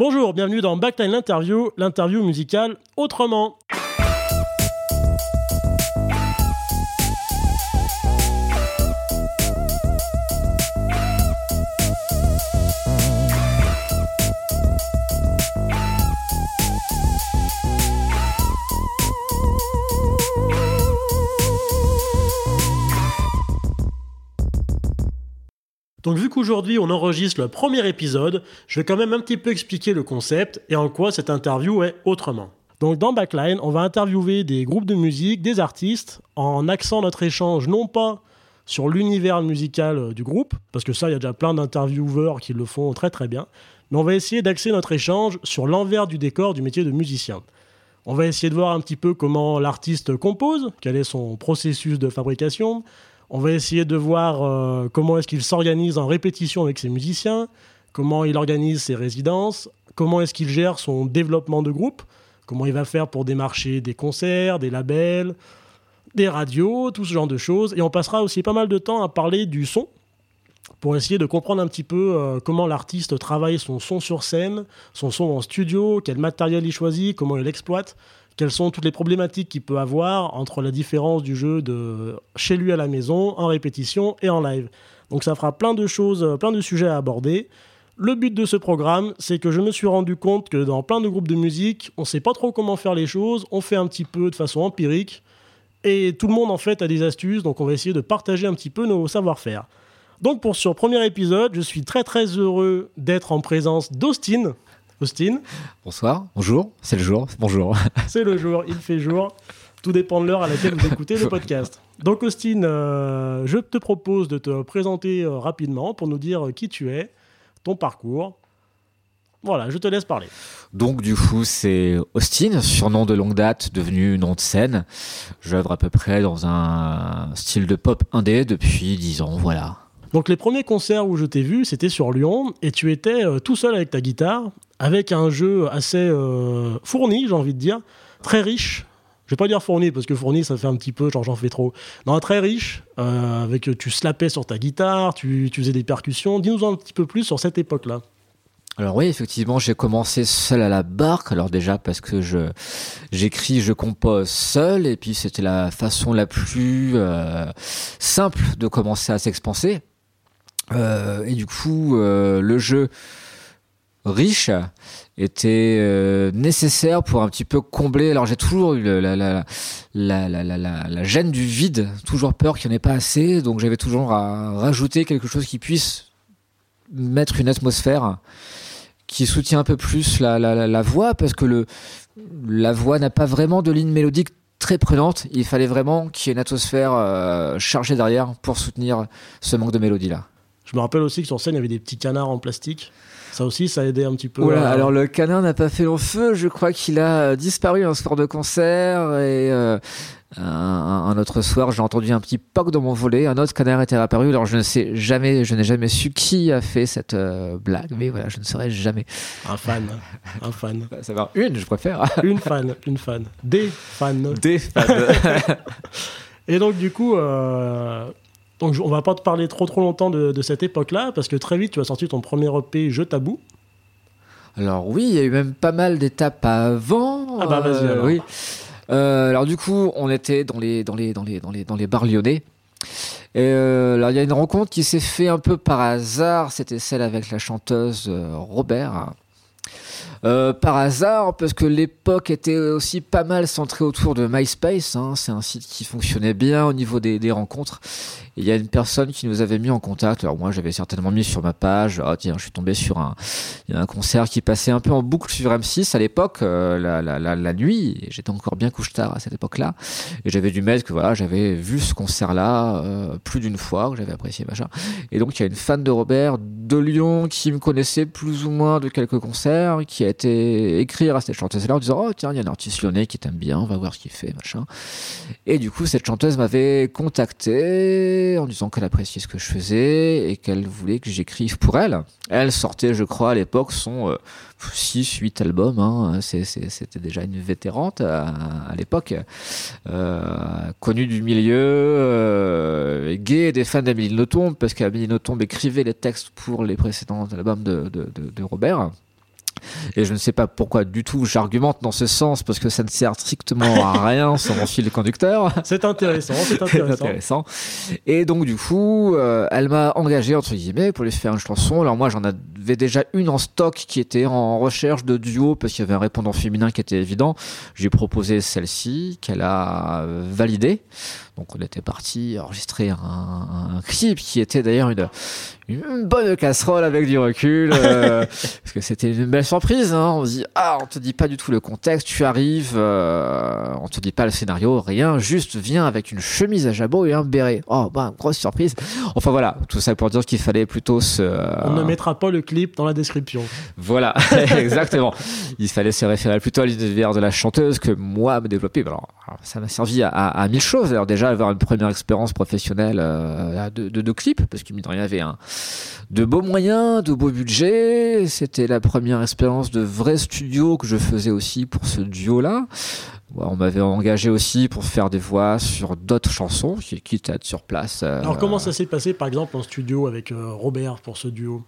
Bonjour, bienvenue dans Backline l'interview, l'interview musicale autrement. Donc vu qu'aujourd'hui on enregistre le premier épisode, je vais quand même un petit peu expliquer le concept et en quoi cette interview est autrement. Donc dans Backline, on va interviewer des groupes de musique, des artistes, en axant notre échange non pas sur l'univers musical euh, du groupe, parce que ça, il y a déjà plein d'intervieweurs qui le font très très bien, mais on va essayer d'axer notre échange sur l'envers du décor du métier de musicien. On va essayer de voir un petit peu comment l'artiste compose, quel est son processus de fabrication, on va essayer de voir euh, comment est-ce qu'il s'organise en répétition avec ses musiciens, comment il organise ses résidences, comment est-ce qu'il gère son développement de groupe, comment il va faire pour démarcher des concerts, des labels, des radios, tout ce genre de choses. Et on passera aussi pas mal de temps à parler du son, pour essayer de comprendre un petit peu euh, comment l'artiste travaille son son sur scène, son son en studio, quel matériel il choisit, comment il l'exploite quelles sont toutes les problématiques qu'il peut avoir entre la différence du jeu de chez lui à la maison, en répétition et en live. Donc ça fera plein de choses, euh, plein de sujets à aborder. Le but de ce programme, c'est que je me suis rendu compte que dans plein de groupes de musique, on ne sait pas trop comment faire les choses, on fait un petit peu de façon empirique, et tout le monde en fait a des astuces, donc on va essayer de partager un petit peu nos savoir-faire. Donc pour ce premier épisode, je suis très très heureux d'être en présence d'Austin. Austin. Bonsoir, bonjour, c'est le jour, bonjour. c'est le jour, il fait jour. Tout dépend de l'heure à laquelle vous écoutez le podcast. Donc Austin, euh, je te propose de te présenter euh, rapidement pour nous dire qui tu es, ton parcours. Voilà, je te laisse parler. Donc du coup, c'est Austin, surnom de longue date, devenu nom de scène. J'œuvre à peu près dans un style de pop indé depuis 10 ans, voilà. Donc les premiers concerts où je t'ai vu, c'était sur Lyon, et tu étais euh, tout seul avec ta guitare, avec un jeu assez euh, fourni, j'ai envie de dire, très riche. Je vais pas dire fourni parce que fourni ça fait un petit peu genre j'en fais trop. Non, très riche euh, avec tu slappais sur ta guitare, tu, tu faisais des percussions. Dis-nous un petit peu plus sur cette époque-là. Alors oui, effectivement, j'ai commencé seul à la barque. Alors déjà parce que je j'écris, je compose seul, et puis c'était la façon la plus euh, simple de commencer à s'expanser. Et du coup, le jeu riche était euh, nécessaire pour un petit peu combler. Alors j'ai toujours eu la, la, la, gêne du vide, toujours peur qu'il n'y en ait pas assez, donc j'avais toujours à rajouter quelque chose qui puisse mettre une atmosphère qui soutient un peu plus la, voix, parce que la voix n'a pas vraiment de ligne mélodique très prenante. Il fallait vraiment qu'il y ait une atmosphère euh, chargée derrière pour soutenir ce manque de mélodie là. Je me rappelle aussi que sur scène, il y avait des petits canards en plastique. Ça aussi, ça a aidé un petit peu. Voilà, alors le canard n'a pas fait long feu. Je crois qu'il a disparu un soir de concert et euh, un, autre soir, j'ai entendu un petit poc dans mon volet. Un autre canard était apparu. Alors je ne sais jamais, je n'ai jamais su qui a fait cette euh, blague, mais voilà, je ne saurais jamais. Un fan, un fan. Ça va, une, je préfère. une fan, une fan, des fans. Des fans. et donc du coup. Euh, donc on va pas te parler trop trop longtemps de, cette époque-là, parce que très vite tu as sorti ton premier EP Je Tabou. Alors oui, il y a eu même pas mal d'étapes avant. Ah bah vas-y alors. Oui. Euh, alors du coup, on était dans les dans les dans les dans les dans les bars lyonnais. Et euh, alors il y a une rencontre qui s'est fait un peu par hasard. C'était celle avec la chanteuse euh, Robert. Euh, par hasard, parce que l'époque était aussi pas mal centrée autour de MySpace. Hein. C'est un site qui fonctionnait bien au niveau des, rencontres. Il y a une personne qui nous avait mis en contact. Alors moi, j'avais certainement mis sur ma page. Oh, tiens, je suis tombé sur un, il y a un concert qui passait un peu en boucle sur M6 à l'époque, euh, la, nuit. J'étais encore bien couche tard à cette époque-là, et j'avais dû mettre que voilà, j'avais vu ce concert-là euh, plus d'une fois, que j'avais apprécié machin. Et donc il y a une fan de Robert de Lyon qui me connaissait plus ou moins de quelques concerts, qui a été écrire à cette chanteuse-là en disant oh tiens, il y a un artiste lyonnais qui t'aime bien, on va voir ce qu'il fait machin. Et du coup, cette chanteuse m'avait contacté en disant qu'elle appréciait ce que je faisais et qu'elle voulait que j'écrive pour elle. Elle sortait, je crois, à l'époque, son 6, euh, 8 albums. Hein. C'était déjà une vétérante à, l'époque, euh, connue du milieu, euh, gay des fans d'Amélie Nothomb, parce qu'Amélie Nothomb écrivait les textes pour les précédents albums de, de Robert. Et je ne sais pas pourquoi du tout j'argumente dans ce sens, parce que ça ne sert strictement à rien sans mon fil conducteur. C'est intéressant, c'est intéressant. intéressant. Et donc du coup, euh, elle m'a engagé entre guillemets pour lui faire une chanson. Alors moi j'en avais déjà une en stock qui était en recherche de duo parce qu'il y avait un répondant féminin qui était évident. J'ai proposé celle-ci qu'elle a validée. Donc on était parti enregistrer un, un clip qui était d'ailleurs une, une bonne casserole avec du recul, euh, parce que c'était une belle surprise. Hein. On se dit ah, on te dit pas du tout le contexte, tu arrives, euh, on te dit pas le scénario, rien, juste viens avec une chemise à jabot et un béret. Oh bah grosse surprise. Enfin voilà, tout ça pour dire qu'il fallait plutôt se. On ne mettra pas le clip dans la description. Voilà, exactement. Il fallait se référer plutôt à l'univers de la chanteuse que moi me développer. Alors, ça m'a servi à, à, mille choses. Alors déjà avoir une première expérience professionnelle euh, de, de, de clip, parce qu'il y avait un de beaux moyens, de beaux budgets. C'était la première expérience de vrai studio que je faisais aussi pour ce duo-là. On m'avait engagé aussi pour faire des voix sur d'autres chansons, quitte à être sur place. Euh, Alors comment ça s'est passé par exemple en studio avec euh, Robert pour ce duo?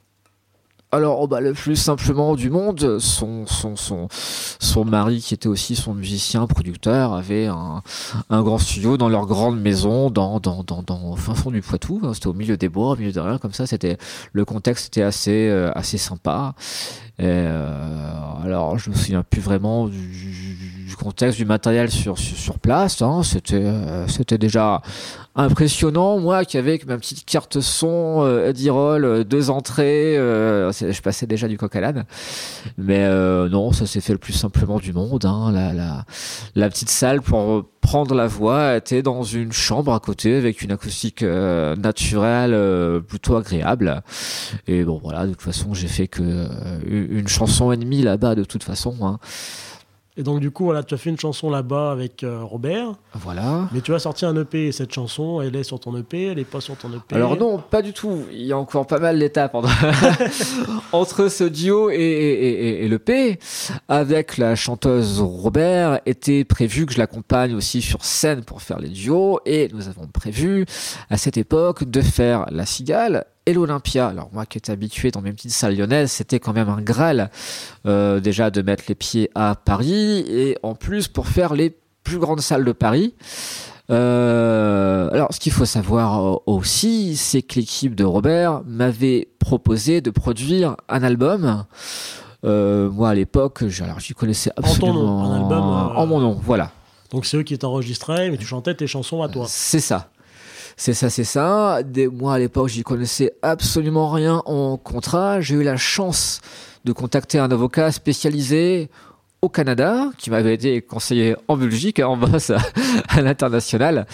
Alors, oh, bah, le plus simplement du monde, son, son, son, son mari, qui était aussi son musicien, producteur, avait un, un grand studio dans leur grande maison, dans, dans, dans, dans au fin fond du Poitou. Hein, c'était au milieu des bois, au milieu de rien, comme ça. C'était le contexte était assez, euh, assez sympa. Euh, alors, je me souviens plus vraiment du, du contexte du matériel sur, sur, place. Hein. C'était, euh, c'était déjà impressionnant. Moi, qui avec ma petite carte son, euh, Eddie Roll, euh, deux entrées, euh, je passais déjà du coq à l'âne. Mais non, ça s'est fait le plus simplement du monde. Hein. La, la, la, petite salle pour prendre la voix était dans une chambre à côté avec une acoustique naturelle plutôt agréable. Et bon, voilà, de toute façon, j'ai fait que une chanson et demie là-bas, de toute façon. Hein. Et donc, du coup, voilà, tu as fait une chanson là-bas avec euh, Robert. Voilà. Mais tu as sorti un EP et cette chanson, elle est sur ton EP, elle est pas sur ton EP. Alors, non, pas du tout. Il y a encore pas mal d'étapes entre, entre ce duo et, et, et, et l'EP. Avec la chanteuse Robert, était prévu que je l'accompagne aussi sur scène pour faire les duos. Et nous avons prévu, à cette époque, de faire La Cigale et l'Olympia. Alors moi qui étais habitué dans mes petites salles lyonnaises, c'était quand même un graal euh, déjà de mettre les pieds à Paris et en plus pour faire les plus grandes salles de Paris. Euh, alors, ce qu'il faut savoir aussi, c'est que l'équipe de Robert m'avait proposé de produire un album. Euh, moi, à l'époque, alors j'y connaissais absolument en, nom, un album, euh... en mon nom, voilà. Donc c'est eux qui t'enregistraient, mais tu chantais tes chansons à toi. C'est ça. C'est ça, c'est ça. Moi, à l'époque, j'y connaissais absolument rien en contrat. J'ai eu la chance de contacter un avocat spécialisé au Canada, qui m'avait été conseillé en Belgique, en boss à, à l'international,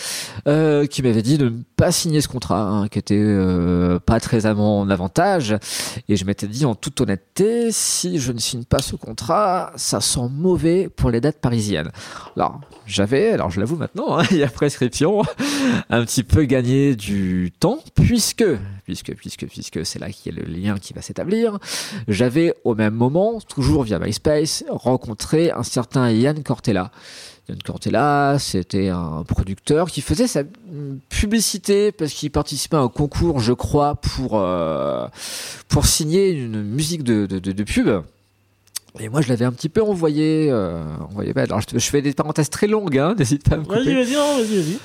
euh, qui m'avait dit de ne pas signer ce contrat, hein, qui était euh, pas très à mon avantage. Et je m'étais dit en toute honnêteté, si je ne signe pas ce contrat, ça sent mauvais pour les dates parisiennes. Alors, j'avais, alors je l'avoue maintenant, hein, il y a prescription, un petit peu gagné du temps, puisque, puisque, puisque, puisque c'est là qu'il y a le lien qui va s'établir, j'avais au même moment, toujours via MySpace, rencontré un certain Yann Cortella. Yann Cortella, c'était un producteur qui faisait sa publicité parce qu'il participait à un concours, je crois, pour, euh, pour signer une musique de, de, de, de pub. Et moi, je l'avais un petit peu envoyé. Euh, envoyé alors, je, je, fais des parenthèses très longues, hein, n'hésite pas à me couper. Vas-y, vas-y, vas-y.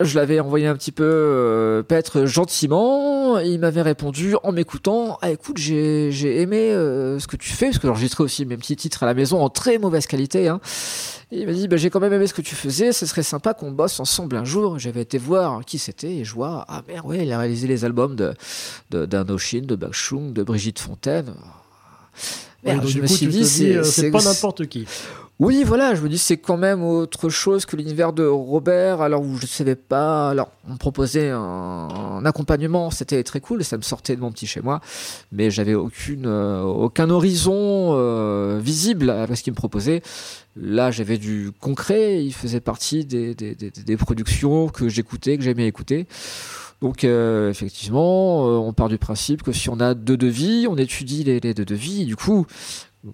Je l'avais envoyé un petit peu euh, peut-être gentiment. il m'avait répondu en m'écoutant Ah, écoute, j'ai, j'ai aimé euh, ce que tu fais, parce que j'enregistrais aussi mes petits titres à la maison en très mauvaise qualité. Hein. Il m'a dit bah, J'ai quand même aimé ce que tu faisais, ce serait sympa qu'on bosse ensemble un jour. J'avais été voir qui c'était et je vois Ah, merde, ouais, il a réalisé les albums de, de, d'Indochine, de Bakshung, de Brigitte Fontaine. Merde, ouais, je me suis dit, euh, c'est pas n'importe qui. Oui, voilà, je me dis c'est quand même autre chose que l'univers de Robert, alors où je ne savais pas. Alors, on me proposait un, accompagnement, c'était très cool, ça me sortait de mon petit chez moi, mais j'avais euh, aucun horizon euh, visible à ce qu'il me proposait. Là, j'avais du concret, il faisait partie des, productions que j'écoutais, que j'aimais écouter. Donc euh, effectivement, on part du principe que si on a deux devis, on étudie les, les deux devis. Du coup,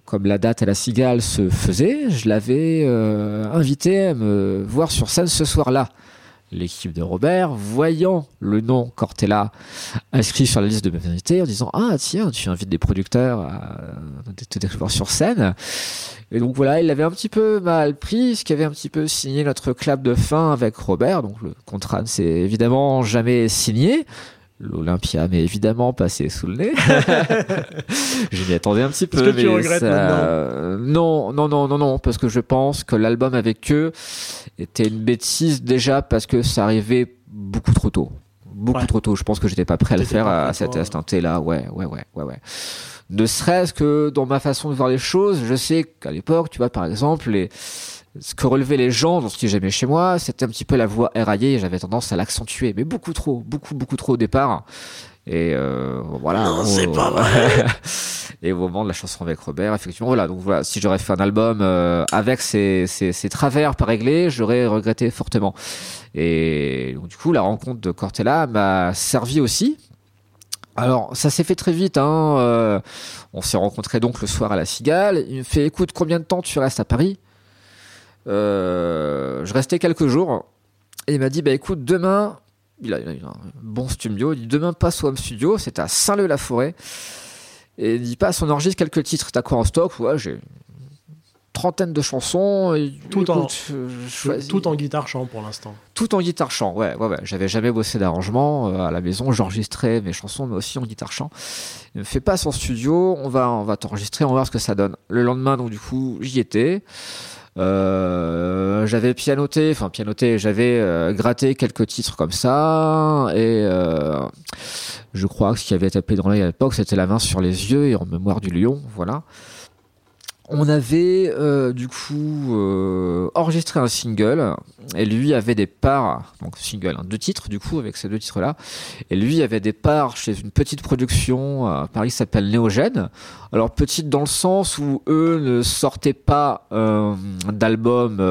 comme la date à la Cigale se faisait, je l'avais euh, invité à me voir sur scène ce soir-là. l'équipe de Robert, voyant le nom Cortella inscrit sur la liste de mes en disant Ah, tiens, tu invites des producteurs à te découvrir sur scène. Et donc voilà, il l'avait un petit peu mal pris, ce qui avait un petit peu signé notre clap de fin avec Robert. Donc le contrat ne s'est évidemment jamais signé. L'Olympia m'est évidemment passé sous le nez. je m'y attendais un petit peu. Tu regrettes Non, non, non, non, non, parce que je pense que l'album avec eux était une bêtise déjà parce que ça arrivait beaucoup trop tôt. Beaucoup trop tôt. Je pense que j'étais pas prêt à le faire à, cet instant là. Ouais, ouais, ouais, ouais, ouais. Ne serait-ce que dans ma façon de voir les choses, je sais qu'à l'époque, tu vois, par exemple, les ce que relevaient les gens dans ce qui j'aimais chez moi, c'était un petit peu la voix éraillée et j'avais tendance à l'accentuer, mais beaucoup trop, beaucoup, beaucoup trop au départ. Et euh, voilà. Non, c'est pas vrai. et au moment de la chanson avec Robert, effectivement, voilà. Donc voilà, si j'aurais fait un album euh, avec ces, ces, ces, travers pas réglés, j'aurais regretté fortement. Et donc, du coup, la rencontre de Cortella m'a servi aussi. Alors, ça s'est fait très vite. Hein. Euh, on s'est rencontrés donc le soir à la Cigale. Il me fait, écoute, combien de temps tu restes à Paris? Je restais quelques jours et il m'a dit bah écoute demain il a, un bon studio il dit demain passe au home studio c'est à Saint-Leu-la-Forêt. Et il dit passe on enregistre quelques titres t'as quoi en stock? Ouais j'ai trentaine de chansons et, tout, en, tout en guitare chant pour l'instant. Tout en guitare chant ouais ouais ouais. J'avais jamais bossé d'arrangement euh, à la maison j'enregistrais mes chansons mais aussi en guitare chant. Il me fait passe en studio on va on va t'enregistrer on va voir ce que ça donne. Le lendemain donc du coup j'y étais euh, j'avais pianoté, enfin pianoté, j'avais euh, gratté quelques titres comme ça, et euh, je crois que ce qui avait tapé dans l'œil à l'époque, c'était la main sur les yeux et en mémoire du lion, voilà on avait euh, du coup euh, enregistré un single et lui avait des parts donc single hein, deux titres du coup avec ces deux titres là et lui avait des parts chez une petite production à Paris qui s'appelle Néogène. Alors petite dans le sens où eux ne sortaient pas euh, d'album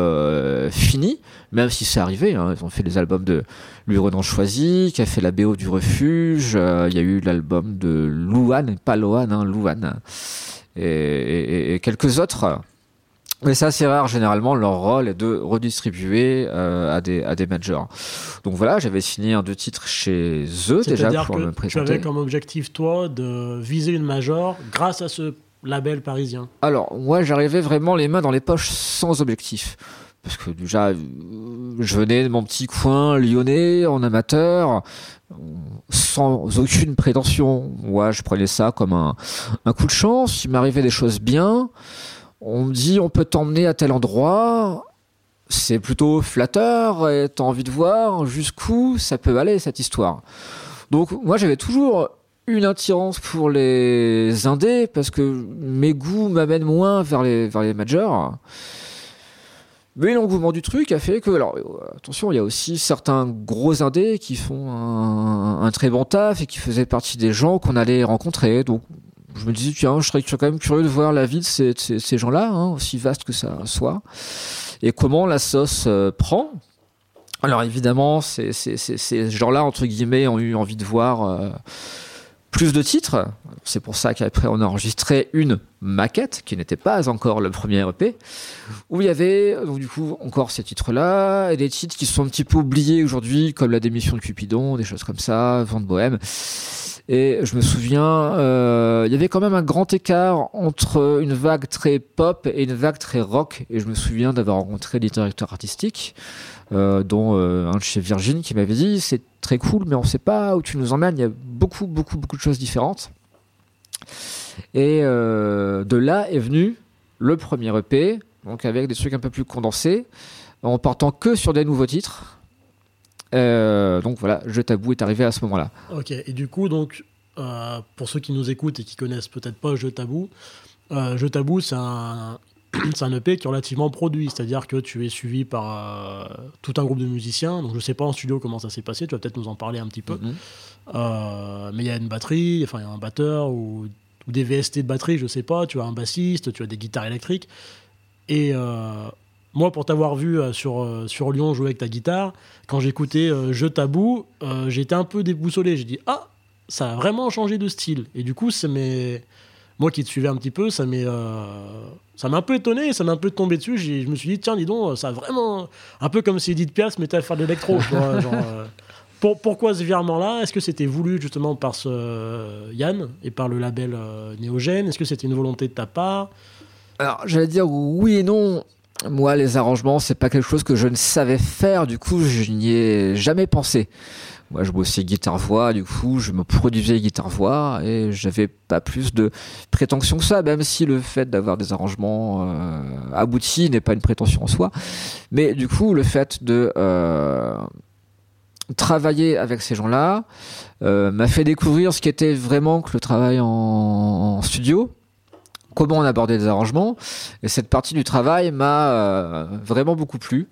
fini même si c'est arrivé hein, ils ont fait des albums de Louis Renan Choisy qui a fait la BO du Refuge il y a eu l'album de Louane pas Loane hein, Louane et, quelques autres. Mais c'est assez rare, généralement, leur rôle est de redistribuer euh, à, des, à des majors. Donc voilà, j'avais signé un deux titres chez eux déjà pour que me présenter. Tu avais comme objectif, toi, de viser une major grâce à ce label parisien? Alors, moi, j'arrivais vraiment les mains dans les poches sans objectif. Parce que déjà, je venais de mon petit coin lyonnais en amateur sans aucune prétention. Moi, je prenais ça comme un, un coup de chance. Il m'arrivait des choses bien. On me dit, on peut t'emmener à tel endroit. C'est plutôt flatteur et t'as envie de voir jusqu'où ça peut aller cette histoire. Donc, moi, j'avais toujours une attirance pour les indés parce que mes goûts m'amènent moins vers les, vers les majors. Mais l'engouement du truc a fait que, alors euh, attention, il y a aussi certains gros indés qui font un, très bon taf et qui faisaient partie des gens qu'on allait rencontrer. Donc je me disais, tiens, je serais quand même curieux de voir la vie de ces, ces, gens-là, hein, aussi vaste que ça soit, et comment la sauce euh, prend. Alors évidemment, ces, ces gens-là, entre guillemets, ont eu envie de voir... Euh, plus de titres. C'est pour ça qu'après on a enregistré une maquette qui n'était pas encore le premier EP où il y avait donc du coup encore ces titres-là et des titres qui sont un petit peu oubliés aujourd'hui comme la démission de Cupidon, des choses comme ça, Vente Bohème. Et je me souviens, euh, il y avait quand même un grand écart entre une vague très pop et une vague très rock. Et je me souviens d'avoir rencontré des directeurs artistiques, euh, dont euh, un de chez Virgin qui m'avait dit c'est très cool, mais on ne sait pas où tu nous emmènes. Il y a beaucoup, beaucoup, beaucoup de choses différentes. Et de là est venu le premier EP, donc avec des trucs un peu plus condensés, en partant que sur des nouveaux titres. Euh, donc voilà, Je Tabou est arrivé à ce moment-là. Ok, et du coup, donc, euh, pour ceux qui nous écoutent et qui connaissent peut-être pas Je Tabou, euh, Je Tabou, c'est un, un EP qui est relativement produit, c'est-à-dire que tu es suivi par tout un groupe de musiciens. Donc je sais pas en studio comment ça s'est passé, tu vas peut-être nous en parler un petit peu. Mhm. mais il y a une batterie, enfin il y a un batteur ou, ou, des VST de batterie, je sais pas. Tu as un bassiste, tu as des guitares électriques. Et moi, pour t'avoir vu euh, sur, euh, sur Lyon jouer avec ta guitare, quand j'écoutais euh, Je Tabou, j'étais un peu déboussolé. J'ai dit Ah, ça a vraiment changé de style. Et du coup, ça m'est. moi qui te suivais un petit peu, ça m'est, ça m'a un peu étonné, ça m'a un peu tombé dessus. Je me suis dit, tiens, dis donc, ça a vraiment. Un peu comme si Edith Piaf mettait à faire de l'électro. pourquoi ce virement-là? Est-ce que c'était voulu justement par ce Yann et par le label Néogène? Est-ce que c'était une volonté de ta part? Alors, j'allais dire oui et non. Moi, les arrangements, c'est pas quelque chose que je ne savais faire. Du coup, je n'y ai jamais pensé. Moi, je bossais guitare-voix. Du coup, je me produisais guitare-voix et j'avais pas plus de prétention que ça, même si le fait d'avoir des arrangements euh, aboutis n'est pas une prétention en soi. Mais du coup, le fait de euh, travailler avec ces gens-là euh, m'a fait découvrir ce qu'était vraiment que le travail en- en studio comment on abordait les arrangements. Et cette partie du travail m'a euh, vraiment beaucoup plu.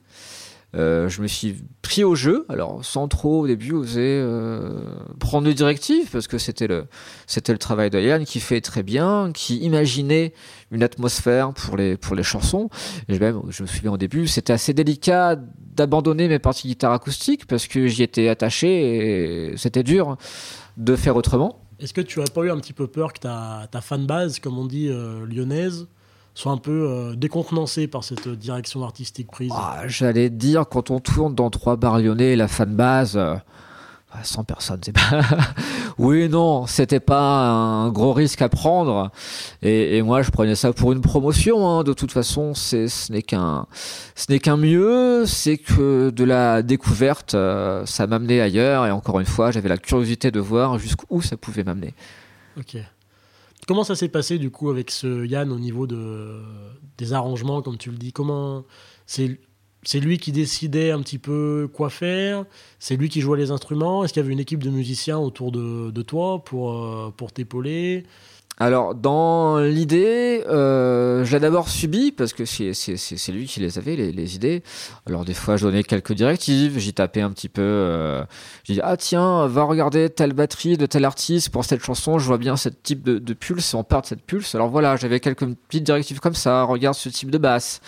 Euh, je me suis pris au jeu, alors sans trop au début oser euh, prendre de directives, parce que c'était le, c'était le travail de qui fait très bien, qui imaginait une atmosphère pour les, pour les chansons. Et même, je me souviens au début, c'était assez délicat d'abandonner mes parties guitare acoustique, parce que j'y étais attaché et c'était dur de faire autrement. Est-ce que tu as pas eu un petit peu peur que ta, ta fanbase, comme on dit, euh, lyonnaise, soit un peu euh, décontenancée par cette direction artistique prise? Ah, J'allais dire, quand on tourne dans trois bars lyonnais, la fanbase, euh, 100 personnes, c'est pas. oui, non, c'était pas un gros risque à prendre. Et, et moi, je prenais ça pour une promotion. hein. De toute façon, c'est, ce n'est qu'un, ce n'est qu'un mieux. C'est que de la découverte, euh, ça m'amenait ailleurs. Et encore une fois, j'avais la curiosité de voir jusqu'où ça pouvait m'amener. Ok. Comment ça s'est passé du coup avec ce Yann au niveau de, des arrangements, comme tu le dis? Comment c'est c'est lui qui décidait un petit peu quoi faire. C'est lui qui jouait les instruments. Est-ce qu'il y avait une équipe de musiciens autour de, toi pour, euh, pour t'épauler? Alors, dans l'idée, euh, je l'ai d'abord subi parce que c'est, lui qui les avait, les, les idées. Alors, des fois, je donnais quelques directives, j'y tapais un petit peu. Euh, j'ai dit, ah tiens, va regarder telle batterie de tel artiste pour cette chanson, je vois bien ce type de, de pulse, on part de cette pulse. Alors voilà, j'avais quelques petites directives comme ça, regarde ce type de basse.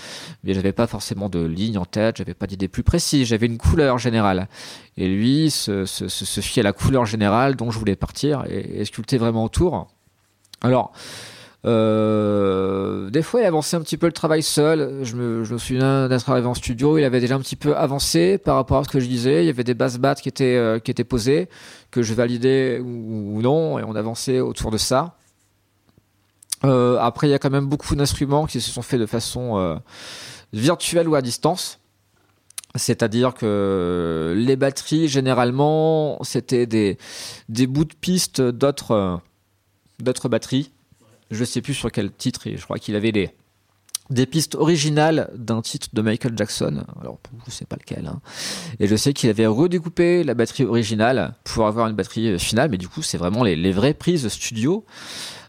Mais j'avais pas forcément de ligne en tête, j'avais pas d'idée plus précise, j'avais une couleur générale. Et lui se, se fiait à la couleur générale dont je voulais partir et, et sculpter vraiment autour. Alors, euh, des fois, il avançait un petit peu le travail seul. Je me, souviens d'être arrivé en studio, il avait déjà un petit peu avancé par rapport à ce que je disais. Il y avait des basses battes qui étaient, euh, posées, que je validais ou, non, et on avançait autour de ça. Euh, après, il y a quand même beaucoup d'instruments qui se sont faits de façon virtuelle ou à distance. C'est-à-dire que les batteries, généralement, c'était des, des bouts de piste d'autres d'autres batteries. Je sais plus sur quel titre, et je crois qu'il avait des, pistes originales d'un titre de Michael Jackson. Alors, je sais pas lequel. hein. Et je sais qu'il avait redécoupé la batterie originale pour avoir une batterie euh, finale, mais du coup, c'est vraiment les, les vraies prises studio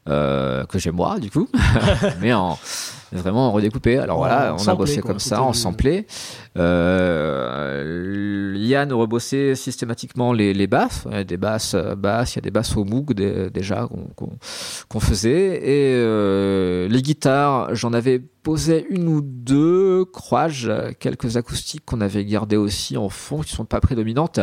euh, que j'ai moi, du coup, mais en vraiment redécoupé. Alors voilà, on a bossé quoi, comme ça, en samplé. Euh, Yann rebossait systématiquement les, les basses. Il y a des basses, euh, basses, il y a des basses au Moog dé- déjà qu'on faisait. Et euh, les guitares, j'en avais posé une ou deux, crois-je, quelques acoustiques qu'on avait gardées aussi en fond, qui sont pas prédominantes.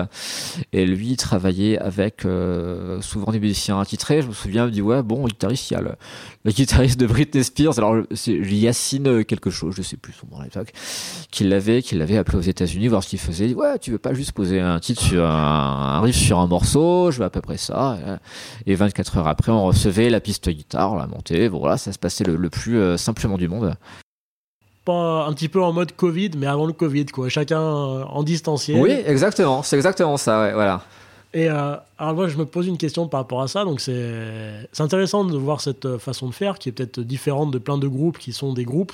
Et lui il travaillait avec euh, souvent des musiciens attitrés. Je me souviens, il me dit ouais, bon, guitariste, il y a le, guitariste de Britney Spears. Alors c'est Yacine quelque chose, je sais plus son nom à l'époque, qui l'avait, appelé aux États-Unis voir ce qu'il faisait. Il dit ouais, tu veux pas juste poser un titre sur un, riff sur un morceau, je veux à peu près ça. Et 24 heures après, on recevait la piste guitare, on la montait. Bon, voilà, ça se passait le, le plus euh, simplement du monde. Pas un petit peu en mode Covid, mais avant le Covid, quoi. Chacun euh, en distanciel. Oui, exactement, c'est exactement ça, ouais, voilà. Et euh, alors moi, je me pose une question par rapport à ça. Donc c'est intéressant de voir cette euh, façon de faire qui est peut-être différente de plein de groupes qui sont des groupes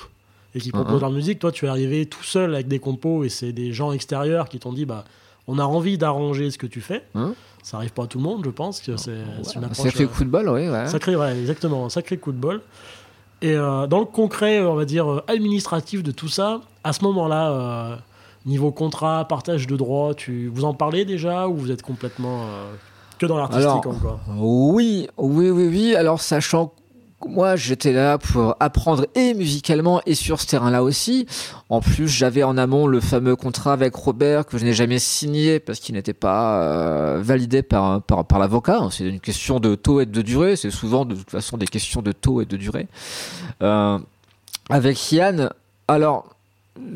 et qui proposent Mhm. leur musique. Toi, tu es arrivé tout seul avec des compos et c'est des gens extérieurs qui t'ont dit bah on a envie d'arranger ce que tu fais. Mhm. Ça arrive pas à tout le monde, je pense que c'est une approche. Sacré euh, coup de bol, oui, ouais. Sacré, ouais, exactement, un sacré coup de bol. Et euh, dans le concret, on va dire, euh, administratif de tout ça, à ce moment-là, euh, niveau contrat, partage de droits, tu, vous en parlez déjà ou vous êtes complètement euh, que dans l'artistique encore? Oui, oui, oui, oui. Alors, sachant moi, j'étais là pour apprendre et musicalement et sur ce terrain-là aussi. En plus, j'avais en amont le fameux contrat avec Robert que je n'ai jamais signé parce qu'il n'était pas euh, validé par, par, par l'avocat. C'est une question de taux et de durée. C'est souvent de toute façon des questions de taux et de durée. Euh, avec Yann, alors,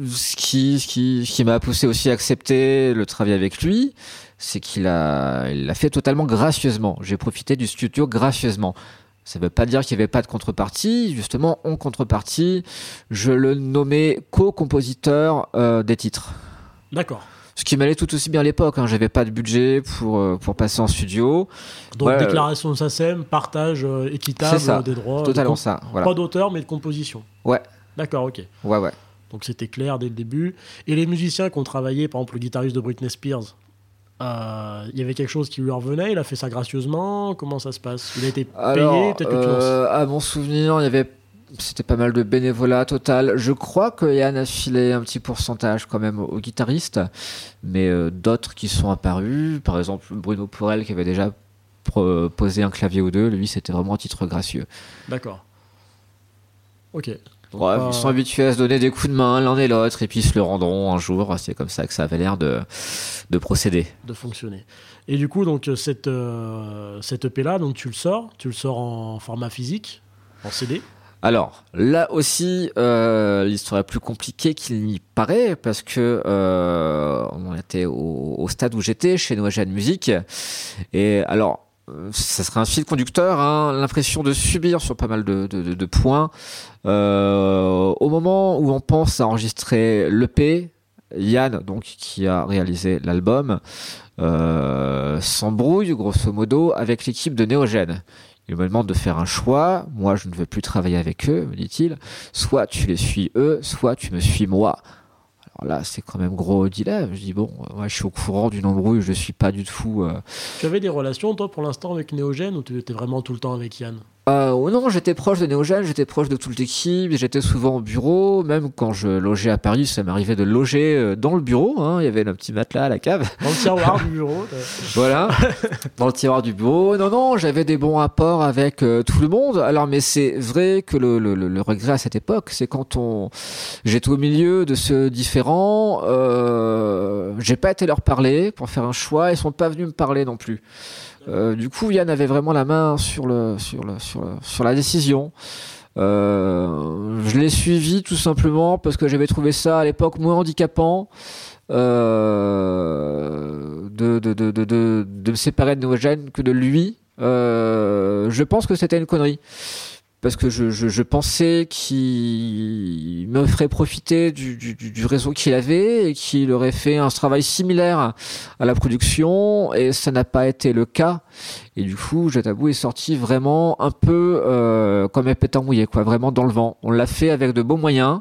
ce qui, ce qui, qui m'a poussé aussi à accepter le travail avec lui, c'est qu'il a, il l'a fait totalement gracieusement. J'ai profité du studio gracieusement. Ça ne veut pas dire qu'il n'y avait pas de contrepartie. Justement, en contrepartie, je le nommais co-compositeur euh, des titres. D'accord. Ce qui m'allait tout aussi bien à l'époque. Hein. J'avais pas de budget pour, euh, pour passer en studio. Donc Ouais, déclaration de SACEM, partage euh, équitable ça. des droits. Totalement de ça. Voilà. Pas d'auteur, mais de composition. Ouais, D'accord, ok. ouais, ouais. Donc c'était clair dès le début. Et les musiciens qui ont travaillé, par exemple le guitariste de Britney Spears, euh, il y avait quelque chose qui lui revenait, il a fait ça gracieusement, comment ça se passe? Il a été payé, Alors, peut-être que tu lances. euh, à mon souvenir, il y avait c'était pas mal de bénévolat total. Je crois que Yann a filé un petit pourcentage quand même au guitariste, mais euh, d'autres qui sont apparus, par exemple Bruno Pourel qui avait déjà proposé un clavier ou deux, lui c'était vraiment un titre gracieux. D'accord. Ok. Ouais, pas- Ils sont habitués à se donner des coups de main l'un et l'autre et puis ils se le rendront un jour. C'est comme ça que ça avait l'air de, de procéder. de fonctionner. Et du coup, donc cette, euh, cette EP là, donc tu le sors, tu le sors en format physique, en CD. Alors là aussi, euh, l'histoire est plus compliquée qu'il n'y paraît parce que euh, on était au, au stade où j'étais chez Noagène Musique et alors ça serait un fil conducteur, hein, l'impression de subir sur pas mal de points. Euh, au moment où on pense à enregistrer l'EP, Yann, donc qui a réalisé l'album, euh, s'embrouille grosso modo avec l'équipe de Néogène. Il me demande de faire un choix. Moi, je ne veux plus travailler avec eux, me dit-il. Soit tu les suis eux, soit tu me suis moi. Là, c'est quand même gros dilemme. Je dis bon, euh, moi, je suis au courant d'une embrouille. Je suis pas du tout. Euh... Tu avais des relations, toi, pour l'instant, avec Néogène ou tu étais vraiment tout le temps avec Yann? Euh, non, j'étais proche de Néogène, j'étais proche de toute l'équipe, j'étais souvent au bureau, même quand je logeais à Paris, ça m'arrivait de loger euh, dans le bureau, hein, il y avait un petit matelas à la cave, Dans le tiroir du bureau voilà, dans le tiroir du bureau. Non, non, j'avais des bons rapports avec euh, tout le monde. Alors, mais c'est vrai que le, le, le- le regret à cette époque, c'est quand on, j'étais au milieu de ce différent, euh, j'ai pas été leur parler pour faire un choix, ils sont pas venus me parler non plus. Euh, du coup, Yann avait vraiment la main sur le sur le sur, le- sur la décision. Euh, je l'ai suivi tout simplement parce que j'avais trouvé ça à l'époque moins handicapant euh, de, de, de, de, me séparer de Noogène que de lui. Euh, je pense que c'était une connerie. Parce que je, pensais qu'il me ferait profiter du, réseau qu'il avait et qu'il aurait fait un travail similaire à la production et ça n'a pas été le cas. Et du coup, je t'avoue, est sorti vraiment un peu euh, comme un mouillé, quoi, vraiment dans le vent. On l'a fait avec de beaux moyens.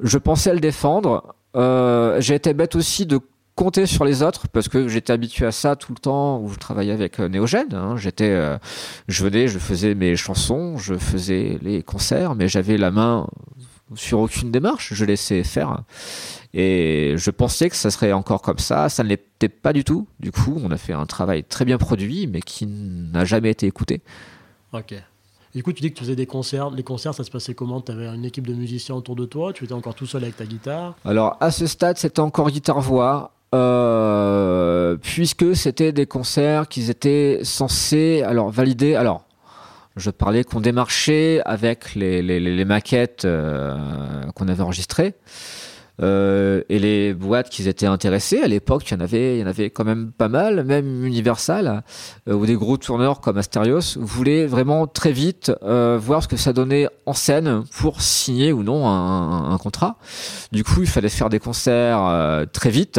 Je pensais le défendre. Euh, j'ai été bête aussi de compter sur les autres parce que j'étais habitué à ça tout le temps où je travaillais avec euh, Néogène. hein. J'étais, euh, je venais, je faisais mes chansons, je faisais les concerts, mais j'avais la main sur aucune démarche. Je laissais faire. Et je pensais que ça serait encore comme ça. Ça ne l'était pas du tout. Du coup, on a fait un travail très bien produit, mais qui n'a jamais été écouté. Ok. Du coup, tu dis que tu faisais des concerts. Les concerts, ça se passait comment? Tu avais une équipe de musiciens autour de toi? Tu étais encore tout seul avec ta guitare? Alors, à ce stade, c'était encore guitare-voix. Euh, puisque c'était des concerts qui étaient censés alors valider alors je parlais qu'on démarchait avec les maquettes euh, qu'on avait enregistrées euh, et les boîtes qui étaient intéressées à l'époque il y en avait il y en avait quand même pas mal même Universal euh, ou des gros tourneurs comme Asterios voulaient vraiment très vite euh, voir ce que ça donnait en scène pour signer ou non un, un contrat du coup, il fallait faire des concerts euh, très vite.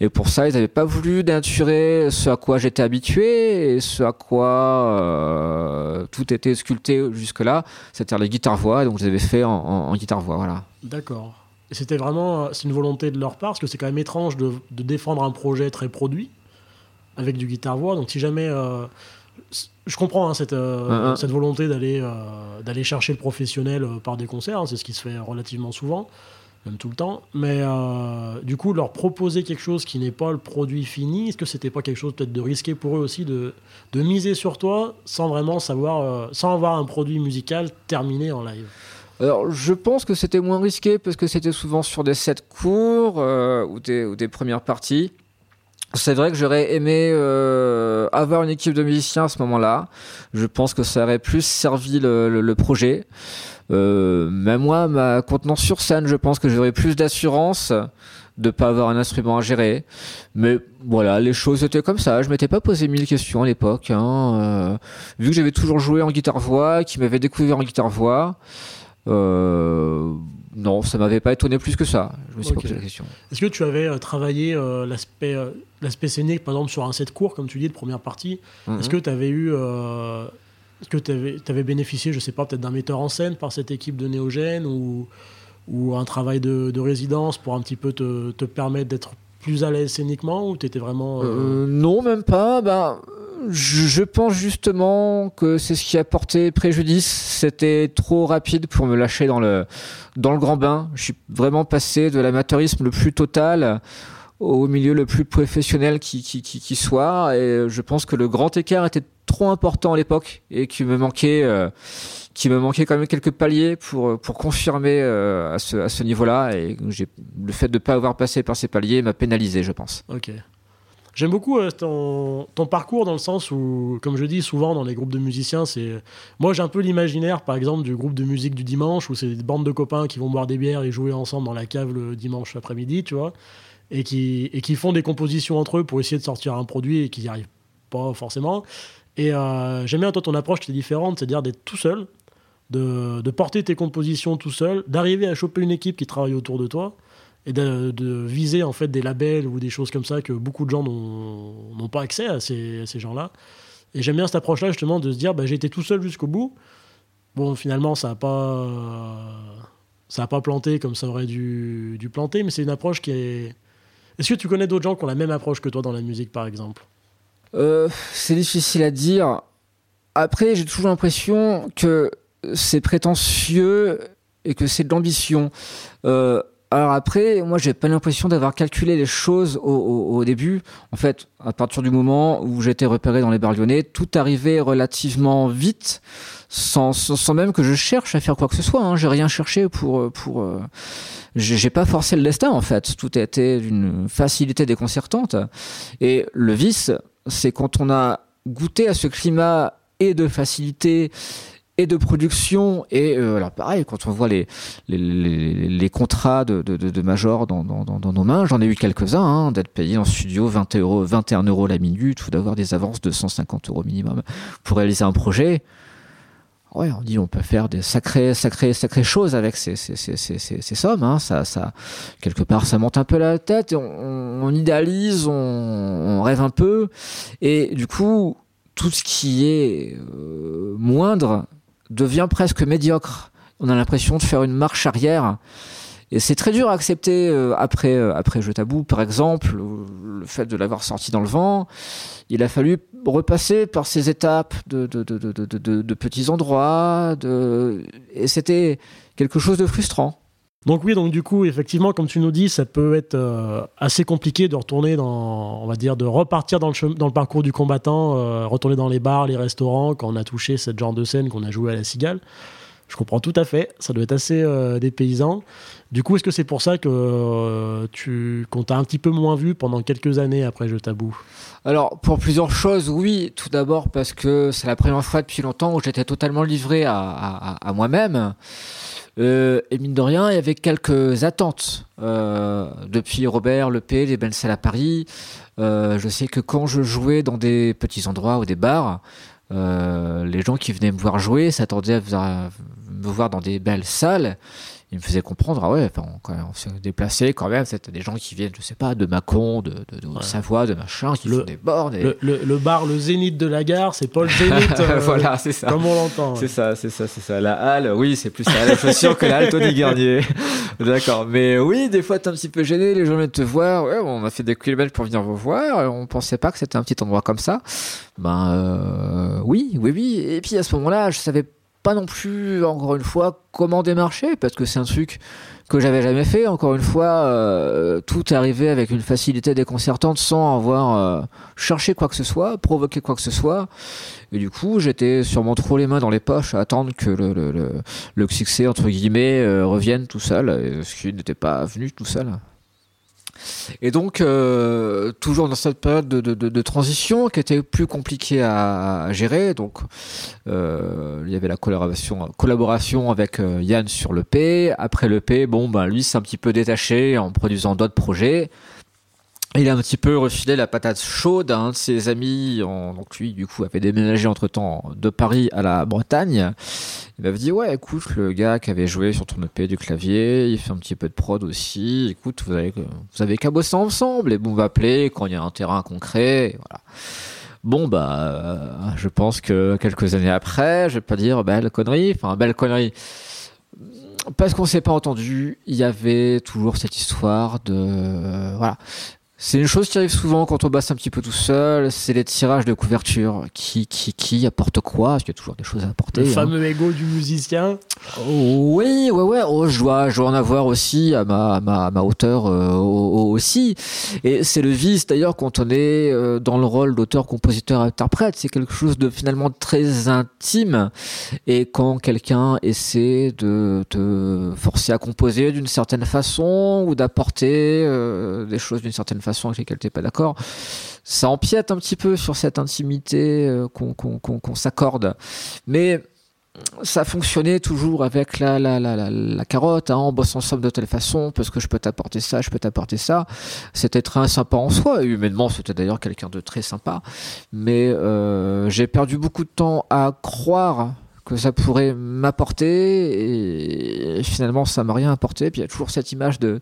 Et pour ça, ils n'avaient pas voulu dénaturer ce à quoi j'étais habitué et ce à quoi euh, tout était sculpté jusque-là, c'est-à-dire les guitares-voix. Donc, je les avais fait en, en- en guitare-voix. Voilà. D'accord. Et c'était vraiment, euh, c'est une volonté de leur part, parce que c'est quand même étrange de, de défendre un projet très produit avec du guitare-voix. Donc si jamais, euh, je comprends hein, cette, euh, Hein, hein. cette volonté d'aller euh, d'aller chercher le professionnel par des concerts, hein, c'est ce qui se fait relativement souvent. même tout le temps. Mais du coup, leur proposer quelque chose qui n'est pas le produit fini, est-ce que c'était pas quelque chose peut-être de risqué pour eux aussi de, de miser sur toi sans vraiment savoir, sans avoir un produit musical terminé en live? Alors, je pense que c'était moins risqué parce que c'était souvent sur des sets courts euh, ou, des, premières parties. C'est vrai que j'aurais aimé euh, avoir une équipe de musiciens à ce moment-là. Je pense que ça aurait plus servi le, projet. Euh, même moi, ma contenance sur scène, je pense que j'aurais plus d'assurance de pas avoir un instrument à gérer. Mais voilà, les choses étaient comme ça. Je m'étais pas posé mille questions à l'époque. Hein. Euh, vu que j'avais toujours joué en guitare-voix, qui m'avait découvert en guitare-voix, euh, non, ça m'avait pas étonné plus que ça. Je me suis okay. pas posé la question. Est-ce que tu avais euh, travaillé euh, l'aspect l'aspect scénique, par exemple, sur un set court, comme tu dis, de première partie mm -hmm. Est-ce que tu avais eu. Est-ce que tu avais, avais, bénéficié, je sais pas, peut-être d'un metteur en scène par cette équipe de Néogène ou, ou un travail de, de, résidence pour un petit peu te, te permettre d'être plus à l'aise scéniquement ou tu étais vraiment. non, même pas. Ben je pense justement que c'est ce qui a porté préjudice. C'était trop rapide pour me lâcher dans le, dans le grand bain. Je suis vraiment passé de l'amateurisme le plus total au milieu le plus professionnel qui, qui, soit. Et je pense que le grand écart était trop important à l'époque et qu'il me manquait, euh, qui me manquait quand même quelques paliers pour, pour confirmer euh, à ce, à ce niveau-là. Et le fait de ne pas avoir passé par ces paliers m'a pénalisé, je pense. Ok. J'aime beaucoup euh, ton, parcours dans le sens où, comme je dis souvent dans les groupes de musiciens, c'est moi j'ai un peu l'imaginaire, par exemple, du groupe de musique du dimanche où c'est des bandes de copains qui vont boire des bières et jouer ensemble dans la cave le dimanche après-midi, tu vois, et qui, et qui font des compositions entre eux pour essayer de sortir un produit et qui n'y arrivent pas forcément. Et euh, j'aime bien toi ton approche qui est différente, c'est-à-dire d'être tout seul, de, de porter tes compositions tout seul, d'arriver à choper une équipe qui travaille autour de toi et de, viser en fait des labels ou des choses comme ça que beaucoup de gens n'ont pas accès à ces, gens-là. Et j'aime bien cette approche-là justement de se dire bah, j'ai été tout seul jusqu'au bout. Bon, finalement, ça n'a pas, ça pas planté comme ça aurait dû, dû planter, mais c'est une approche qui est. Est-ce que tu connais d'autres gens qui ont la même approche que toi dans la musique, par exemple? Euh, C'est difficile à dire. Après, j'ai toujours l'impression que c'est prétentieux et que c'est de l'ambition. Euh, alors après, moi, j'ai pas l'impression d'avoir calculé les choses au, début. En fait, à partir du moment où j'étais repéré dans les bars lyonnais, tout arrivait relativement vite, sans, même que je cherche à faire quoi que ce soit. Hein. J'ai rien cherché pour pour. Euh, j'ai pas forcé le destin en fait. Tout a été d'une facilité déconcertante. Et le vice, c'est quand on a goûté à ce climat et de facilité et de production et euh, alors pareil quand on voit les les, contrats de, de, de major dans, dans, nos mains j'en ai eu quelques-uns hein, d'être payé en studio 20 euros 21 euros la minute ou d'avoir des avances de 150 euros minimum pour réaliser un projet ouais on dit on peut faire des sacrées sacrées sacrées choses avec ces, ces, ces, ces, sommes hein. ça ça quelque part ça monte un peu la tête on, idéalise on, on rêve un peu et du coup tout ce qui est euh, moindre devient presque médiocre. On a l'impression de faire une marche arrière. Et c'est très dur à accepter euh, après, euh, après Je Tabou, par exemple, le fait de l'avoir sorti dans le vent. Il a fallu repasser par ces étapes de, de, de, de, petits endroits. Et c'était quelque chose de frustrant. Donc oui, donc du coup, effectivement, comme tu nous dis, ça peut être euh, assez compliqué de retourner dans, on va dire, de repartir dans le, dans le parcours du combattant, euh, retourner dans les bars, les restaurants, quand on a touché cette genre de scène qu'on a joué à la cigale. Je comprends tout à fait, ça doit être assez euh, dépaysant. Du coup, est-ce que c'est pour ça que euh, tu qu'on t'a un petit peu moins vu pendant quelques années après Je Tabou Alors, pour plusieurs choses, oui. Tout d'abord parce que c'est la première fois depuis longtemps où j'étais totalement livré à, à, à moi-même. Euh, et mine de rien, il y avait quelques attentes euh, depuis Robert, Le P, les belles salles à Paris. Euh, je sais que quand je jouais dans des petits endroits ou des bars, les gens qui venaient me voir jouer s'attendaient à me voir dans des belles salles il me faisait comprendre, ah ouais, enfin, quand on s'est déplacé quand même, c'était des gens qui viennent, je sais pas, de Mâcon, de, de, de ouais. Savoie, de machin, qui le, font des bornes. Et... Le, le, le, bar, le zénith de la gare, c'est pas le zénith. Euh, voilà, c'est ça. Comme on l'entend. C'est ça, c'est ça, c'est ça. La halle, oui, c'est plus la halle chaussure que la halle Tony Garnier. D'accord. Mais oui, des fois, t'es un petit peu gêné, les gens viennent te voir. Ouais, on a fait des kilomètres pour venir vous voir. On pensait pas que c'était un petit endroit comme ça. Ben, euh, oui, oui, oui. Et puis à ce moment-là, je savais pas non plus, encore une fois, comment démarcher, parce que c'est un truc que j'avais jamais fait. Encore une fois, euh, tout arrivé avec une facilité déconcertante sans avoir euh, cherché quoi que ce soit, provoqué quoi que ce soit. Et du coup, j'étais sûrement trop les mains dans les poches à attendre que le, le, le, le succès, entre guillemets, euh, revienne tout seul, ce qui n'était pas venu tout seul. Et donc, euh, toujours dans cette période de, transition qui était plus compliquée à, gérer, euh, il y avait la collaboration, collaboration avec euh, Yann sur le P. Après le P, bon, ben lui s'est un petit peu détaché en produisant d'autres projets. Il a un petit peu refilé la patate chaude à un de ses amis, donc lui du coup avait déménagé entre temps de Paris à la Bretagne. Il m'avait dit ouais écoute le gars qui avait joué sur ton EP du clavier, il fait un petit peu de prod aussi, écoute vous avez, vous avez qu'à bosser ensemble et bon on va appeler quand il y a un terrain concret, voilà. Bon bah euh, je pense que quelques années après, je vais pas dire belle connerie, enfin belle connerie parce qu'on s'est pas entendu, il y avait toujours cette histoire de euh, voilà c'est une chose qui arrive souvent quand on bosse un petit peu tout seul, c'est les tirages de couverture. Qui, qui, qui apporte quoi? Parce qu'il y a toujours des choses à apporter. Le hein. fameux ego du musicien. Oh, oui, ouais, ouais. Oh, je dois, je dois en avoir aussi à ma, à ma, à ma hauteur euh, aussi. Et c'est le vice d'ailleurs quand on est euh, dans le rôle d'auteur, compositeur, interprète. C'est quelque chose de finalement très intime. Et quand quelqu'un essaie de te forcer à composer d'une certaine façon ou d'apporter euh, des choses d'une certaine façon avec lesquelles t'es pas d'accord, ça empiète un petit peu sur cette intimité euh, qu'on s'accorde. Mais ça fonctionnait toujours avec la, la, la, la, la carotte, hein, on bosse ensemble de telle façon, parce que je peux t'apporter ça, je peux t'apporter ça. C'était très sympa en soi, et humainement c'était d'ailleurs quelqu'un de très sympa. Mais euh, j'ai perdu beaucoup de temps à croire que ça pourrait m'apporter, et finalement ça m'a rien apporté. Puis il y a toujours cette image de,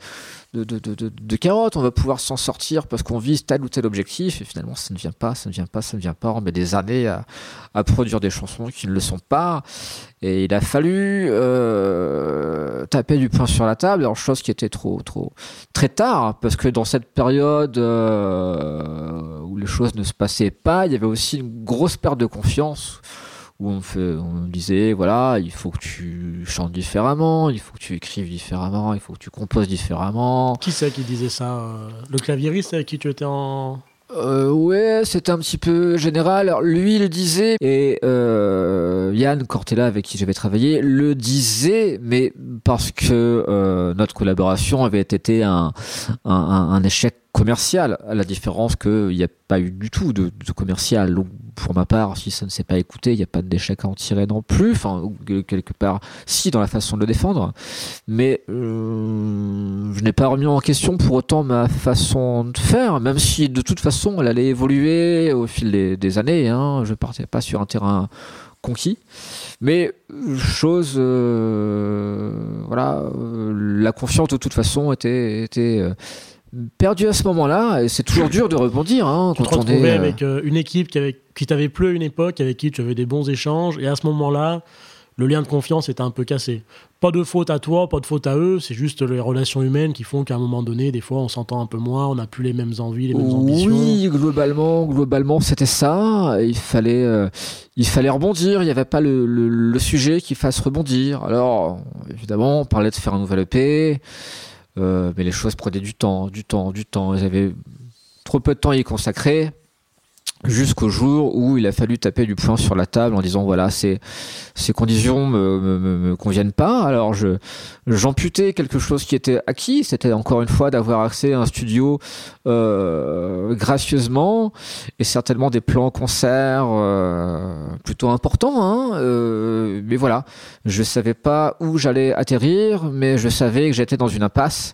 de, de, de, carotte, on va pouvoir s'en sortir parce qu'on vise tel ou tel objectif, et finalement ça ne vient pas, ça ne vient pas, ça ne vient pas. On met des années à, à produire des chansons qui ne le sont pas, et il a fallu euh, taper du poing sur la table, alors chose qui était trop, trop, très tard, parce que dans cette période euh, où les choses ne se passaient pas, il y avait aussi une grosse perte de confiance où on, fait, on disait voilà il faut que tu chantes différemment il faut que tu écrives différemment il faut que tu composes différemment Qui c'est qui disait ça euh, Le claviériste avec qui tu étais en. euh, ouais c'était un petit peu général Alors, lui le disait et euh, Yann Cortella avec qui j'avais travaillé le disait mais parce que euh, notre collaboration avait été un, un, un, un échec commercial à la différence qu'il n'y a pas eu du tout de, commercial. Pour ma part si ça ne s'est pas écouté il n'y a pas d'échec à en tirer non plus. Enfin quelque part si dans la façon de le défendre. Mais euh, je n'ai pas remis en question pour autant ma façon de faire même si de toute façon elle allait évoluer au fil des, années hein, je partais pas sur un terrain conquis. Mais chose euh, voilà euh, la confiance de toute façon était perdu à ce moment-là, et c'est toujours dur de rebondir. Hein, Tu te quand retrouvais euh, avec euh, une équipe qui, avait, qui t'avait plu à une époque, avec qui tu avais des bons échanges, et à ce moment-là, le lien de confiance était un peu cassé. Pas de faute à toi, pas de faute à eux, c'est juste les relations humaines qui font qu'à un moment donné, des fois, on s'entend un peu moins, on n'a plus les mêmes envies, les mêmes ambitions. Oui, globalement, globalement, c'était ça. Il fallait, euh, il fallait rebondir. Il n'y avait pas le, le, le sujet qui fasse rebondir. Alors, évidemment, on parlait de faire un nouvel EP, mais les choses prenaient du temps, du temps, du temps. J'avais trop peu de temps à y consacrer. Jusqu'au jour où il a fallu taper du poing sur la table en disant voilà ces ces conditions me, me, me, conviennent pas. Alors je j'amputais quelque chose qui était acquis. C'était encore une fois d'avoir accès à un studio euh, gracieusement et certainement des plans concerts euh, plutôt importants hein, euh, mais voilà. Je savais pas où j'allais atterrir mais je savais que j'étais dans une impasse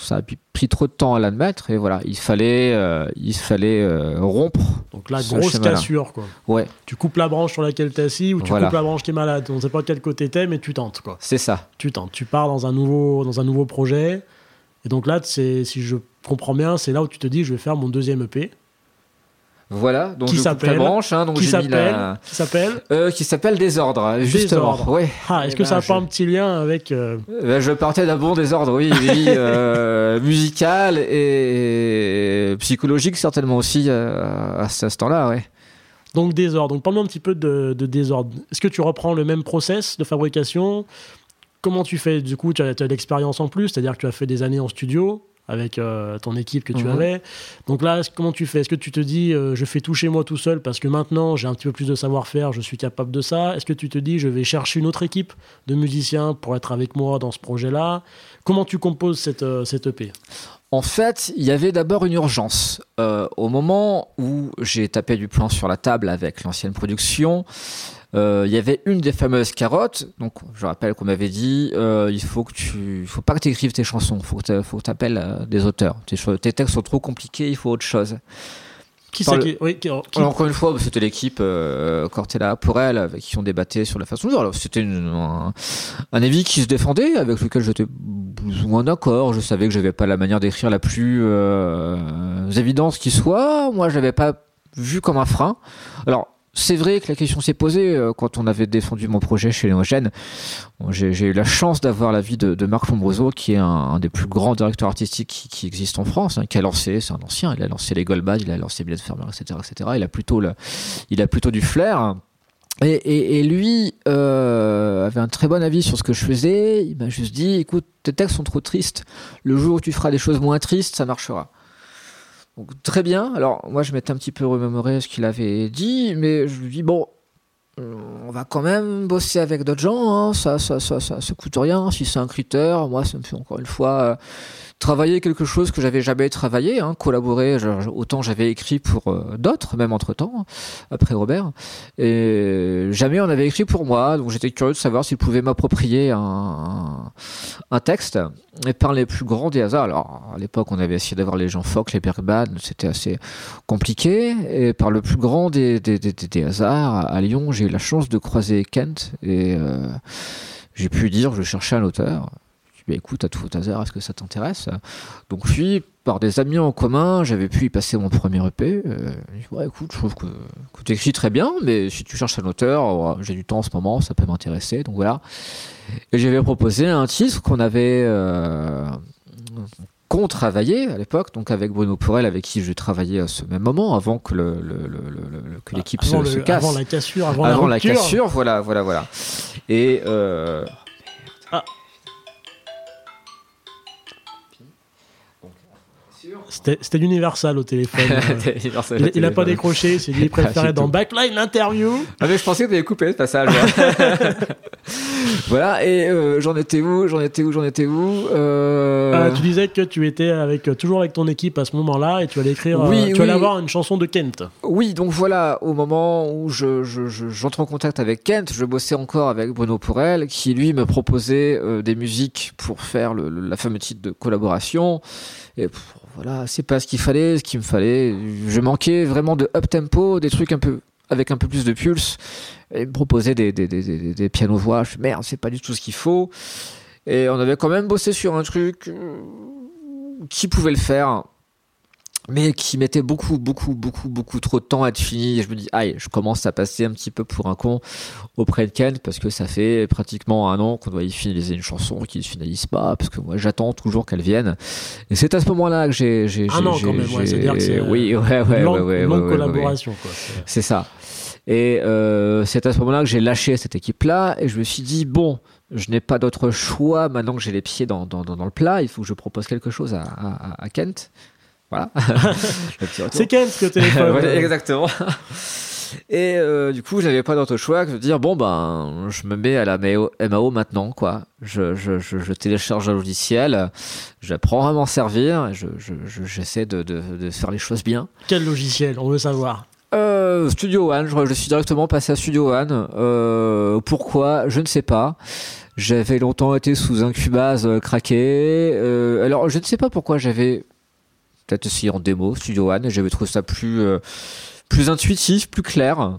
ça a pris trop de temps à l'admettre et voilà il fallait euh, il fallait euh, rompre Donc là, Ce grosse cassure, quoi. ouais Tu coupes la branche sur laquelle t'es assis, ou tu Voilà. coupes la branche qui est malade. On ne sait pas de quel côté t'es, mais tu tentes, quoi. c'est ça Tu tentes. Tu pars dans un nouveau, dans un nouveau projet. Et donc là, c'est, si je comprends bien, c'est là où tu te dis, je vais faire mon deuxième EP. Voilà donc Qui je coupe la s'appelle branche hein, donc qui j'ai mis s'appelle, la qui s'appelle euh, qui s'appelle désordre justement Désordre. ouais Ah, est-ce Eh que ben, ça n'a je- pas un petit lien avec. euh, Ben, je partais d'un bon désordre, oui, oui euh, musical et psychologique certainement aussi euh, à ce instant-là, ouais. Donc désordre. Donc parle-moi un petit peu de, de désordre. Est-ce que tu reprends le même process de fabrication? Comment tu fais? Du coup, tu as, tu as de l'expérience en plus, c'est-à-dire que tu as fait des années en studio avec euh, ton équipe que tu Mhm. avais. Donc là, comment tu fais? Est-ce que tu te dis, euh, je fais tout chez moi tout seul parce que maintenant j'ai un petit peu plus de savoir-faire, je suis capable de ça? Est-ce que tu te dis, je vais chercher une autre équipe de musiciens pour être avec moi dans ce projet-là? Comment tu composes cette, euh, cette EP En fait, il y avait d'abord une urgence. Au moment où j'ai tapé du plan sur la table avec l'ancienne production, il y avait une des fameuses carottes. Donc, je rappelle qu'on m'avait dit, euh, il faut que tu, faut pas que tu écrives tes chansons, faut que faut que tu appelles des auteurs. Tes, tes textes sont trop compliqués, il faut autre chose. Qui c'est le- qui, oui, encore une fois, c'était l'équipe euh, Cortella pour elle avec qui on débattait sur la façon de. Alors, c'était un, un avis qui se défendait, avec lequel j'étais moins d'accord. Je savais que j'avais pas la manière d'écrire la plus euh, évidente qui soit. Moi, je l'avais pas vu comme un frein. Alors, c'est vrai que la question s'est posée euh, quand on avait défendu mon projet chez Léogène. J'ai eu la chance d'avoir l'avis de, de Marc Lombroso, qui est un, des plus grands directeurs artistiques qui, qui existe en France, hein, qui a lancé, c'est un ancien, il a lancé les Goldbad, il a lancé Mylène Farmer, etc., etc. Il a plutôt du flair. Et lui euh, avait un très bon avis sur ce que je faisais. Il m'a juste dit, écoute, tes textes sont trop tristes. Le jour où tu feras des choses moins tristes, ça marchera. Donc, très bien. Alors moi, je m'étais un petit peu remémoré ce qu'il avait dit, mais je lui dis bon, on va quand même bosser avec d'autres gens. Hein. Ça, ça, ça, ça, ça coûte rien. Si c'est un critère, moi, ça me fait encore une fois euh, travailler quelque chose que j'avais jamais travaillé, hein, collaborer. autant j'avais écrit pour euh, d'autres, même entre temps, après Robert, et jamais on avait écrit pour moi. Donc j'étais curieux de savoir s'il pouvait m'approprier un, texte. Par les plus grands des hasards, alors à l'époque on avait essayé d'avoir les gens Fock, les Bergman, c'était assez compliqué. Et par le plus grand des, des- des hasards, à Lyon, j'ai eu la chance de croiser Kent et euh, j'ai pu dire je cherchais un auteur. Lui ai Bah, écoute, à tout hasard, est-ce que ça t'intéresse? Donc puis, par des amis en commun, j'avais pu y passer mon premier EP. Euh, ouais, écoute, je trouve que, que tu écris très bien, mais si tu cherches un auteur, euh, j'ai du temps en ce moment, ça peut m'intéresser. Donc voilà. Et j'avais proposé un titre qu'on avait euh, qu'on travaillait à l'époque, donc avec Bruno Pourel, avec qui je travaillais à ce même moment, avant que le, le- le- le- que l'équipe se, casse. avant la cassure, avant, Avant la cassure, voilà, voilà, voilà. Et euh, C'était c'était l'Universal au téléphone. il, il a pas décroché, il s'est dit il préférait c'est dans. Backline l'interview. Ah mais je pensais que tu avais coupé ce passage. voilà, et euh, j'en étais où J'en étais où J'en étais où euh... Euh, tu disais que tu étais avec, toujours avec ton équipe à ce moment-là et tu allais écrire, euh, Oui, tu allais avoir une chanson de Kent. Oui, donc voilà, au moment où je, je, je- j'entre en contact avec Kent, je bossais encore avec Bruno Pourel, qui lui me proposait euh, des musiques pour faire le, le- la fameuse titre de collaboration. Et voilà, c'est pas ce qu'il fallait, ce qu'il me fallait. Je manquais vraiment de up tempo, des trucs un peu avec un peu plus de pulse. Et me proposait des, des, des, des, des pianos voix. Je merde, c'est pas du tout ce qu'il faut. Et on avait quand même bossé sur un truc euh, qui pouvait le faire mais qui mettait beaucoup, beaucoup, beaucoup, beaucoup trop de temps à être fini. Et je me dis, aïe, je commence à passer un petit peu pour un con auprès de Ken parce que ça fait pratiquement un an qu'on doit y finaliser une chanson qui ne se finalise pas parce que moi j'attends toujours qu'elle vienne. Et c'est à ce moment-là que j'ai, j'ai, Un an, quand même, ouais, c'est-à-dire que c'est, oui, ouais, ouais, Une longue, ouais, ouais, une longue ouais, ouais, ouais. collaboration. Quoi. C'est- C'est ça. Et euh, c'est à ce moment-là que j'ai lâché cette équipe-là et je me suis dit bon, je n'ai pas d'autre choix maintenant que j'ai les pieds dans, dans, dans, dans le plat. Il faut que je propose quelque chose à, à, à Kent. Voilà. C'est Kent que téléphone. Voilà, exactement. Et euh, du coup, j'avais pas d'autre choix que de dire bon ben, je me mets à la MAO, maintenant quoi. Je, je, je, je télécharge un logiciel, j'apprends à m'en servir, et j'essaie de, de, de faire les choses bien. Quel logiciel? On veut savoir. Euh, Studio One, je, je suis directement passé à Studio One. Euh, pourquoi? Je ne sais pas. J'avais longtemps été sous un Cubase craqué. Alors, je ne sais pas pourquoi j'avais peut-être essayé en démo Studio One j'avais trouvé ça plus euh, plus intuitif, plus clair.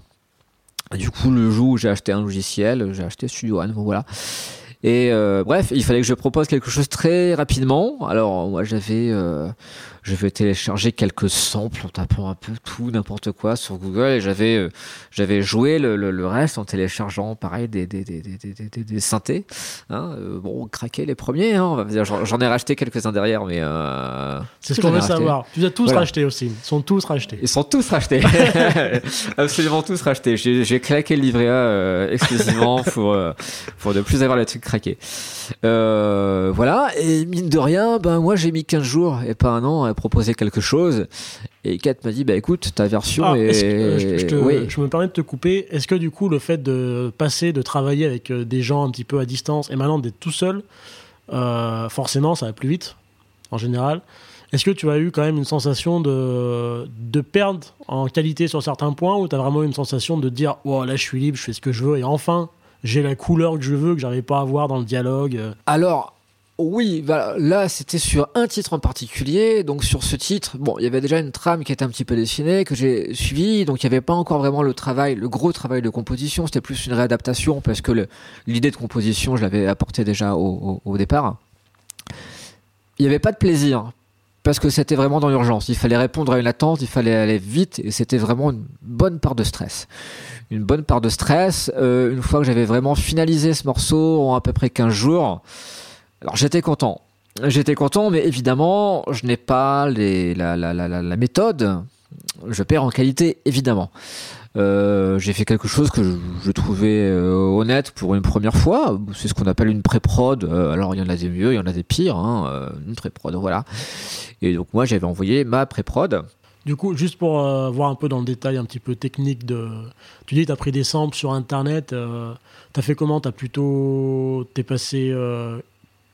Du coup, le jour où j'ai acheté un logiciel, j'ai acheté Studio One. Bon, voilà. Et euh, bref, il fallait que je propose quelque chose très rapidement. Alors moi j'avais euh, je vais télécharger quelques samples en tapant un peu tout, n'importe quoi sur Google et j'avais euh, j'avais joué le, le, reste en téléchargeant pareil des, des, des, des, des synthés. Hein, euh, bon, craquer les premiers, hein, j'en ai racheté quelques-uns derrière, mais. Euh, C'est ce qu'on veut savoir. Tu as tous racheté rachetés aussi. Ils sont tous rachetés. Ils sont tous rachetés. Absolument tous rachetés. J'ai claqué le livret A exclusivement pour, pour ne plus avoir les trucs craqués. voilà, et mine de rien, ben moi j'ai mis 15 jours et pas un an proposer quelque chose. Et Kat m'a dit, bah écoute, ta version ah, est... je, me permets de te couper. Est-ce que du coup, le fait de passer, de travailler avec euh, des gens un petit peu à distance et maintenant d'être tout seul, euh, forcément, ça va plus vite, en général. Est-ce que tu as eu quand même une sensation de, de perdre en qualité sur certains points ou tu as vraiment une sensation de dire, oh là, je suis libre, je fais ce que je veux et enfin, j'ai la couleur que je veux, que j'arrivais pas à avoir dans le dialogue euh? Alors, oui, là c'était sur un titre en particulier. Donc sur ce titre, bon, il y avait déjà une trame qui était un petit peu dessinée que j'ai suivie. Donc il n'y avait pas encore vraiment le travail, le gros travail de composition. C'était plus une réadaptation parce que l'idée de composition, je l'avais apporté déjà au, départ. Il n'y avait pas de plaisir parce que c'était vraiment dans l'urgence. Il fallait répondre à une attente, il fallait aller vite et c'était vraiment une bonne part de stress. Une bonne part de stress. Euh, une fois que j'avais vraiment finalisé ce morceau en à peu près 15 jours. Alors j'étais content. J'étais content, mais évidemment, je n'ai pas la, méthode. Je perds en qualité, évidemment. Euh, j'ai fait quelque chose que je, trouvais euh, honnête pour une première fois. C'est ce qu'on appelle une pré-prod. Euh, alors il y en a des mieux, il y en a des pires. Hein, une pré-prod, voilà. Et donc moi j'avais envoyé ma pré-prod. Du coup, juste pour voir un peu dans le détail, un petit peu technique de. Tu dis, tu as pris des samples sur Internet. tu as fait comment? Tu as plutôt. T'es passé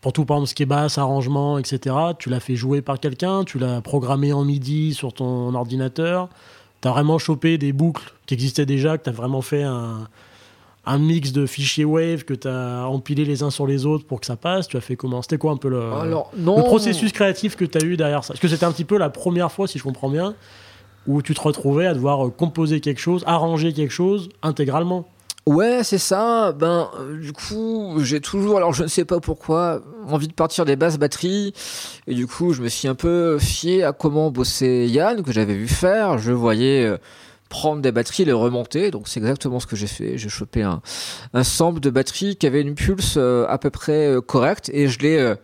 pour tout, par exemple, ce qui est basse, arrangement, etc., tu l'as fait jouer par quelqu'un, tu l'as programmé en MIDI sur ton ordinateur, tu as vraiment chopé des boucles qui existaient déjà, que tu as vraiment fait un, un, mix de fichiers Wave, que tu as empilé les uns sur les autres pour que ça passe. Tu as fait comment? C'était quoi un peu le, le processus créatif que tu as eu derrière ça? Est-ce que c'était un petit peu la première fois, si je comprends bien, où tu te retrouvais à devoir composer quelque chose, arranger quelque chose intégralement Ouais, c'est ça. Ben, euh, du coup, j'ai toujours, alors je ne sais pas pourquoi, envie de partir des basses batteries. Et du coup, je me suis un peu fié à comment bossait Yann, que j'avais vu faire. Je voyais euh, prendre des batteries, les remonter. Donc, c'est exactement ce que j'ai fait. J'ai chopé un, un sample de batterie qui avait une pulse euh, à peu près correcte et je l'ai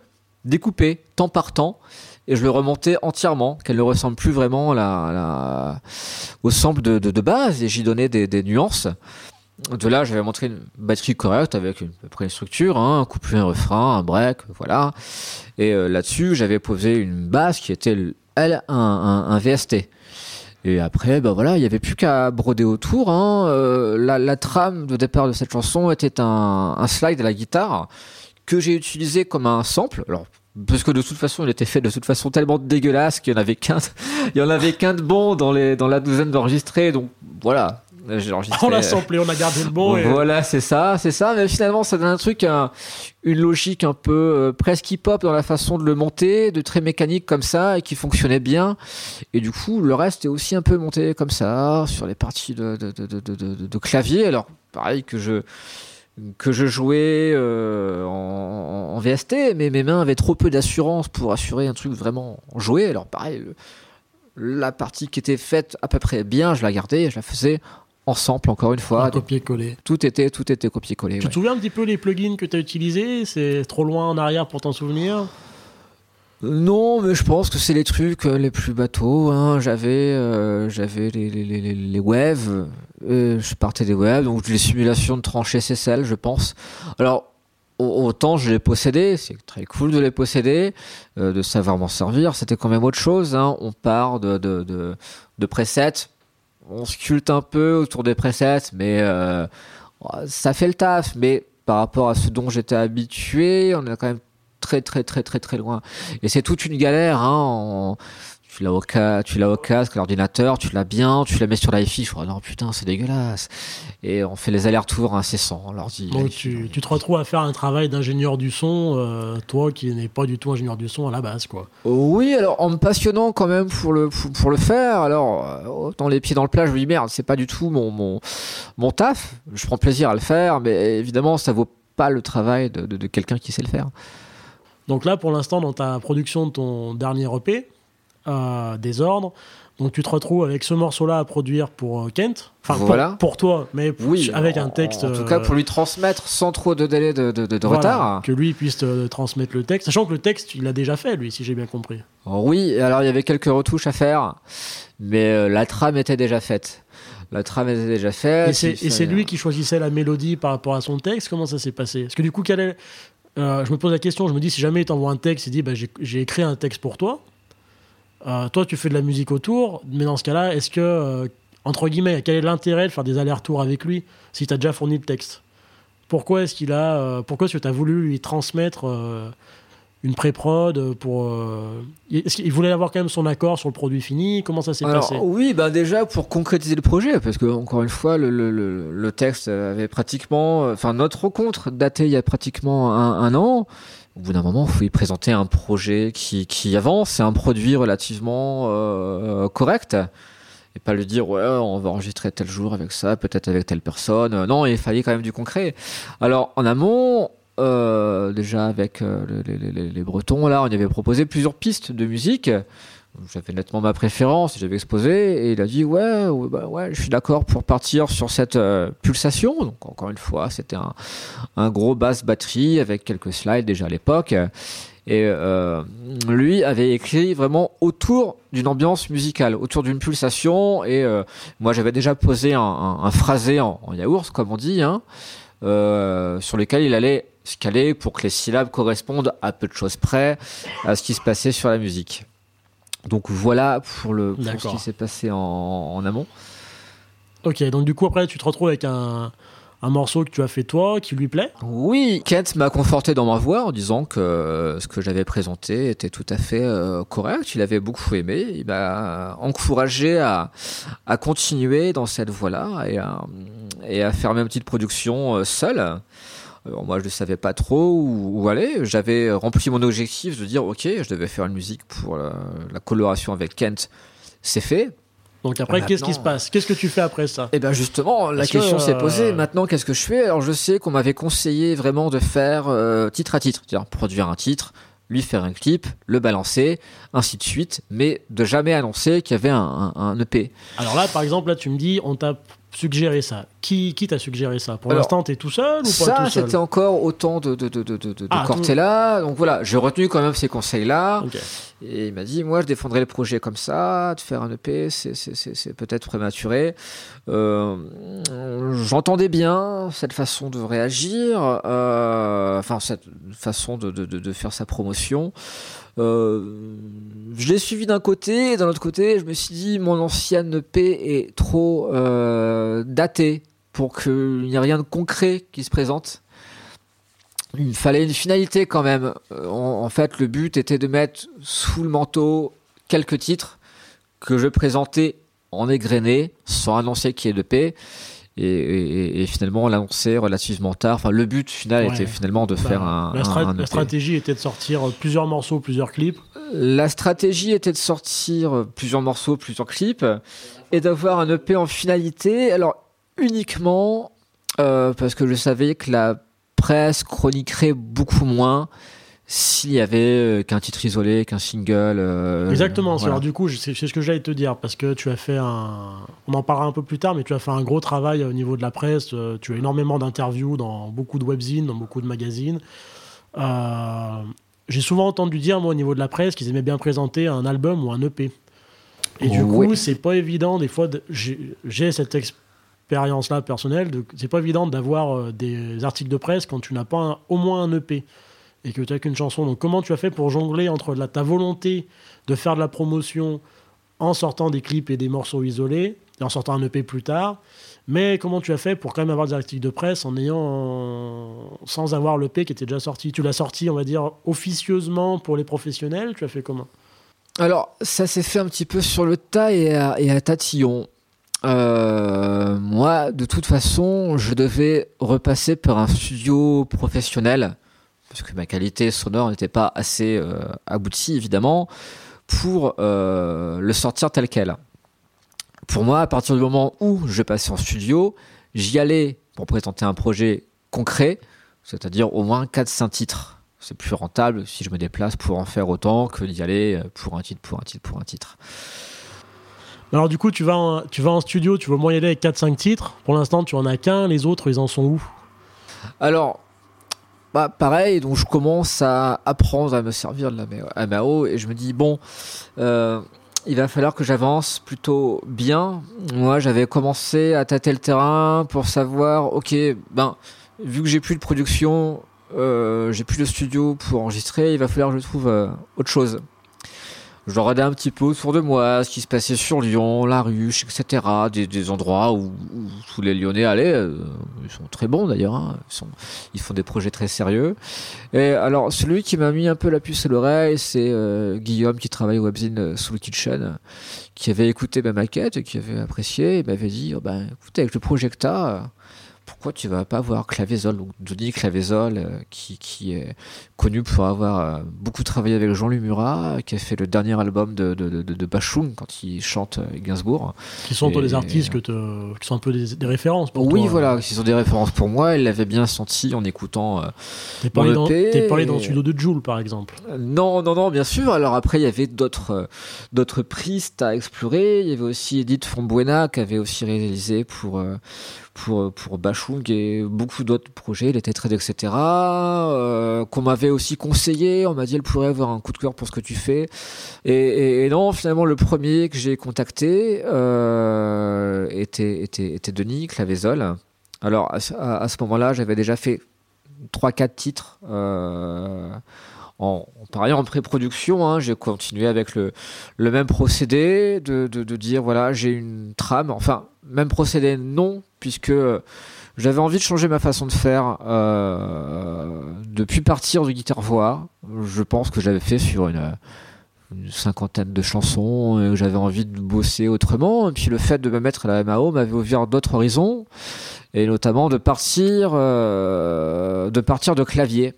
découpé temps par temps et je le remontais entièrement, qu'elle ne ressemble plus vraiment la, au sample de, de, base et j'y donnais des, des nuances de là, j'avais montré une batterie correcte avec une, une structure, hein, un couplet, un refrain, un break, voilà. Et euh, là-dessus, j'avais posé une basse qui était, elle, un, un, VST. Et après, ben voilà, il n'y avait plus qu'à broder autour. Hein. Euh, la, la, trame de départ de cette chanson était un, un slide à la guitare que j'ai utilisé comme un sample. Alors, parce que de toute façon, il était fait de toute façon tellement dégueulasse qu'il y en avait qu'un, en avait qu'un de bon dans les, dans la douzaine d'enregistrés. Donc voilà, on l'a samplé, on a gardé le bon. Voilà, c'est ça, c'est ça. Mais finalement, ça donne un truc, une logique un peu euh, presque hip-hop dans la façon de le monter, de très mécanique comme ça, et qui fonctionnait bien. Et du coup, le reste est aussi un peu monté comme ça, sur les parties de, de, de, de clavier. Alors, pareil que je que je jouais euh, en, en, VST, mais mes mains avaient trop peu d'assurance pour assurer un truc vraiment joué. Alors pareil, la partie qui était faite à peu près bien, je la gardais, je la faisais ensemble encore une fois. Copier-coller. Tout était, tout était copier-coller. Tu te souviens un petit peu les plugins que tu as utilisés? C'est trop loin en arrière pour t'en souvenir? Non, mais je pense que c'est les trucs euh, les plus bateaux. Hein. J'avais, euh, j'avais les, les, les, les waves, euh, je partais des waves, donc les simulations de tranchées SSL, je pense. Alors, autant je les possédais, c'est très cool de les posséder, de savoir m'en servir, c'était quand même autre chose. Hein. On part de, de, de, de presets, on sculpte un peu autour des presets, mais euh, ça fait le taf. Mais par rapport à ce dont j'étais habitué, on est quand même très très très très très loin. Et c'est toute une galère. Hein, tu l'as au, tu l'as au casque, l'ordinateur, tu l'as bien, tu la mets sur l'iFi, je crois, non putain, c'est dégueulasse. Et on fait les allers-retours incessants, on leur dit. Donc tu, tu, te retrouves à faire un travail d'ingénieur du son, euh, toi qui n'es pas du tout ingénieur du son à la base, quoi. Oui, alors en me passionnant quand même pour le, pour, le faire, alors euh, autant les pieds dans le plat, je me dis merde, c'est pas du tout mon, mon, mon taf, je prends plaisir à le faire, mais évidemment ça vaut pas le travail de, de- de quelqu'un qui sait le faire. Donc là, pour l'instant, dans ta production de ton dernier EP, euh, Désordre, donc tu te retrouves avec ce morceau-là à produire pour euh, Kent. Enfin, pour- Voilà. pour, toi, mais Oui, avec en- un texte. En, tout cas, euh, pour lui transmettre sans trop de délai de, de- de- de voilà, retard. Que lui puisse te transmettre le texte. Sachant que le texte, il l'a déjà fait, lui, si j'ai bien compris. Oui, alors il y avait quelques retouches à faire, mais euh, la trame était déjà faite. La trame était déjà faite. Et c'est et lui qui choisissait la mélodie par rapport à son texte. Comment ça s'est passé? Parce que du coup, quel est- euh, je me pose la question. Je me dis, si jamais il t'envoie un texte, il dit, bah, j'ai j'ai écrit un texte pour toi. Euh, toi, tu fais de la musique autour. Mais dans ce cas-là, est-ce que, euh, entre guillemets, quel est l'intérêt de faire des allers-retours avec lui si tu as déjà fourni le texte? Pourquoi est-ce qu'il a, euh, pourquoi est-ce que tu as voulu lui transmettre une pré-prod pour Est-ce qu'il voulait avoir quand même son accord sur le produit fini? Comment ça s'est Alors, passé? oui, ben déjà pour concrétiser le projet, parce que encore une fois, le, le- le- le texte avait pratiquement, enfin notre rencontre datait il y a pratiquement un, un an. Au bout d'un moment, il faut y présenter un projet qui, avance, et un produit relativement euh, correct, et pas lui dire ouais, on va enregistrer tel jour avec ça, peut-être avec telle personne. Non, il fallait quand même du concret. Alors en amont. euh, déjà avec euh, les- les Bretons là, on y avait proposé plusieurs pistes de musique. J'avais nettement ma préférence, j'avais exposé et il a dit ouais, ouais, bah je suis d'accord pour partir sur cette euh, pulsation. Donc encore une fois, c'était un, gros basse batterie avec quelques slides déjà à l'époque. Et euh, lui avait écrit vraiment autour d'une ambiance musicale, autour d'une pulsation. Et euh, moi, j'avais déjà posé un, phrasé en, yaourt, comme on dit, hein, sur lequel il allait se caler pour que les syllabes correspondent à peu de choses près à ce qui se passait sur la musique. Donc voilà pour, le, pour ce qui s'est passé en, en amont. Ok, donc du coup, après, tu te retrouves avec un, un morceau que tu as fait toi, qui lui plaît? Oui, Kent m'a conforté dans ma voix en disant que euh, ce que j'avais présenté était tout à fait euh, correct. Il avait beaucoup aimé. Il m'a encouragé à, à continuer dans cette voie-là et à, et à faire mes petites productions euh, seul. Alors moi, je ne savais pas trop où, où aller. J'avais rempli mon objectif de dire, ok, je devais faire une musique pour la, la coloration avec Kent. C'est fait. Donc après, Maintenant- qu'est-ce qui se passe? Qu'est-ce que tu fais après ça? Et bien justement, la Parce que, question s'est euh, posée. Maintenant, qu'est-ce que je fais? Alors je sais qu'on m'avait conseillé vraiment de faire euh, titre à titre, c'est-à-dire produire un titre, lui faire un clip, le balancer, ainsi de suite, mais de jamais annoncer qu'il y avait un, un- un EP. Alors là, par exemple, là, tu me dis, on t'a suggéré ça. Qui, qui t'a suggéré ça? Pour l'instant, t'es tout seul ou pas Ça, c'était encore autant de, de, de, de, de, Ah, Cortella. Donc voilà, j'ai retenu quand même ces conseils-là. Et il m'a dit, moi, je défendrais le projet comme ça, de faire un EP, c'est- peut-être prématuré. Euh, J'entendais bien cette façon de réagir, euh, enfin, cette façon de, de, de, de faire sa promotion. Euh, je l'ai suivi d'un côté, et d'un autre côté, je me suis dit, mon ancienne EP est trop euh, datée pour qu'il n'y ait rien de concret qui se présente. Il fallait une finalité quand même. Euh, En, en fait, le but était de mettre sous le manteau quelques titres que je présentais en égrené, sans annoncer qu'il y ait de paix. Et, et- et finalement, l'annoncer relativement tard. Enfin, le but final Ouais. était finalement de faire Bah, un, la, un- strat- un la EP. stratégie était de sortir plusieurs morceaux, plusieurs clips. La stratégie était de sortir plusieurs morceaux, plusieurs clips, et d'avoir un EP en finalité. Alors, uniquement euh, parce que je savais que la presse chroniquerait beaucoup moins s'il y avait euh, qu'un titre isolé, qu'un single. euh, Exactement. voilà. Alors du coup, c'est ce que j'allais te dire parce que tu as fait un. On en parlera un peu plus tard, mais tu as fait un gros travail au niveau de la presse. euh, Tu as énormément d'interviews dans beaucoup de webzines, dans beaucoup de magazines. Euh, J'ai souvent entendu dire, moi, au niveau de la presse, qu'ils aimaient bien présenter un album ou un EP. Et du coup, c'est pas évident, des fois, de- j'ai cette expérience-là personnelle, de- c'est pas évident d'avoir euh, des articles de presse quand tu n'as pas un- au moins un EP et que tu n'as qu'une chanson. Donc, comment tu as fait pour jongler entre ta volonté de faire de la promotion en sortant des clips et des morceaux isolés, et en sortant un EP plus tard, mais comment tu as fait pour quand même avoir des articles de presse en ayant sans avoir l'EP qui était déjà sorti? Tu l'as sorti, on va dire, officieusement pour les professionnels Tu as fait comment? Alors, ça s'est fait un petit peu sur le tas et à, et tatillon. Euh, moi, de toute façon, je devais repasser par un studio professionnel, parce que ma qualité sonore n'était pas assez euh, aboutie, évidemment, pour euh, le sortir tel quel. Pour moi, à partir du moment où je passais en studio, j'y allais pour présenter un projet concret, c'est-à-dire au moins 4-5 titres. C'est plus rentable si je me déplace pour en faire autant que d'y aller pour un titre, pour un titre, pour un titre. Alors du coup, tu vas en, tu vas en studio, tu veux moins y aller avec 4-5 titres. Pour l'instant, tu en as qu'un, les autres, ils en sont où? Alors, bah, pareil, donc je commence à apprendre à me servir de la MAO et je me dis, bon, euh, il va falloir que j'avance plutôt bien. Moi, j'avais commencé à tâter le terrain pour savoir, ok, ben, vu que j'ai plus de production, euh, j'ai plus de studio pour enregistrer, il va falloir que je trouve euh, autre chose je regardais un petit peu autour de moi ce qui se passait sur Lyon, la ruche, etc. Des, des endroits où, tous les Lyonnais allaient. Euh, ils sont très bons d'ailleurs. Hein. Ils, sont, ils font des projets très sérieux. Et alors, celui qui m'a mis un peu la puce à l'oreille, c'est euh, Guillaume qui travaille au Webzine euh, Soul Kitchen, qui avait écouté ma maquette et qui avait apprécié. Et m'avait dit, oh ben, écoute, avec le Projecta pourquoi tu vas pas voir Clavezol, donc Denis Clavezol, euh, qui, qui, est connu pour avoir euh, beaucoup travaillé avec Jean Lumura, qui a fait le dernier album de, de, de, de Bachung quand il chante euh, Gainsbourg. Qui sont toi des artistes que qui sont un peu des, références pour oui, toi. Oui, voilà, qui sont des références pour moi. Elle l'avait bien senti en écoutant. T'es parlé, dans, es parlé dans celui de Joule, par exemple. Non, non, non, bien sûr. Alors après, il y avait d'autres d'autres pistes à explorer. Il y avait aussi Edith Fombuena qui avait aussi réalisé pour pour, pour Bachung et beaucoup d'autres projets, était très etc. Euh, qu'on m'avait aussi conseillé, on m'a dit elle pourrait avoir un coup de cœur pour ce que tu fais. Et, non, finalement, le premier que j'ai contacté euh, était, était, était Denis Clavezol. Alors à, à ce moment-là, j'avais déjà fait 3-4 titres. Euh, en, par ailleurs en pré-production, hein, j'ai continué avec le, même procédé de, dire voilà j'ai une trame, enfin même procédé non puisque j'avais envie de changer ma façon de faire euh, depuis partir de guitare voix. Je pense que j'avais fait sur une, une, cinquantaine de chansons et j'avais envie de bosser autrement. Et puis le fait de me mettre à la MAO m'avait ouvert d'autres horizons et notamment de partir euh, de partir de clavier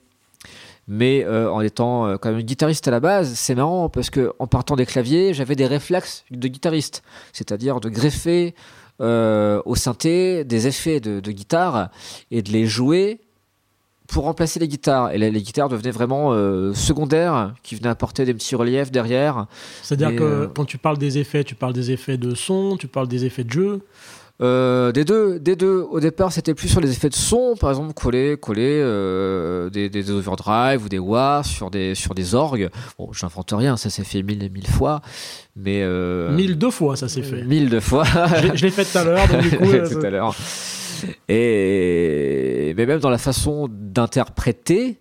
mais euh, en étant euh, quand même guitariste à la base, c'est marrant parce que en partant des claviers, j'avais des réflexes de guitariste, c'est-à-dire de greffer euh, au synthé des effets de, de, guitare et de les jouer pour remplacer les guitares. Et les, les guitares devenaient vraiment secondaires, qui venaient apporter des petits reliefs derrière. C'est-à-dire que quand tu parles des effets, tu parles des effets de son, tu parles des effets de jeu euh, des deux, des deux. Au départ, c'était plus sur les effets de son, par exemple, coller, coller euh, des, des overdrive ou des wah sur des sur des orgues. Bon, j'invente rien, ça s'est fait mille et mille fois, mais euh, mille deux fois, ça s'est fait. Mille deux fois. je, je l'ai fait tout à l'heure, donc du coup, tout à l'heure. Et mais même dans la façon d'interpréter,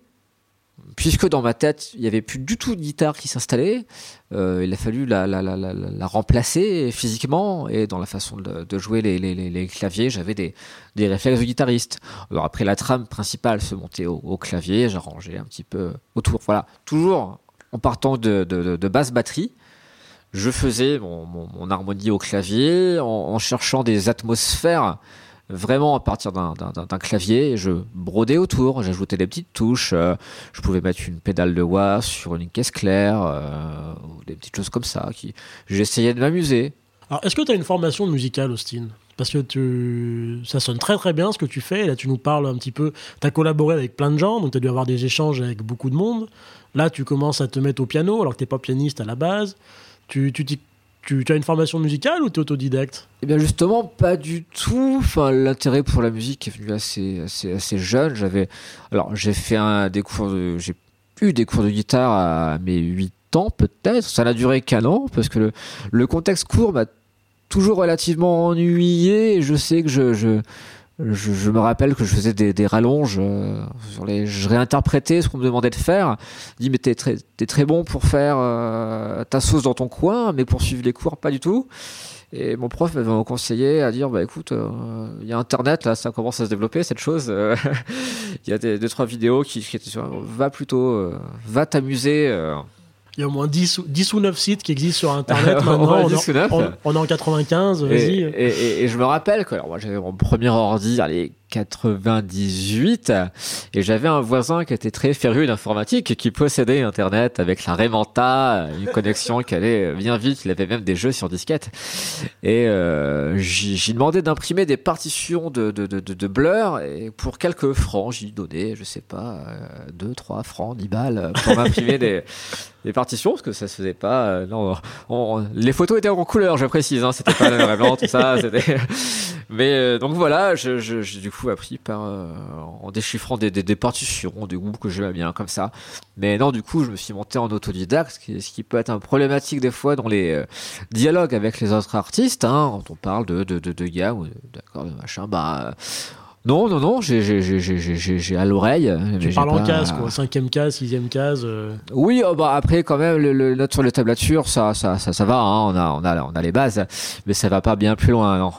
puisque dans ma tête, il n'y avait plus du tout de guitare qui s'installait, euh, il a fallu la, la, la, la, remplacer physiquement et dans la façon de, jouer les, claviers, j'avais des, réflexes de guitariste. Alors après, la trame principale se montait au, clavier, j'arrangeais un petit peu autour. Voilà, toujours en partant de, basse batterie. Je faisais mon, mon, mon, harmonie au clavier en cherchant des atmosphères vraiment à partir d'un clavier. Je brodais autour, j'ajoutais des petites touches. Euh, je pouvais mettre une pédale de wah sur une caisse claire, euh, des petites choses comme ça. Qui... J'essayais de m'amuser. Alors, est-ce que tu as une formation musicale, Austin? Parce que tu... ça sonne très très bien ce que tu fais. Là, tu nous parles un petit peu. Tu as collaboré avec plein de gens, donc tu as dû avoir des échanges avec beaucoup de monde. Là, tu commences à te mettre au piano alors que tu pas pianiste à la base. Tu, tu tu, as une formation musicale ou tu autodidacte? Eh bien justement, pas du tout. Enfin, l'intérêt pour la musique est venu assez, assez, jeune. J'avais, alors j'ai fait un, des cours de, j'ai eu des cours de guitare à mes 8 ans peut-être. Ça n'a duré qu'un an parce que le, le contexte court m'a toujours relativement ennuyé. Et je sais que je je, me rappelle que je faisais des, rallonges euh, je réinterprétais ce qu'on me demandait de faire. Je dis mais t'es très, bon pour faire euh, ta sauce dans ton coin, mais pour suivre les cours pas du tout. Et mon prof m'avait conseillé à dire bah écoute, il euh, y a Internet là, ça commence à se développer cette chose. Il y a des, deux trois vidéos qui, qui étaient sur, va plutôt, va t'amuser il y a au moins 10, 10 ou 9 sites qui existent sur Internet maintenant. on, est en 95, vas-y. Et, et, et, je me rappelle que alors moi j'avais mon premier ordi, allez, 98 et j'avais un voisin qui était très féru d'informatique et qui possédait internet avec la Remanta, une connexion qui allait bien vite, il avait même des jeux sur disquette et euh, j'ai demandé d'imprimer des partitions de, de, de, de, Blur et pour quelques francs, j'ai donné, je sais pas, 2, euh, 3 francs, 10 balles pour imprimer des, des partitions parce que ça se faisait pas. Euh, non, les photos étaient en couleur, je précise. Hein, c'était pas le blanc, tout ça. Mais euh, donc voilà, je, je, du coup appris par euh, en déchiffrant des, des, des, partitions, des groupes que j'aimais bien comme ça. Mais non, du coup, je me suis monté en autodidacte, ce qui, ce qui peut être un problématique des fois dans les dialogues avec les autres artistes. Hein, quand on parle de de de, de gars ou d'accord de machin, bah non, non, non, j'ai à l'oreille. Tu parles en case, quoi. Cinquième case, sixième case. Euh. Oui, oh, bah après, quand même, le, note sur les tablatures, ça, ça, ça, ça va. Hein. On, a, on, a, on a les bases, mais ça va pas bien plus loin, non.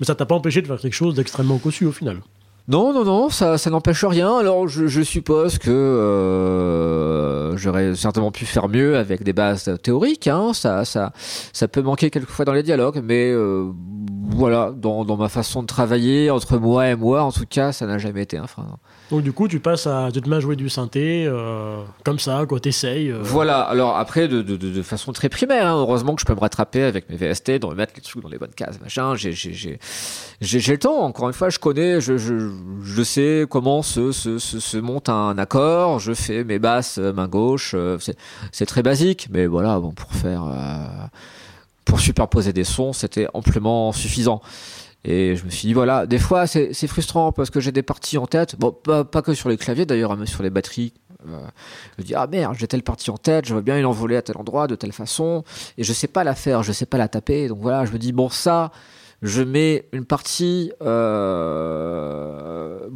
Mais ça t'a pas empêché de faire quelque chose d'extrêmement cossu au final. Non, non, non, ça, ça n'empêche rien. Alors, je, suppose que euh, j'aurais certainement pu faire mieux avec des bases théoriques. Hein. Ça, ça, ça peut manquer quelquefois dans les dialogues, mais euh, voilà, dans, dans ma façon de travailler entre moi et moi, en tout cas, ça n'a jamais été un frein. Donc du coup, tu passes à te mettre à jouer du synthé, euh, comme ça, quoi, t'essayes. Euh. Voilà, alors après, de, façon très primaire, hein. heureusement que je peux me rattraper avec mes VST, de remettre les trucs dans les bonnes cases, machin, j'ai, le temps, encore une fois, je connais, je, je, je sais comment se, se, se, monte un accord, je fais mes basses euh, main gauche, c'est, très basique, mais voilà, pour faire... pour superposer des sons, c'était amplement suffisant. Et je me suis dit, voilà, des fois c'est frustrant parce que j'ai des parties en tête, bon, pas, pas que sur les claviers d'ailleurs, mais sur les batteries. Euh, je me dis, ah merde, j'ai telle partie en tête, je veux bien une envoler à tel endroit, de telle façon, et je sais pas la faire, je sais pas la taper. Donc voilà, je me dis, bon, ça, je mets une partie euh,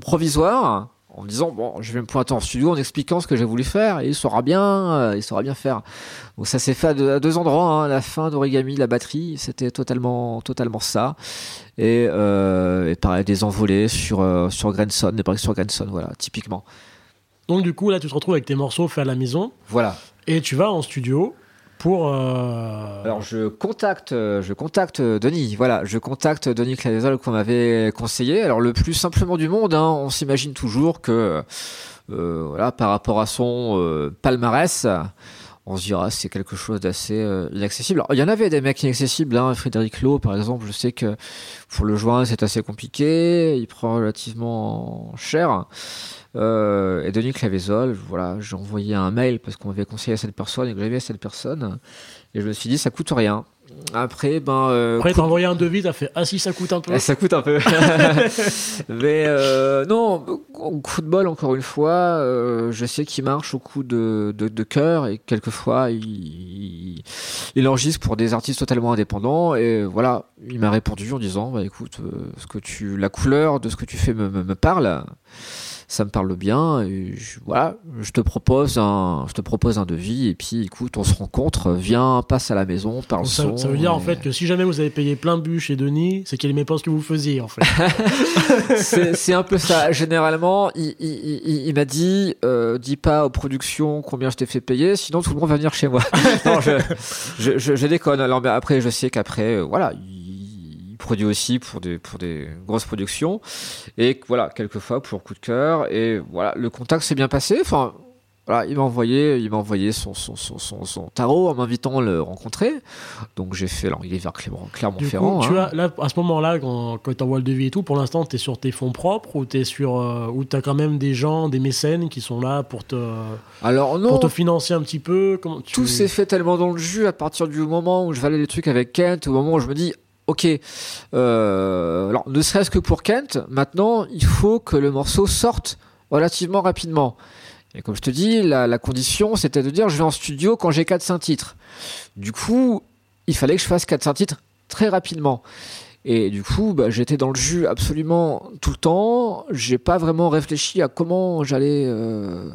provisoire en me disant bon je vais me pointer en studio en expliquant ce que j'ai voulu faire et il saura bien euh, il saura bien faire. Donc ça s'est fait à deux, endroits hein. la fin d'origami la batterie c'était totalement totalement ça. Et, euh, et pareil des envolées sur euh, sur Granson des breaks sur Granson voilà typiquement. Donc du coup là tu te retrouves avec tes morceaux faits à la maison. Voilà. Et tu vas en studio Euh, Alors je contacte, je contacte Denis. Voilà, je contacte Denis Clavesol qu'on m'avait conseillé. Alors le plus simplement du monde, hein, on s'imagine toujours que euh, voilà, par rapport à son euh, palmarès, on se dira c'est quelque chose d'assez inaccessible. Il y en avait des mecs inaccessibles, hein, Frédéric Lowe par exemple, je sais que pour le joindre c'est assez compliqué, il prend relativement cher. Euh, et Denis Clavésol, voilà, j'ai envoyé un mail parce qu'on m'avait conseillé à cette personne et que j'avais à cette personne. Et je me suis dit, ça coûte rien. Après, ben. Euh, Après, t'as envoyé un devis, t'as fait Ah si, ça coûte un peu. ça coûte un peu. Mais euh, non, coup de bol, encore une fois, euh, je sais qu'il marche au coup de, de, de cœur et quelquefois, il, il, enregistre pour des artistes totalement indépendants. Et voilà, il m'a répondu en disant Bah écoute, ce que tu, la couleur de ce que tu fais me, me, me parle ça me parle bien. Et je, voilà, je te propose un, je te propose un devis et puis écoute, on se rencontre, viens, passe à la maison, parle ça, son. Ça veut dire en fait que si jamais vous avez payé plein but chez Denis, c'est qu'il aimait pas ce que vous faisiez en fait. c'est un peu ça. Généralement, il, il, il, m'a dit, euh, dis pas aux productions combien je t'ai fait payer, sinon tout le monde va venir chez moi. non, je, je, je, je, déconne. Alors après, je sais qu'après, euh, voilà. Il, produit aussi pour des, pour des grosses productions. Et voilà, quelquefois pour coup de cœur. Et voilà, le contact s'est bien passé. Enfin, voilà, il m'a envoyé, il m'a envoyé son, son, son, son, tarot en m'invitant à le rencontrer. Donc j'ai fait, alors il est vers Clermont-Ferrand. Tu hein. là, à ce moment-là, quand, quand tu envoies le devis et tout, pour l'instant, tu es sur tes fonds propres ou tu sur, euh, ou as quand même des gens, des mécènes qui sont là pour te, alors, non, pour te financer un petit peu? Comment, Tout s'est fait tellement dans le jus à partir du moment où je valais les trucs avec Kent, au moment où je me dis, ok, euh, alors ne serait-ce que pour Kent, maintenant il faut que le morceau sorte relativement rapidement. Et comme je te dis, la, condition c'était de dire je vais en studio quand j'ai 4-5 titres. Du coup, il fallait que je fasse 4-5 titres très rapidement. Et du coup, bah, j'étais dans le jus absolument tout le temps. J'ai pas vraiment réfléchi à comment j'allais euh,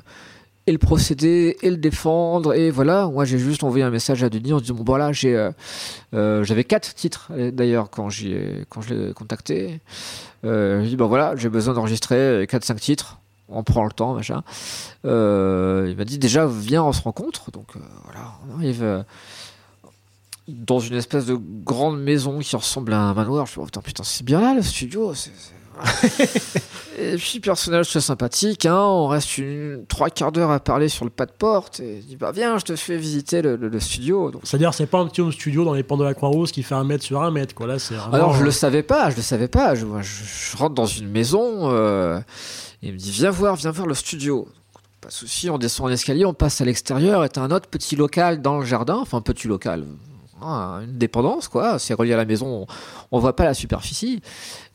et le procéder et le défendre et voilà. Moi j'ai juste envoyé un message à Denis en disant bon voilà j'ai euh, euh, j'avais quatre titres d'ailleurs quand j'ai quand je l'ai contacté. Euh, je dit voilà j'ai besoin d'enregistrer quatre cinq titres. On prend le temps machin. Euh, il m'a dit déjà viens on se rencontre. Donc euh, voilà on arrive dans une espèce de grande maison qui ressemble à un manoir. Je me dis oh, putain, putain c'est bien là le studio et puis, personnage très sympathique, hein, on reste une, trois quarts d'heure à parler sur le pas de porte, et il dit, bah viens, je te fais visiter le, le- le studio. C'est-à-dire, c'est pas un petit home studio dans les pans de la Croix-Rousse qui fait un mètre sur un mètre, quoi. Là, c'est vraiment- Alors je le savais pas, je le savais pas. Je, moi, je, je rentre dans une maison, euh, et il me dit viens voir, viens voir le studio. Pas de souci, on descend l'escalier, on passe à l'extérieur, et t'as un autre petit local dans le jardin, enfin petit local, ah, une dépendance quoi. C'est relié à la maison, on, on voit pas la superficie.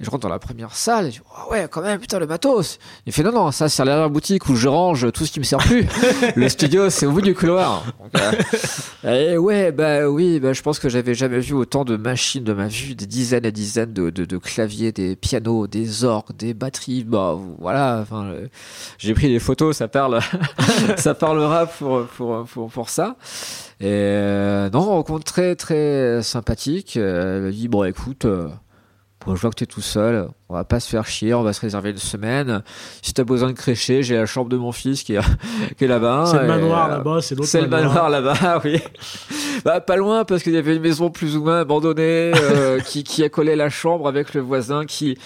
Et je rentre dans la première salle, et je dis Ah ouais quand même putain le matos. Il fait non non ça c'est la boutique où je range tout ce qui me sert plus. le studio c'est au bout du couloir. Donc, euh, et ouais, bah oui, bah, je pense que j'avais jamais vu autant de machines de ma vue, des dizaines et dizaines de, de, de claviers, des pianos, des orgues, des batteries. Bah voilà, enfin, euh, j'ai pris des photos, ça parle, ça parlera pour pour pour, pour ça. Et euh, non, rencontre très très sympathique. Euh, Elle dit bon écoute. euh, Bon, je vois que t'es tout seul, on va pas se faire chier, on va se réserver une semaine. Si t'as besoin de crécher, j'ai la chambre de mon fils qui est, qui est là-bas. C'est le manoir euh, là-bas, c'est l'autre c'est le manoir là-bas, oui. Bah, pas loin, parce qu'il y avait une maison plus ou moins abandonnée euh, qui, qui accolait la chambre avec le voisin qui,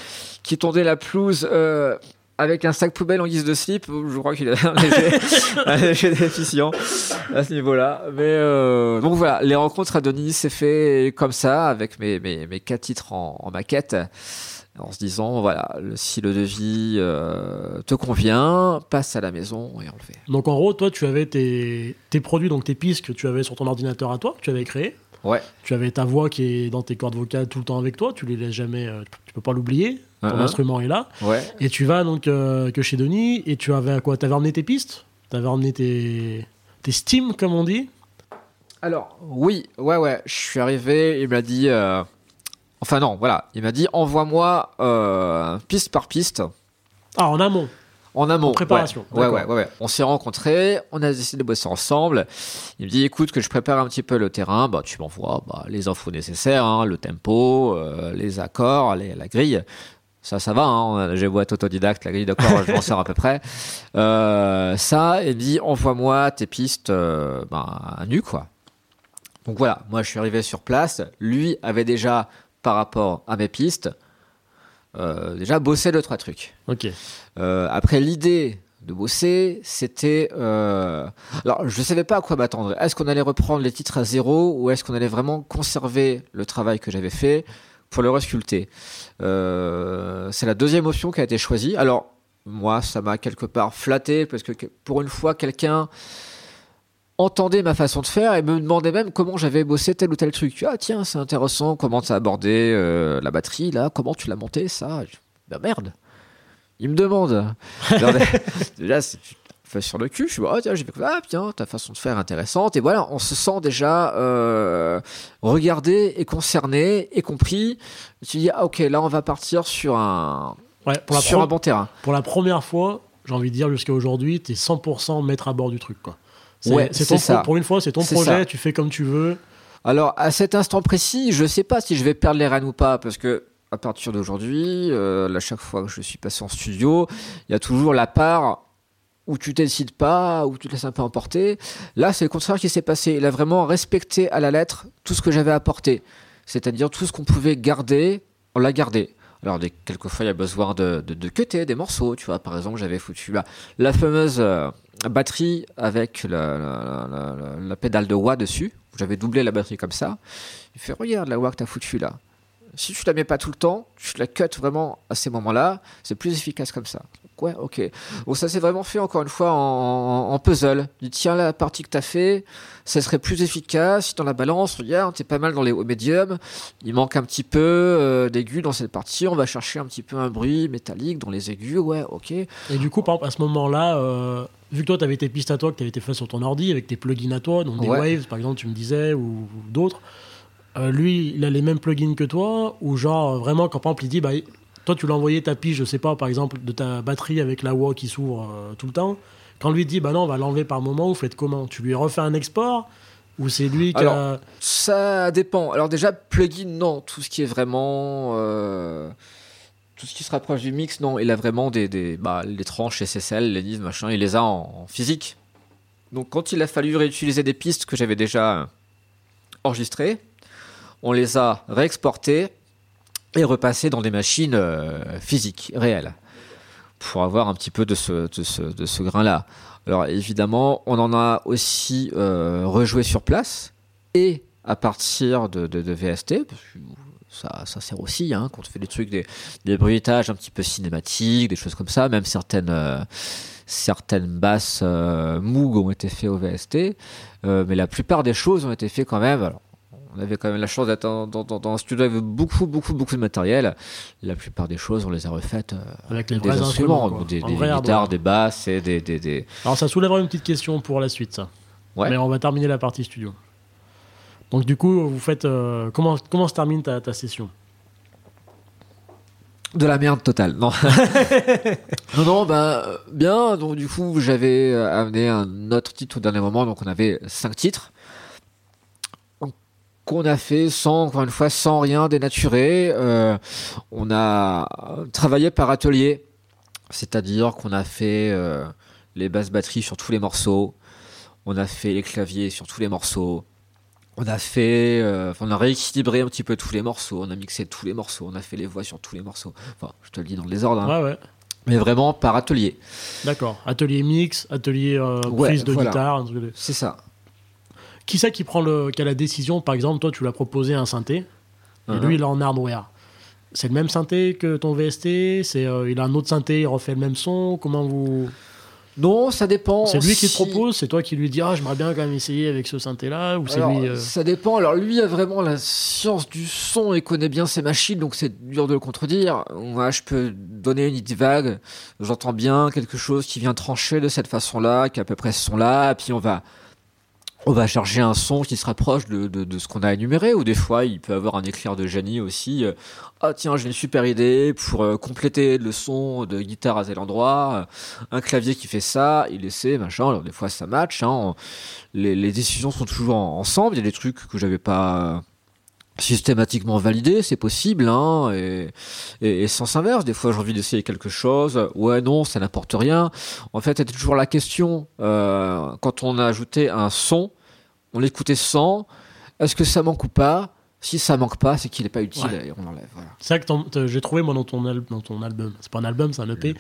qui tondait la pelouse euh, avec un sac poubelle en guise de slip. Je crois qu'il a un léger, un léger déficient à ce niveau-là. Mais euh, donc voilà, les rencontres à Denis s'est fait comme ça, avec mes, mes, mes quatre titres en, en maquette. En se disant, voilà, le- si le devis euh, te convient, passe à la maison et on le fait. Donc en gros, toi, tu avais tes, tes produits, donc tes pistes que tu avais sur ton ordinateur à toi, que tu avais créé. Ouais. Tu avais ta voix qui est dans tes cordes vocales tout le temps avec toi. Tu les laisses jamais. euh, tu peux pas l'oublier. Ton Uh-huh. instrument est là. Ouais. Et tu vas donc euh, que chez Denis et tu avais quoi? T'avais emmené tes pistes? T'avais emmené tes tes Steam comme on dit? Alors, oui, ouais, ouais, je suis arrivé, il m'a dit... euh, Enfin non, voilà, il m'a dit envoie-moi euh, piste par piste Ah en amont. en amont. En préparation, Ouais, ouais, d'accord. ouais, ouais, ouais. On s'est rencontrés, on a décidé de bosser ensemble. Il me dit écoute que je prépare un petit peu le terrain, bah tu m'envoies bah, les infos nécessaires, hein, le tempo, euh, les accords, les- la grille. Ça, ça va, hein, j'ai beau être autodidacte, la grille d'accords, je m'en sers à peu près. Euh, ça, il me dit envoie-moi tes pistes euh, ben, à nu, quoi. Donc voilà, moi je suis arrivé sur place. Lui avait déjà, par rapport à mes pistes, euh, déjà bossé deux, trois trucs. Ok. Euh, après, l'idée de bosser, c'était... euh, Alors, je ne savais pas à quoi m'attendre. Est-ce qu'on allait reprendre les titres à zéro ou est-ce qu'on allait vraiment conserver le travail que j'avais fait? Pour le resculpter Euh, C'est la deuxième option qui a été choisie. Alors, moi, ça m'a quelque part flatté parce que pour une fois, quelqu'un entendait ma façon de faire et me demandait même comment j'avais bossé tel ou tel truc. Ah tiens, c'est intéressant, comment tu as abordé euh, la batterie là, comment tu l'as monté ça? Ben merde. Il me demande. Déjà, c'est sur le cul. Je suis ah tiens, j'ai fait ah tiens, ta façon de faire intéressante. Et voilà, on se sent déjà euh, regardé et concerné et compris. Tu dis ah ok, là on va partir sur un Ouais, pour la, sur un bon terrain. pour la première fois, j'ai envie de dire jusqu'à aujourd'hui, t'es 100% maître à bord du truc quoi. C'est Ouais, c'est c'est ton ça. pro- pour une fois, c'est ton C'est projet, ça. tu fais comme tu veux. Alors, à cet instant précis, je sais pas si je vais perdre les rênes ou pas, parce que à partir d'aujourd'hui, euh, là, chaque fois que je suis passé en studio, il y a toujours la part où tu décides pas, où tu te laisses un peu emporter. Là, c'est le contraire qui s'est passé. Il a vraiment respecté à la lettre tout ce que j'avais apporté. C'est-à-dire tout ce qu'on pouvait garder, on l'a gardé. Alors, des, quelquefois, il y a besoin de, de, de cutter des morceaux. Tu vois, par exemple, j'avais foutu la, la fameuse euh, batterie avec la, la, la- pédale de wah dessus. J'avais doublé la batterie comme ça. Il fait Regarde la wah que t'as foutu là. Si tu la mets pas tout le temps, tu la cut vraiment à ces moments-là, c'est plus efficace comme ça. Ouais, ok. Bon, ça s'est vraiment fait encore une fois en, en- en puzzle. Tiens, la partie que t'as fait, ça serait plus efficace. Si dans la balance, regarde, t'es pas mal dans les hauts médiums. Il manque un petit peu euh, d'aigus dans cette partie. On va chercher un petit peu un bruit métallique dans les aigus. Ouais, ok. Et du coup, par exemple, à ce moment-là, euh, vu que toi, tu avais tes pistes à toi, que tu avais été fait sur ton ordi, avec tes plugins à toi, donc des Ouais. Waves, par exemple, tu me disais, ou, ou d'autres, euh, lui, il a les mêmes plugins que toi, ou genre, euh, vraiment, quand par exemple, il dit, bah, toi, tu lui as envoyé ta piste, je sais pas, par exemple, de ta batterie avec la wah qui s'ouvre euh, tout le temps. Quand lui dit, bah non, on va l'enlever par moment, vous faites comment? Tu lui refais un export? Ou c'est lui qui a. Ça dépend. Alors déjà, plugin, non. Tout ce qui est vraiment... euh, Tout ce qui se rapproche du mix, non. Il a vraiment des, des bah, les tranches SSL, les NIV, machin, il les a en, physique. Donc quand il a fallu réutiliser des pistes que j'avais déjà enregistrées, on les a réexportées et repasser dans des machines euh, physiques, réelles, pour avoir un petit peu de ce, de ce, de ce grain-là. Alors évidemment, on en a aussi euh, rejoué sur place et à partir de, de, VST, ça, ça sert aussi hein, quand on fait des trucs, des, des bruitages un petit peu cinématiques, des choses comme ça, même certaines, euh, certaines basses Moog ont été faites au VST, mais la plupart des choses ont été faites quand même. On avait quand même la chance d'être dans, dans, dans, un studio avec beaucoup, beaucoup, beaucoup de matériel. La plupart des choses, on les a refaites euh, Avec les des vrais instruments, instruments, des, des guitares, des basses et des, des, des... Alors ça soulèvera une petite question pour la suite, ça. Ouais. Mais on va terminer la partie studio. Donc du coup, vous faites euh, comment comment se termine ta, ta session? De la merde totale, non. non, non, bah, bien. Donc, du coup, j'avais euh, amené un autre titre au dernier moment. Donc, on avait cinq titres. Qu'on a fait sans, encore une fois, sans rien dénaturer. Euh, on a travaillé par atelier. C'est-à-dire qu'on a fait euh, les basses batteries sur tous les morceaux. On a fait les claviers sur tous les morceaux. On a fait, euh, enfin, on a rééquilibré un petit peu tous les morceaux, on a mixé tous les morceaux, on a fait les voix sur tous les morceaux. Enfin, je te le dis dans le désordre, hein. Ouais, ouais. mais vraiment par atelier. D'accord. Atelier mix, atelier euh, Ouais, prise de voilà. guitare. C'est ça. Qui c'est qui prend le, qui a la décision Par exemple, toi, tu lui as proposé un synthé, et lui, il est en hardware. C'est le même synthé que ton VST C'est euh, il a un autre synthé, il refait le même son. Comment vous? Non, ça dépend. C'est lui qui te propose, c'est toi qui lui dis ah j'aimerais bien quand même essayer avec ce synthé là ou c'est lui euh, Ça dépend. Alors lui a vraiment la science du son et connaît bien ses machines, donc c'est dur de le contredire. Moi, je peux donner une idée vague. J'entends bien quelque chose qui vient trancher de cette façon-là, qui est à peu près ce son-là, puis on va on va chercher un son qui se rapproche de, de, ce qu'on a énuméré, ou des fois il peut avoir un éclair de génie aussi. Euh, Ah tiens, j'ai une super idée pour euh, compléter le son de guitare à tel endroit, Euh, un clavier qui fait ça, il essaie, machin. Alors des fois ça match. Hein. Les, les décisions sont toujours en- ensemble. Il y a des trucs que j'avais pas systématiquement validés, c'est possible, hein, et, et, et sens inverse. Des fois, j'ai envie d'essayer quelque chose. Ouais, non, ça n'apporte rien. En fait, c'était toujours la question. euh, quand on a ajouté un son, on l'écoutait sans. Est-ce que ça manque ou pas? Si ça manque pas, c'est qu'il n'est pas utile Ouais. et on l'enlève. Voilà. C'est ça que j'ai trouvé moi dans ton, al- dans ton album. C'est pas un album, c'est un EP.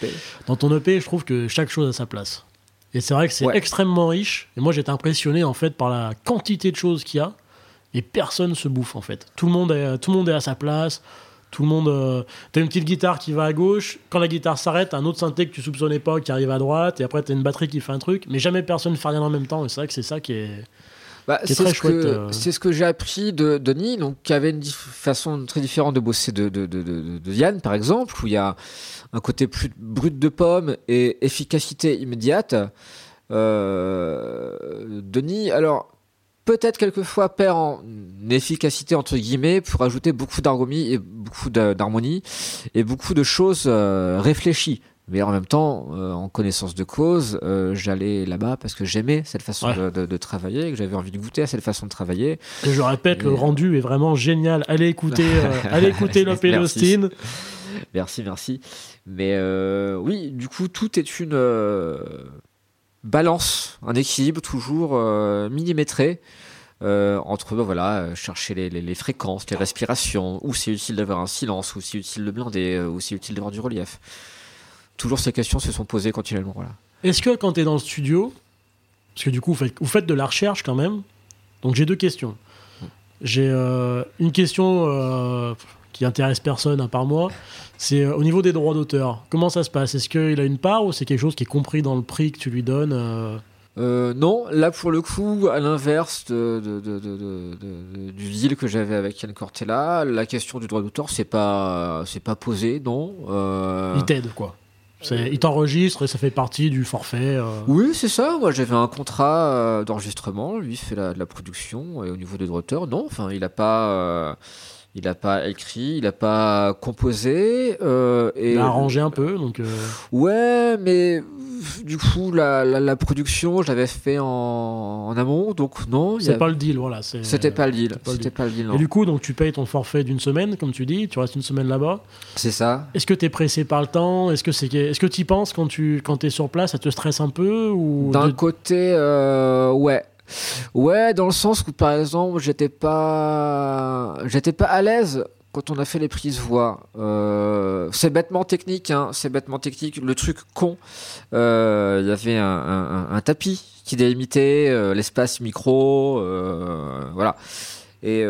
Dans ton EP, je trouve que chaque chose a sa place. Et c'est vrai que c'est Ouais. extrêmement riche. Et moi, j'étais impressionné en fait par la quantité de choses qu'il y a. Et personne se bouffe en fait. Tout le monde est, tout le monde est à sa place. Tout le monde. euh, T'as une petite guitare qui va à gauche. Quand la guitare s'arrête, un autre synthé que tu soupçonnais pas qui arrive à droite. Et après, t'as une batterie qui fait un truc. Mais jamais personne fait rien en même temps. Et c'est vrai que c'est ça qui est. Bah, c'est ce, euh. c'est ce que j'ai appris de Denis, donc qui avait une façon très différente de bosser de, de, de, de, de Yann, par exemple, où il y a un côté plus brut de pomme et efficacité immédiate. Euh, Denis, alors peut-être quelquefois perd en efficacité entre guillemets pour ajouter beaucoup d'harmonie et beaucoup d'harmonie et beaucoup de choses euh, réfléchies. Mais en même temps, euh, en connaissance de cause, euh, j'allais là-bas parce que j'aimais cette façon Ouais. de, de- de travailler, que j'avais envie de goûter à cette façon de travailler. Et je répète, Et, le rendu est vraiment génial. Allez écouter, allez écouter Merci. Austin. Merci, merci. Mais oui, du coup, tout est une balance, un équilibre toujours euh, millimétré euh, entre bah, voilà, chercher les, les- les fréquences, les respirations, où c'est utile d'avoir un silence, où c'est utile de blinder, euh, où c'est utile d'avoir du relief. Toujours ces questions se sont posées continuellement. Voilà. Est-ce que quand tu es dans le studio, parce que du coup vous faites, vous faites de la recherche quand même, donc j'ai deux questions. J'ai euh, une question euh, qui intéresse personne à part moi, c'est euh, au niveau des droits d'auteur. Comment ça se passe? Est-ce qu'il a une part ou c'est quelque chose qui est compris dans le prix que tu lui donnes euh? Euh, non, là pour le coup, à l'inverse de, de- de- du deal que j'avais avec Yann Cortella, la question du droit d'auteur, c'est pas, c'est pas posé, non. Euh, Il t'aide quoi C'est- Il t'enregistre et ça fait partie du forfait. euh. Oui, c'est ça. Moi, j'avais un contrat d'enregistrement. Lui fait la, de la production. Et au niveau des droits d'auteur, non. Enfin, il a pas, il a pas écrit, il a pas composé. euh, et Il a arrangé un peu, donc euh, Ouais, mais du coup, la, la, la production, je l'avais fait en, en amont, donc non. c'est a- pas le deal, voilà. C'était pas le deal. C'était pas le deal. Et du coup, donc tu payes ton forfait d'une semaine, comme tu dis, tu restes une semaine là-bas. C'est ça. Est-ce que tu es pressé par le temps? Est-ce que c'est est-ce que tu y penses quand tu quand es sur place Ça te stresse un peu ou D'un de- côté, euh, ouais. Ouais, dans le sens où, par exemple, j'étais pas, j'étais pas à l'aise quand on a fait les prises voix, euh, c'est bêtement technique, hein, c'est bêtement technique. Le truc con, euh, il y avait un, un- un tapis qui délimitait euh, l'espace micro, voilà. Et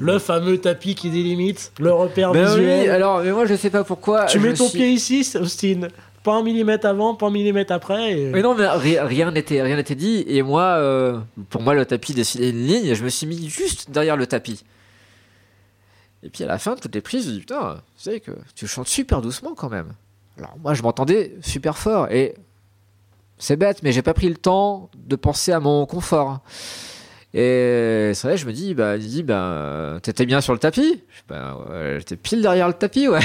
Le fameux tapis qui délimite le repère mais visuel. oui, alors, mais moi je sais pas pourquoi. tu mets me ton suis- pied ici, Austin. Pas un millimètre avant, pas un millimètre après. Mais non, mais ri- rien n'était rien n'était dit. Et moi, euh, pour moi, le tapis dessinait une ligne. Je me suis mis juste derrière le tapis. Et puis à la fin toutes les prises, je dis putain, tu sais que tu chantes super doucement quand même. Alors moi, je m'entendais super fort et c'est bête, mais j'ai pas pris le temps de penser à mon confort. Et c'est vrai, je me dis, bah, il dit, bah, t'étais bien sur le tapis. Bah, ouais, j'étais pile derrière le tapis, ouais.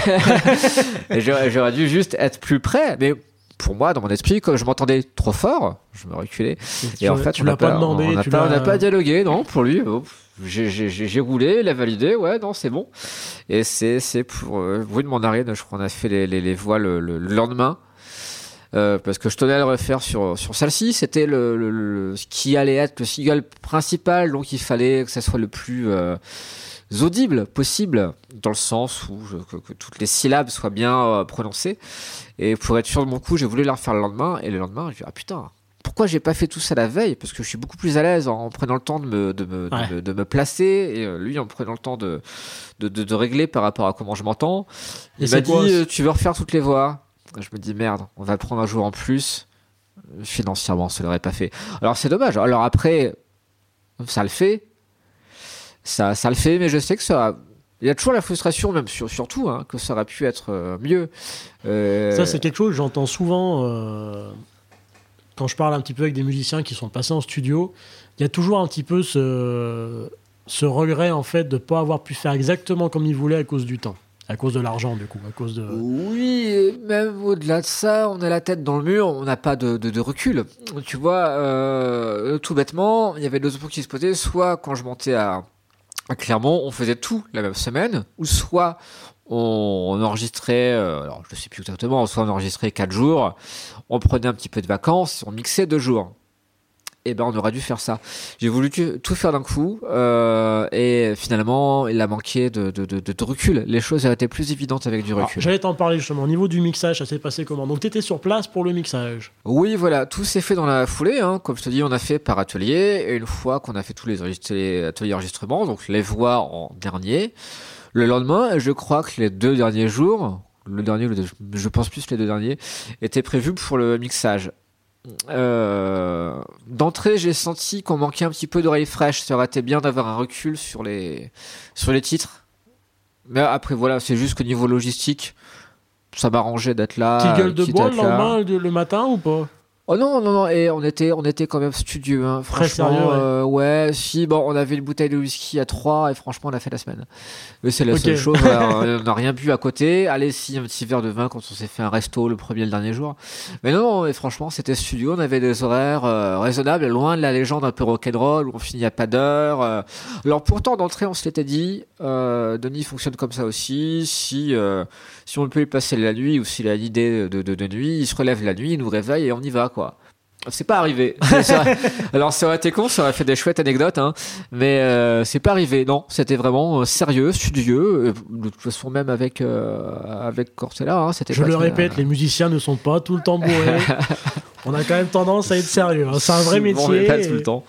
et j'aurais dû juste être plus près, mais pour moi, dans mon esprit, je m'entendais trop fort, je me reculais. Et en fait, tu on n'a pas, pas, demandé. on n'a pas, dialogué, non, pour lui. oh, J'ai roulé, il a validé, ouais, non, c'est bon. Et c'est pour euh, bruit de mandarine, je crois qu'on a fait les, les, les voix le, le- le lendemain. Euh, parce que je tenais à le refaire sur, sur celle-ci, c'était le, le- le- ce qui allait être le single principal, donc il fallait que ça soit le plus euh, audible possible, dans le sens où je- que, que toutes les syllabes soient bien euh, prononcées. Et pour être sûr de mon coup, j'ai voulu la refaire le lendemain, et le lendemain, je dis, ah putain, pourquoi j'ai pas fait tout ça la veille? Parce que je suis beaucoup plus à l'aise en prenant le temps de me, de me, de me- de me placer, et euh, lui en prenant le temps de, de, de, de régler par rapport à comment je m'entends. Il m'a dit, quoi, tu veux refaire toutes les voix Je me dis, merde, on va prendre un jour en plus. Financièrement, ça l'aurait pas fait. Alors c'est dommage. Alors après, ça le fait. Ça, ça le fait, mais je sais que ça... Il y a toujours la frustration, même sur, surtout, hein, que ça aurait pu être euh, mieux. Euh, Ça, c'est quelque chose que j'entends souvent euh, quand je parle un petit peu avec des musiciens qui sont passés en studio. Il y a toujours un petit peu ce, ce regret, en fait, de ne pas avoir pu faire exactement comme ils voulaient à cause du temps. À cause de l'argent, du coup. À cause de... Oui, même au-delà de ça, on a la tête dans le mur, on n'a pas de, recul. Tu vois, euh, tout bêtement, il y avait deux options qui se posaient. Soit quand je montais à, à Clermont, on faisait tout la même semaine, ou soit on, enregistrait, euh, alors je sais plus exactement, soit on enregistrait quatre jours, on prenait un petit peu de vacances, on mixait deux jours. Et ben on aurait dû faire ça. J'ai voulu tout faire d'un coup euh, et finalement il a manqué de, de, de, de recul. Les choses auraient été plus évidentes avec du recul. J'allais t'en parler justement. Au niveau du mixage, ça s'est passé comment? Donc, tu étais sur place pour le mixage. Oui, voilà, tout s'est fait dans la foulée. Hein. Comme je te dis, on a fait par atelier. Et une fois qu'on a fait tous les ateliers enregistrements, donc les voix en dernier, le lendemain, je crois que les deux derniers jours, le dernier, je pense plus les deux derniers, étaient prévus pour le mixage. Euh, D'entrée, j'ai senti qu'on manquait un petit peu d'oreilles fraîches. Ça aurait été bien d'avoir un recul sur les, sur les titres. Mais après, voilà, c'est juste qu'au niveau logistique, ça m'arrangeait d'être là. Petite gueule de bois lendemain, le matin ou pas? Oh non, non, non, et on était, on était quand même studieux, hein. Très franchement. sérieux, ouais. euh, ouais, si, bon, on avait une bouteille de whisky à 3 et franchement, on a fait la semaine. Mais c'est la seule chose, voilà, on n'a rien bu à côté. Allez, si, un petit verre de vin quand on s'est fait un resto le premier et le dernier jour. Mais non, mais franchement, c'était studio, on avait des horaires euh, raisonnables, loin de la légende un peu rock'n'roll où on finit à pas d'heure. euh. Alors pourtant, d'entrée, on se l'était dit, Denis fonctionne comme ça aussi, si, si on peut y passer la nuit ou s'il a l'idée de, de, de nuit, il se relève la nuit, il nous réveille et on y va, quoi. C'est pas arrivé. Alors ça aurait été con, ça aurait fait des chouettes anecdotes, hein. mais euh, c'est pas arrivé. Non, c'était vraiment euh, sérieux, studieux. euh, De toute façon, même avec euh, avec Cortella, hein, c'était. Je pas le répète, les musiciens ne sont pas tout le temps bourrés. On a quand même tendance à être sérieux. hein. C'est un vrai On métier. répète tout et- le temps.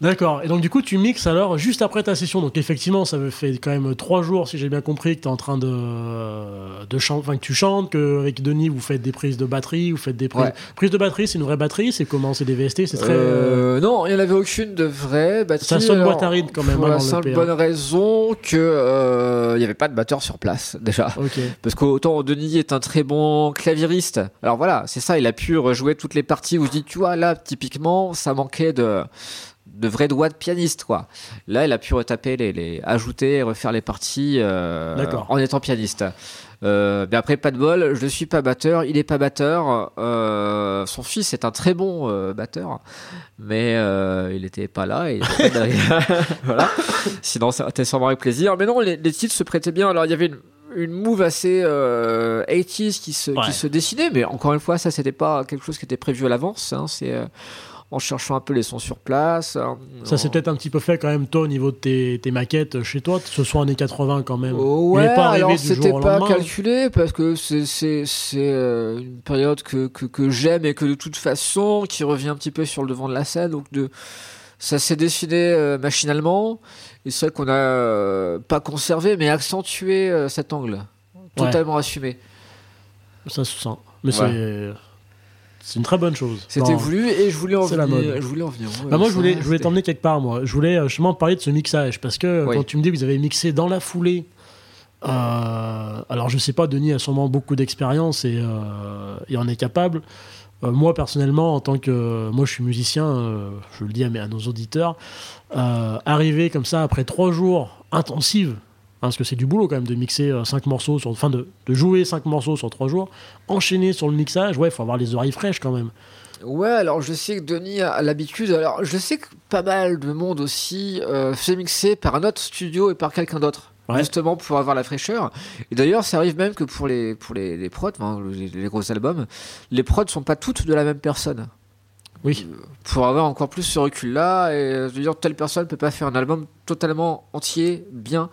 D'accord. Et donc, du coup, tu mixes alors juste après ta session. Donc, effectivement, ça me fait quand même trois jours, si j'ai bien compris, que tu es en train de, de chanter, enfin, que tu chantes, qu'avec Denis, vous faites des prises de batterie, vous faites des prises. Ouais. Prise de batterie, c'est une vraie batterie, c'est comment? C'est des VST, c'est très. euh, non, il n'y en avait aucune de vraie batterie. Ça sonne alors, boîte à rythme quand même, Pour hein, la dans le simple bonne raison que euh, il n'y avait pas de batteur sur place déjà. Parce qu'autant Denis est un très bon claviériste. Alors voilà, c'est ça, il a pu rejouer toutes les parties où je dis, tu vois, là, typiquement, ça manquait de, de vrais doigts de pianiste, quoi. Là, il a pu retaper les, les ajouter et refaire les parties euh, en étant pianiste. Euh, mais après, pas de bol, je suis pas batteur, il est pas batteur. Euh, son fils est un très bon euh, batteur, mais il était pas là. Et était voilà. Sinon, ça été sûrement avec plaisir. Mais non, les, les titres se prêtaient bien. Alors, il y avait une, une move assez euh, 80s qui se, Ouais. qui se dessinait, mais encore une fois, ça, c'était pas quelque chose qui était prévu à l'avance. Hein. C'est en cherchant un peu les sons sur place. Ça s'est peut-être un petit peu fait quand même, toi, au niveau de tes, tes maquettes chez toi, ce sont années 80 quand même. Ouais, pas alors c'était pas calculé parce que c'est euh, une période que que, que j'aime et que de toute façon qui revient un petit peu sur le devant de la scène donc de ça s'est dessiné euh, machinalement et c'est vrai qu'on a euh, pas conservé mais accentué euh, cet angle totalement assumé. Ça se sent. Mais Ouais. c'est. C'est une très bonne chose. C'était voulu et je voulais en C'est la venir. mode. Je voulais en venir. ouais, Bah moi, je ça, voulais, je voulais c'était- t'emmener quelque part, moi. Je voulais euh, justement parler de ce mixage parce que euh, Oui. quand tu me dis que vous avez mixé dans la foulée, euh, alors je sais pas, Denis a sûrement beaucoup d'expérience et, euh, et en est capable. Euh, moi, personnellement, en tant que. Moi, je suis musicien, euh, je le dis à, mes- à nos auditeurs. euh, arriver comme ça après trois jours intensifs, parce que c'est du boulot quand même de mixer euh, cinq morceaux, sur, enfin de, de jouer cinq morceaux sur trois jours, enchaîner sur le mixage, ouais, il faut avoir les oreilles fraîches quand même. Ouais, alors je sais que Denis a l'habitude. Alors je sais que pas mal de monde aussi euh, fait mixer par un autre studio et par quelqu'un d'autre. Ouais. Justement pour avoir la fraîcheur. Et d'ailleurs, ça arrive même que pour les, pour les, les prods, hein, les, les gros albums, les prods sont pas toutes de la même personne. Oui. Pour avoir encore plus ce recul-là, et je veux dire, telle personne peut pas faire un album totalement entier, bien.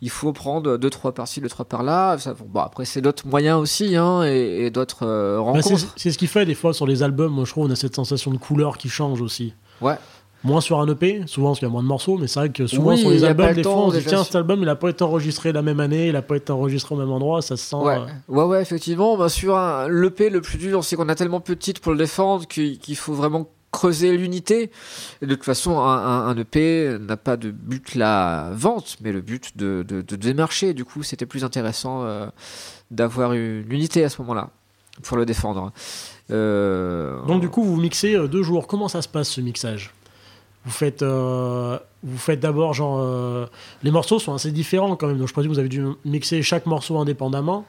Il faut prendre deux, trois par-ci, deux, trois par-là. Ça, bon, après, c'est d'autres moyens aussi, hein, et, et d'autres euh, Bah, rencontres. c'est c'est ce qui fait des fois sur les albums, moi je trouve on a cette sensation de couleur qui change aussi. Ouais. Moins sur un EP, souvent parce qu'il y a moins de morceaux, mais c'est vrai que souvent Oui, sur les albums, des fois on se dit tiens cet album il a pas été enregistré la même année, il a pas été enregistré au même endroit, ça se sent. Ouais, euh, ouais, ouais, effectivement. Bah, sur un, l'EP, le plus dur, c'est qu'on a tellement peu de titres pour le défendre qu'il faut vraiment creuser l'unité. De toute façon, un, EP n'a pas de but la vente, mais le but de, de, de démarcher. Du coup, c'était plus intéressant euh, d'avoir une unité à ce moment-là pour le défendre. Euh, Donc du coup vous mixez deux jours. Comment ça se passe ce mixage? Vous faites, euh, vous faites d'abord genre euh, les morceaux sont assez différents quand même. Donc je présume que vous avez dû mixer chaque morceau indépendamment.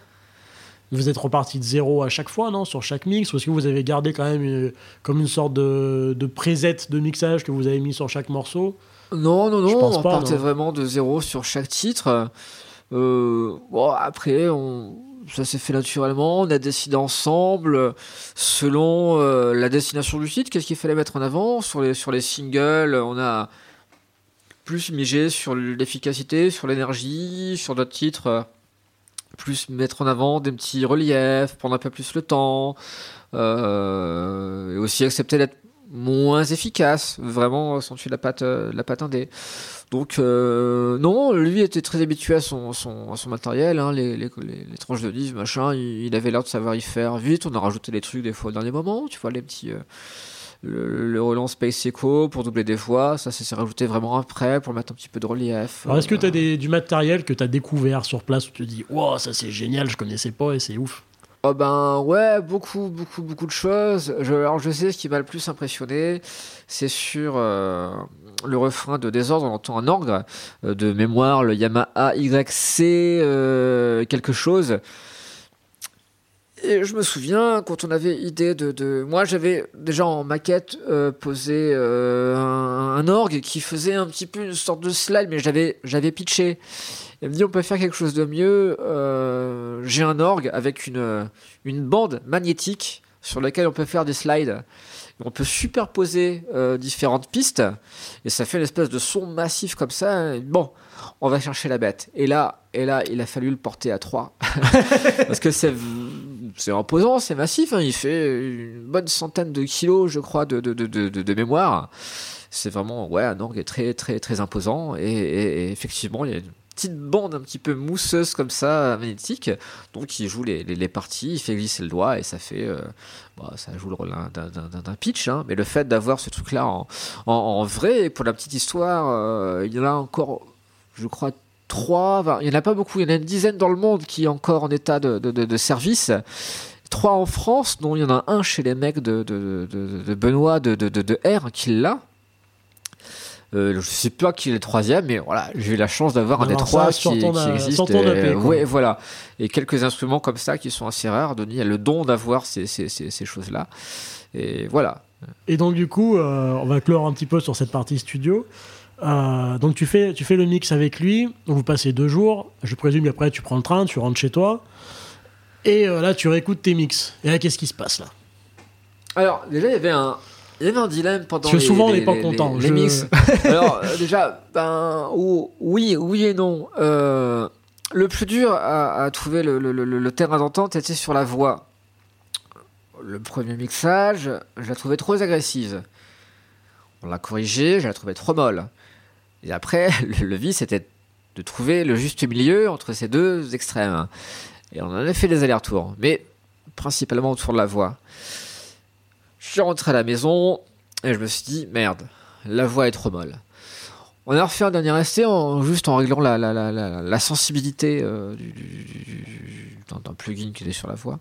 Vous êtes reparti de zéro à chaque fois, non Sur chaque mix Ou est-ce que vous avez gardé quand même une- comme une sorte de, de preset de mixage que vous avez mis sur chaque morceau? Non, non, Je non, pense on pas, partait non. vraiment de zéro sur chaque titre. Euh, bon, après, on, ça s'est fait naturellement, on a décidé ensemble, selon euh, la destination du titre, qu'est-ce qu'il fallait mettre en avant. Sur les, sur les singles, on a plus migé sur l'efficacité, sur l'énergie, sur d'autres titres, euh, plus mettre en avant des petits reliefs, prendre un peu plus le temps, euh, et aussi accepter d'être moins efficace, vraiment sentir la patte, la patte indé. Donc euh, non, lui était très habitué à son, son, à son matériel, hein, les, les, les, les tranches de livres, machin, il, il avait l'air de savoir y faire vite, on a rajouté des trucs des fois au dernier moment, tu vois, les petits... euh, le, le relance Space Echo pour doubler des voix, ça c'est rajouté vraiment après pour mettre un petit peu de relief. Alors est-ce que Euh, tu as du matériel que tu as découvert sur place où tu te dis wow ça c'est génial, je connaissais pas et c'est ouf Oh ben ouais, beaucoup, beaucoup, beaucoup de choses. Je, alors je sais ce qui m'a le plus impressionné, c'est sur euh, le refrain de Désordre, on entend un orgue euh, de mémoire, le Yamaha YC euh, quelque chose. Et je me souviens quand on avait idée de, moi j'avais déjà en maquette euh, posé un, orgue qui faisait un petit peu une sorte de slide, mais j'avais pitché. Elle me dit on peut faire quelque chose de mieux. J'ai un orgue avec une, une bande magnétique sur laquelle on peut faire des slides. On peut superposer euh, différentes pistes et ça fait une espèce de son massif comme ça. Bon, on va chercher la bête. Et là, et là, il a fallu le porter à 3 parce que c'est c'est imposant, c'est massif. hein. Il fait une bonne centaine de kilos, je crois, de, de, de, de, mémoire. C'est vraiment ouais un orgue très très très imposant et, effectivement il y a petite bande un petit peu mousseuse comme ça magnétique. Donc il joue les, les, parties il fait glisser le doigt et ça fait euh, bah, ça joue le rôle d'un- pitch hein. mais le fait d'avoir ce truc là en, en, vrai pour la petite histoire euh, il y en a encore je crois trois il y en a pas beaucoup il y en a une dizaine dans le monde qui est encore en état de, de, de, service. Trois en France dont il y en a un chez les mecs de, de, de, de Benoît de R qui l'a euh, je sais pas qui est le troisième, mais voilà, j'ai eu la chance d'avoir un des trois qui, qui euh, existe. et, EP, quoi. ouais, voilà. Et quelques instruments comme ça qui sont assez rares. Denis a le don d'avoir ces, ces, ces, ces choses-là. Et voilà. Et donc du coup, euh, on va clore un petit peu sur cette partie studio. Euh, donc tu fais, tu fais le mix avec lui, vous passez deux jours, je présume qu'après tu prends le train, tu rentres chez toi, et euh, là tu réécoutes tes mix. Et là qu'est-ce qui se passe là? Alors, déjà, il y avait un, Il y avait un dilemme pendant Parce que les, souvent, on n'est pas les- content. les Je- mix. Alors euh, déjà, ben ou- oui, oui et non. Euh, le plus dur à, à trouver le, le- le- le terrain d'entente était sur la voix. Le premier mixage, je la trouvais trop agressive. On l'a corrigé, je la trouvais trop molle. Et après, le, vice c'était de trouver le juste milieu entre ces deux extrêmes. Et on en a fait des allers-retours, mais principalement autour de la voix. Je suis rentré à la maison et je me suis dit merde, la voix est trop molle. On a refait un dernier essai en, juste en réglant la, la, la, la, la sensibilité euh, du, du- du- du- d'un plugin qui est sur la voix.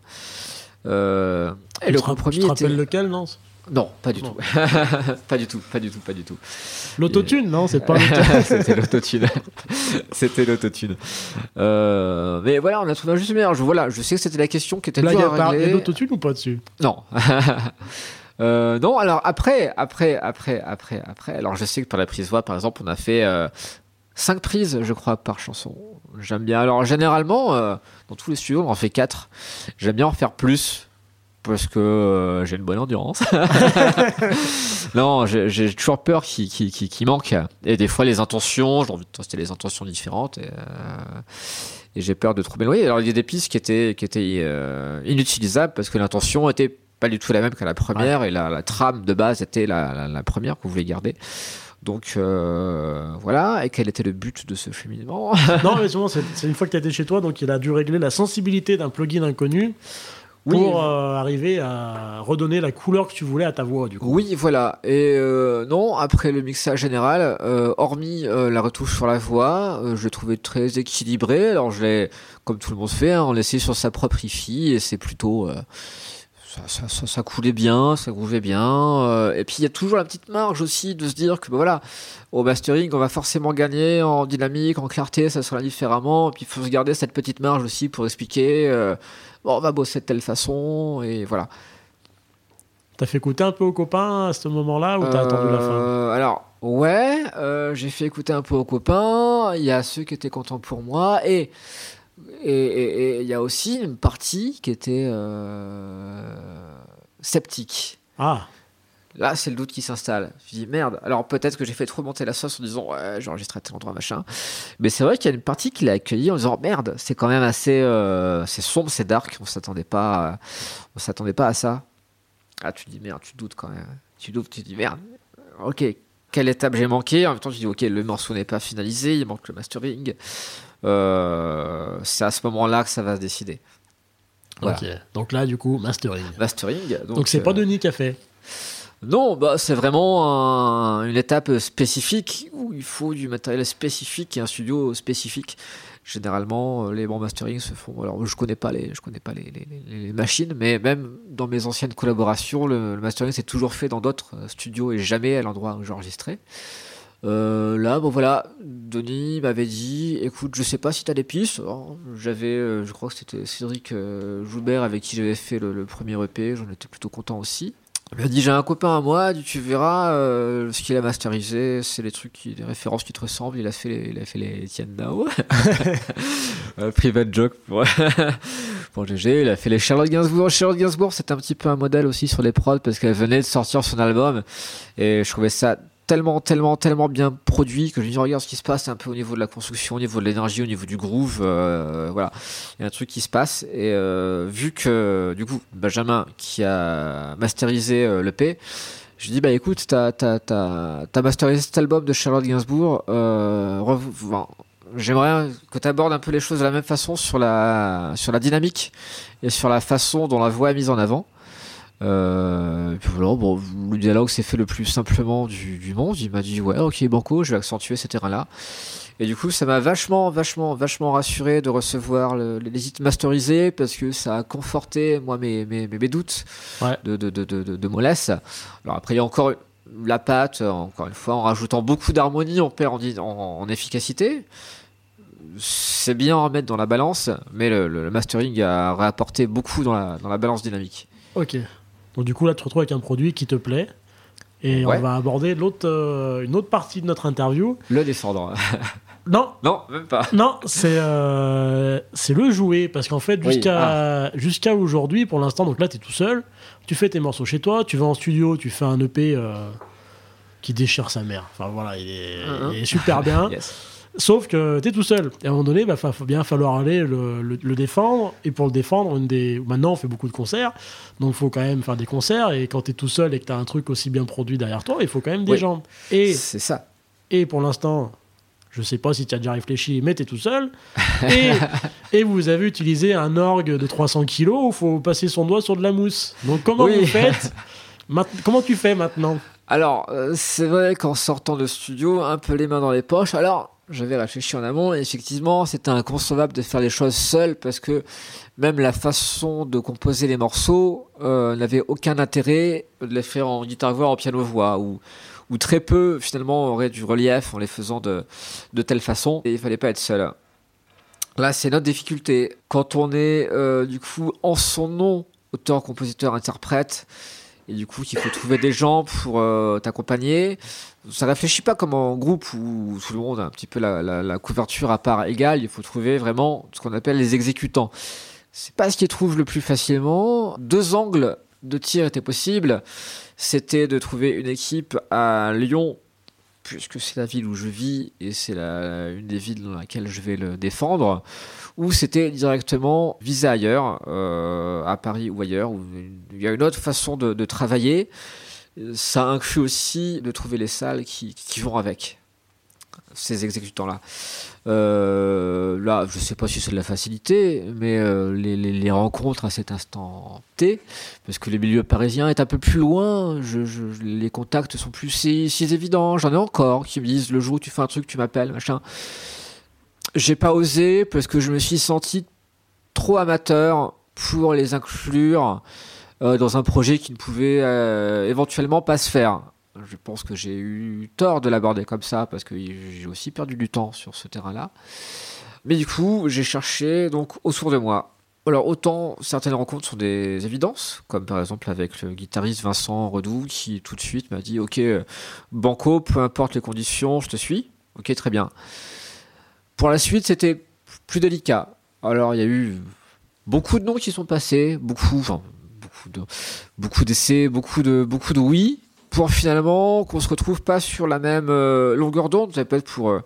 Euh, et Tu le te compromis Tu te était... rappelles lequel, non Non, pas du Non. tout. pas du tout, pas du tout, pas du tout. L'autotune, non C'est pas l'autotune. C'était l'autotune. c'était l'autotune. Euh, mais voilà, on a trouvé un juste meilleur. Je, voilà, je sais que c'était la question qui était Blague dure à à part, il y a régler. l'autotune ou pas dessus? Non. Euh, non, alors après, après, après, après, après. Alors je sais que pour la prise voix, par exemple, on a fait 5 prises, je crois, par chanson. J'aime bien. Alors généralement, euh, dans tous les studios, on en fait 4. J'aime bien en faire plus. Parce que euh, j'ai une bonne endurance. non, j'ai toujours peur qu'il manque. Et des fois, les intentions, j'ai envie de tester les intentions différentes. Et, euh, et j'ai peur de trop m'éloigner. Alors, il y a des pistes qui étaient, qui étaient euh, inutilisables parce que l'intention était pas du tout la même que la première et la, la trame de base était la, la, la première que vous voulez garder. Donc euh, voilà, et quel était le but de ce cheminement? Non, mais c'est une fois que tu été chez toi, donc il a dû régler la sensibilité d'un plugin inconnu Oui. pour euh, arriver à redonner la couleur que tu voulais à ta voix, du coup. Oui, voilà. Et euh, non, après le mixage général, euh, hormis la retouche sur la voix, je le trouvais très équilibré. Alors je l'ai, comme tout le monde fait, hein, on laissé sur sa propre hi et c'est plutôt... ça, ça, ça, ça coulait bien, ça grouvait bien. euh, et puis il y a toujours la petite marge aussi de se dire que bah, voilà, au mastering, on va forcément gagner en dynamique, en clarté, ça sera différemment. Et puis il faut se garder cette petite marge aussi pour expliquer, euh, bon, on va bosser de telle façon, et voilà. T'as fait écouter un peu aux copains à ce moment-là ou t'as attendu la fin? Euh, Alors, ouais, j'ai fait écouter un peu aux copains. Il y a ceux qui étaient contents pour moi. Et et il y a aussi une partie qui était euh, sceptique. Ah, Là, c'est le doute qui s'installe. Je dis merde. Alors peut-être que j'ai fait trop monter la sauce en disant ouais, j'ai enregistré à tel endroit machin. Mais c'est vrai qu'il y a une partie qui l'a accueilli en disant merde, c'est quand même assez, euh, c'est sombre, c'est dark. On s'attendait pas, à- on s'attendait pas à ça. Ah, tu dis merde, tu doutes quand même. Tu doutes, tu dis merde. Ok, quelle étape j'ai manqué? En même temps, tu dis ok, le morceau n'est pas finalisé, il manque le mastering. Euh, c'est à ce moment-là que ça va se décider. Voilà. Donc là, du coup, mastering. Mastering. Donc c'est euh, pas Denis qui a fait. non, bah, c'est vraiment un- une étape spécifique où il faut du matériel spécifique et un studio spécifique. Généralement, euh, les bons mastering se font. Alors, je connais pas les, je connais pas les, les- les- les machines, mais même dans mes anciennes collaborations, le, le mastering s'est toujours fait dans d'autres euh, studios et jamais à l'endroit où j'enregistrais. Euh, là, bon voilà, Denis m'avait dit, écoute, je sais pas si t'as des pistes. Alors, J'avais, euh, je crois que c'était Cédric euh, Joubert avec qui j'avais fait le, le premier EP, j'en étais plutôt content aussi. Il m'a dit j'ai un copain à moi, dit, tu verras ce qu'il a masterisé, c'est les trucs, qui, les références qui te ressemblent. Il a fait les, il a fait les Etienne Dao, private joke pour pour GG. Il a fait les Charlotte Gainsbourg. Charlotte Gainsbourg, c'était un petit peu un modèle aussi sur les prods parce qu'elle venait de sortir son album et je trouvais ça tellement, tellement, tellement bien produit que je me dis regarde ce qui se passe un peu au niveau de la construction, au niveau de l'énergie, au niveau du groove. euh, voilà, il y a un truc qui se passe et euh, vu que du coup Benjamin qui a masterisé euh, l'EP, je lui dis bah écoute t'as t'as t'as t'as masterisé cet album de Charlotte Gainsbourg, euh, J'aimerais que tu abordes un peu les choses de la même façon sur la, sur la dynamique et sur la façon dont la voix est mise en avant. Euh, et puis voilà, bon, le dialogue s'est fait le plus simplement du, du monde. Il m'a dit ouais, ok, banco, je vais accentuer ces terrains-là. Et du coup, ça m'a vachement, vachement, vachement rassuré de recevoir le- les hits masterisés parce que ça a conforté moi mes, mes, mes, mes doutes Ouais. de, de, de, de, de. Alors après, il y a encore la patte, encore une fois, en rajoutant beaucoup d'harmonie, on perd en, en, en efficacité. C'est bien à remettre dans la balance, mais le, le- le mastering a réapporté beaucoup dans la, dans la balance dynamique. Ok. Donc du coup, là, tu te retrouves avec un produit qui te plaît. Et Ouais. on va aborder l'autre, euh, une autre partie de notre interview. Le descendre. Non, Non, même pas. non, c'est euh, c'est le jouet parce qu'en fait Oui, jusqu'à jusqu'à aujourd'hui, pour l'instant, donc là tu es tout seul, tu fais tes morceaux chez toi, tu vas en studio, tu fais un EP euh, qui déchire sa mère. Enfin voilà, il est, Mhm. il est super bien. Yes. Sauf que tu es tout seul. Et à un moment donné, il va fa- faut bien falloir aller le, le- le défendre. Et pour le défendre, une des... maintenant on fait beaucoup de concerts. Donc il faut quand même faire des concerts. Et quand tu es tout seul et que tu as un truc aussi bien produit derrière toi, il faut quand même des Oui. gens. Et, C'est ça. et pour l'instant, je sais pas si tu as déjà réfléchi, mais tu es tout seul. Et, et vous avez utilisé un orgue de 300 kilos où il faut passer son doigt sur de la mousse. Donc comment Oui. vous faites Comment tu fais maintenant? Alors, euh, c'est vrai qu'en sortant de studio, un peu les mains dans les poches, alors j'avais réfléchi en amont et effectivement, c'était inconcevable de faire les choses seul parce que même la façon de composer les morceaux euh, n'avait aucun intérêt de les faire en guitare-voix, en piano-voix ou, ou très peu finalement aurait du relief en les faisant de, de telle façon et il fallait pas être seul. Là, c'est notre difficulté. Quand on est euh, du coup en son nom, auteur, compositeur, interprète, et du coup qu'il faut trouver des gens pour euh, t'accompagner. Ça réfléchit pas comme en groupe où tout le monde a un petit peu la, la- couverture à part égale. Il faut trouver vraiment ce qu'on appelle les exécutants. C'est pas ce qui trouve le plus facilement. Deux angles de tir étaient possibles. C'était de trouver une équipe à Lyon, puisque c'est la ville où je vis et c'est une des villes dans laquelle je vais le défendre, ou c'était directement visé ailleurs, euh, à Paris ou ailleurs, où il y a une autre façon de, travailler. Ça inclut aussi de trouver les salles qui vont avec ces exécutants-là. Euh, là, je sais pas si c'est de la facilité, mais euh, les, les- rencontres à cet instant T, parce que le milieu parisien est un peu plus loin, je, les contacts sont plus si, évidents. J'en ai encore qui me disent le jour où tu fais un truc, tu m'appelles, machin. J'ai pas osé parce que je me suis senti trop amateur pour les inclure euh, dans un projet qui ne pouvait éventuellement pas se faire. Je pense que j'ai eu tort de l'aborder comme ça parce que j'ai aussi perdu du temps sur ce terrain-là. Mais du coup, j'ai cherché donc autour de moi. Alors autant certaines rencontres sont des évidences, comme par exemple avec le guitariste Vincent Redoux qui tout de suite m'a dit OK, Banco, peu importe les conditions, je te suis. OK, très bien. Pour la suite, c'était plus délicat. Alors il y a eu beaucoup de noms qui sont passés, beaucoup, beaucoup d'essais, beaucoup de, beaucoup de oui, pour finalement qu'on se retrouve pas sur la même euh, longueur d'onde. Ça peut être pour euh,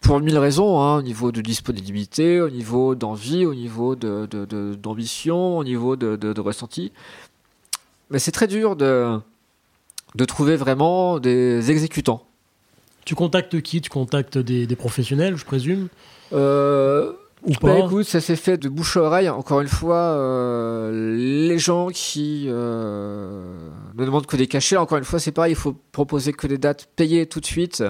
pour mille raisons, hein, au niveau de disponibilité, au niveau d'envie, au niveau de, de- de- d'ambition, au niveau de, ressenti. Mais c'est très dur de de trouver vraiment des exécutants. Tu contactes qui? Tu contactes des, des professionnels, je présume? Euh, Ou Bah pas écoute, ça s'est fait de bouche à oreille. Encore une fois, euh, les gens qui euh, ne demandent que des cachets, encore une fois, c'est pareil, il faut proposer que des dates payées tout de suite.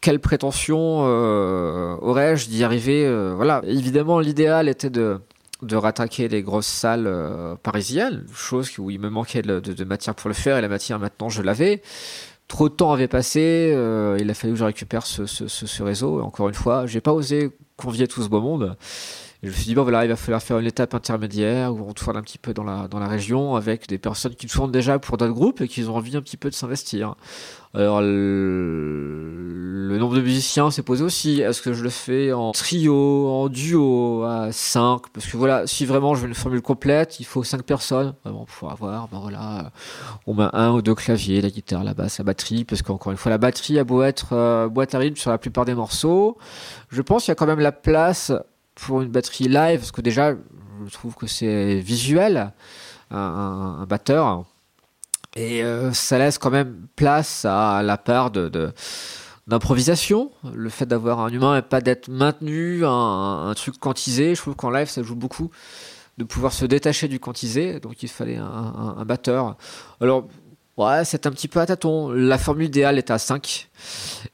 Quelle prétention euh, aurais-je d'y arriver euh, Voilà, évidemment, l'idéal était de de rattaquer les grosses salles euh, parisiennes, chose où il me manquait de, de- de matière pour le faire, et la matière maintenant je l'avais. Trop de temps avait passé, euh, il a fallu que je récupère ce, ce- ce- ce réseau. Et encore une fois, j'ai pas osé convier tout ce beau monde. Je me suis dit, bon voilà, il va falloir faire une étape intermédiaire où on tourne un petit peu dans la, dans la région avec des personnes qui tournent déjà pour d'autres groupes et qui ont envie un petit peu de s'investir. Alors, le, nombre de musiciens s'est posé aussi. Est-ce que je le fais en trio, en duo, à 5 Parce que voilà, si vraiment je veux une formule complète, il faut 5 personnes vraiment pour avoir, ben voilà, on met un ou deux claviers, la guitare, la basse, la batterie, parce qu'encore une fois, la batterie a beau être euh, boîte à rythme sur la plupart des morceaux, je pense qu'il y a quand même la place pour une batterie live, parce que déjà, je trouve que c'est visuel, un, batteur, et euh, ça laisse quand même place à la part de, d'improvisation, le fait d'avoir un humain et pas d'être maintenu, un, truc quantisé, je trouve qu'en live ça joue beaucoup de pouvoir se détacher du quantisé, donc il fallait un, un- un batteur. Alors, ouais, c'est un petit peu à tâtons. La formule idéale est à 5.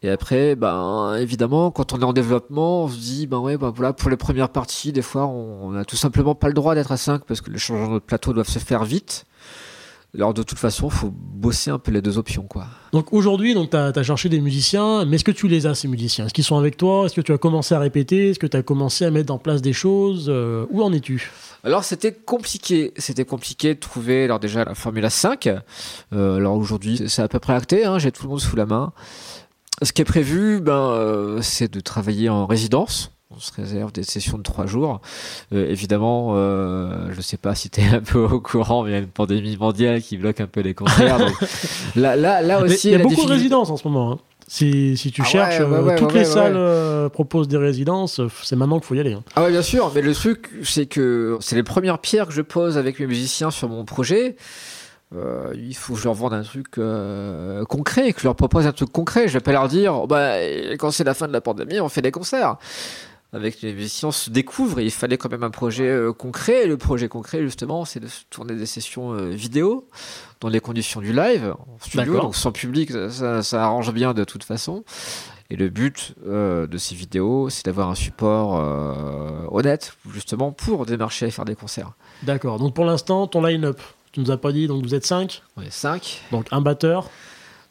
Et après, ben, évidemment, quand on est en développement, on se dit, ben ouais, ben voilà, pour les premières parties, des fois, on, on a tout simplement pas le droit d'être à 5 parce que les changements de plateau doivent se faire vite. Alors, de toute façon, il faut bosser un peu les deux options, quoi. Donc aujourd'hui, donc tu as, cherché des musiciens, mais est-ce que tu les as ces musiciens? Est-ce qu'ils sont avec toi? Est-ce que tu as commencé à répéter? Est-ce que tu as commencé à mettre en place des choses? Euh, Où en es-tu? Alors c'était compliqué, c'était compliqué de trouver alors déjà la Formule 5. Euh, alors aujourd'hui c'est à peu près acté, hein, j'ai tout le monde sous la main. Ce qui est prévu, ben, c'est de travailler en résidence on se réserve des sessions de trois jours. Euh, évidemment, euh, je ne sais pas si tu es un peu au courant, mais il y a une pandémie mondiale qui bloque un peu les concerts. là, là, là aussi, il y a, beaucoup de résidences en ce moment. Hein. Si, si, tu ah cherches, euh, toutes les salles proposent des résidences. C'est maintenant qu'il faut y aller. Hein. Ah ouais, bien sûr. Mais le truc, c'est que c'est les premières pierres que je pose avec mes musiciens sur mon projet. il faut que je leur vende un truc concret, que je leur propose un truc concret. Je vais pas leur dire, bah, quand c'est la fin de la pandémie, on fait des concerts avec les musiciens se découvrent. il fallait quand même un projet euh, concret. Et le projet concret, justement, c'est de tourner des sessions euh, vidéo dans les conditions du live, en studio, donc sans public, ça, arrange bien de toute façon. Et le but euh, de ces vidéos, c'est d'avoir un support honnête, justement, pour démarcher et faire des concerts. D'accord. Donc pour l'instant, ton line-up, tu nous as pas dit, donc vous êtes 5 On est 5. Donc un batteur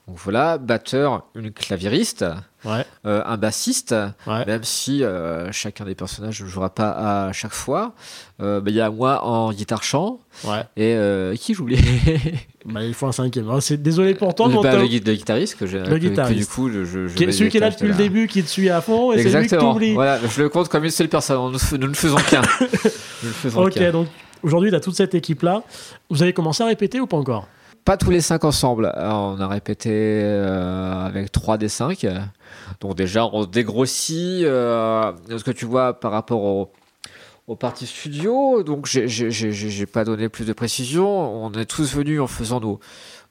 donc voilà, batteur, une claviériste, euh, un bassiste, même si euh, chacun des personnages ne jouera pas à chaque fois. Euh, bah, il y a moi en guitare chant. Et qui joue bah, Il faut un cinquième. Ah, c'est désolé pour toi. Le, le, guitariste que j'ai. Le guitariste. du coup, je, je, celui qui est là depuis le début, qui te suit à fond, et c'est lui que Voilà, je le compte comme une seule personne. Nous, nous ne faisons qu'un. ok, donc aujourd'hui, tu as toute cette équipe-là. Vous avez commencé à répéter ou pas encore? Pas tous les cinq ensemble. on a répété euh, avec trois des cinq. Donc déjà, on se dégrossit. Euh, ce que tu vois par rapport au, aux parties studio? Donc j'ai pas donné plus de précision. On est tous venus en faisant nos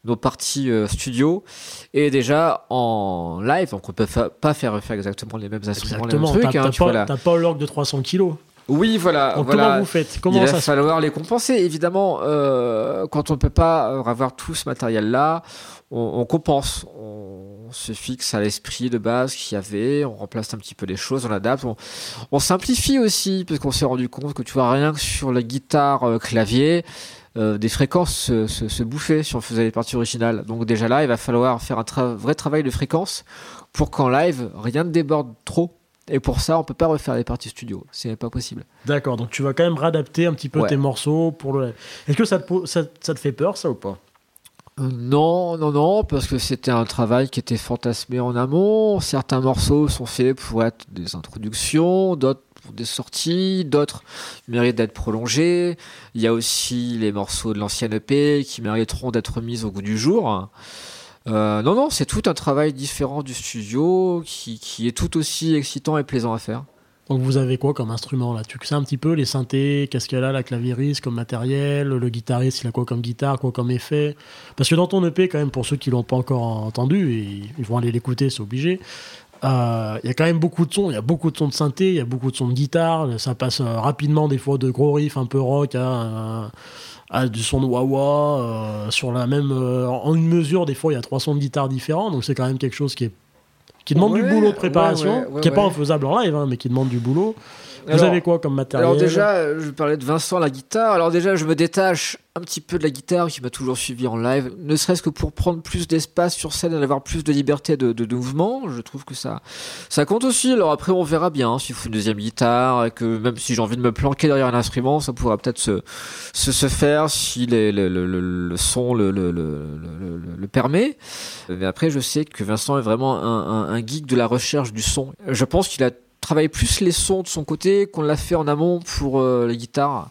nos parties euh, studio et déjà en live donc on peut pas faire faire exactement les mêmes instruments exactement. les mêmes trucs t'as hein, pas, l'orgue de 300 kilos oui, voilà. Comment vous faites? Comment Il va falloir les compenser. Évidemment, euh, quand on ne peut pas euh, avoir tout ce matériel-là, on, compense. On se fixe à l'esprit de base qu'il y avait, on remplace un petit peu les choses, on adapte. On, simplifie aussi, parce qu'on s'est rendu compte que tu vois, rien que sur la guitare euh, clavier, des fréquences se, se, bouffaient si on faisait les parties originales. Donc déjà là, il va falloir faire un vrai travail de fréquence pour qu'en live, rien ne déborde trop et pour ça, on peut pas refaire les parties studio. C'est pas possible. D'accord. Donc tu vas quand même réadapter un petit peu tes morceaux pour le. Est-ce que ça te, ça, te fait peur, ça ou pas? Euh, non, non, non, parce que c'était un travail qui était fantasmé en amont. Certains morceaux sont faits pour être des introductions, d'autres pour des sorties, d'autres méritent d'être prolongés. Il y a aussi les morceaux de l'ancienne EP qui mériteront d'être mis au goût du jour. Euh, non, non, c'est tout un travail différent du studio qui, qui, est tout aussi excitant et plaisant à faire. Donc vous avez quoi comme instrument là? Tu sais un petit peu les synthés, qu'est-ce qu'elle a la clavieriste comme matériel, le guitariste il a quoi comme guitare, quoi comme effet? Parce que dans ton EP quand même pour ceux qui l'ont pas encore entendu et ils vont aller l'écouter, c'est obligé. Euh, il y a quand même beaucoup de sons, il y a beaucoup de sons de synthé, il y a beaucoup de sons de guitare, ça passe euh, rapidement des fois de gros riffs un peu rock à à du son de wah euh, sur la même euh, en une mesure des fois il y a trois sons de guitare différents donc c'est quand même quelque chose qui est qui demande du boulot de préparation qui est pas infaisable en live hein, mais qui demande du boulot vous avez quoi comme matériel Alors déjà, je parlais de Vincent la guitare. Alors déjà, je me détache un petit peu de la guitare qui m'a toujours suivi en live, ne serait-ce que pour prendre plus d'espace sur scène et avoir plus de liberté de, de, mouvement. Je trouve que ça, ça compte aussi. Alors après, on verra bien hein, s'il faut une deuxième guitare et que même si j'ai envie de me planquer derrière un instrument, ça pourra peut-être se, se, se, faire si le, le, le, le, son le, le, permet. Mais après, je sais que Vincent est vraiment un, un, un geek de la recherche du son. Je pense qu'il a travaille plus les sons de son côté qu'on l'a fait en amont pour euh, les guitares.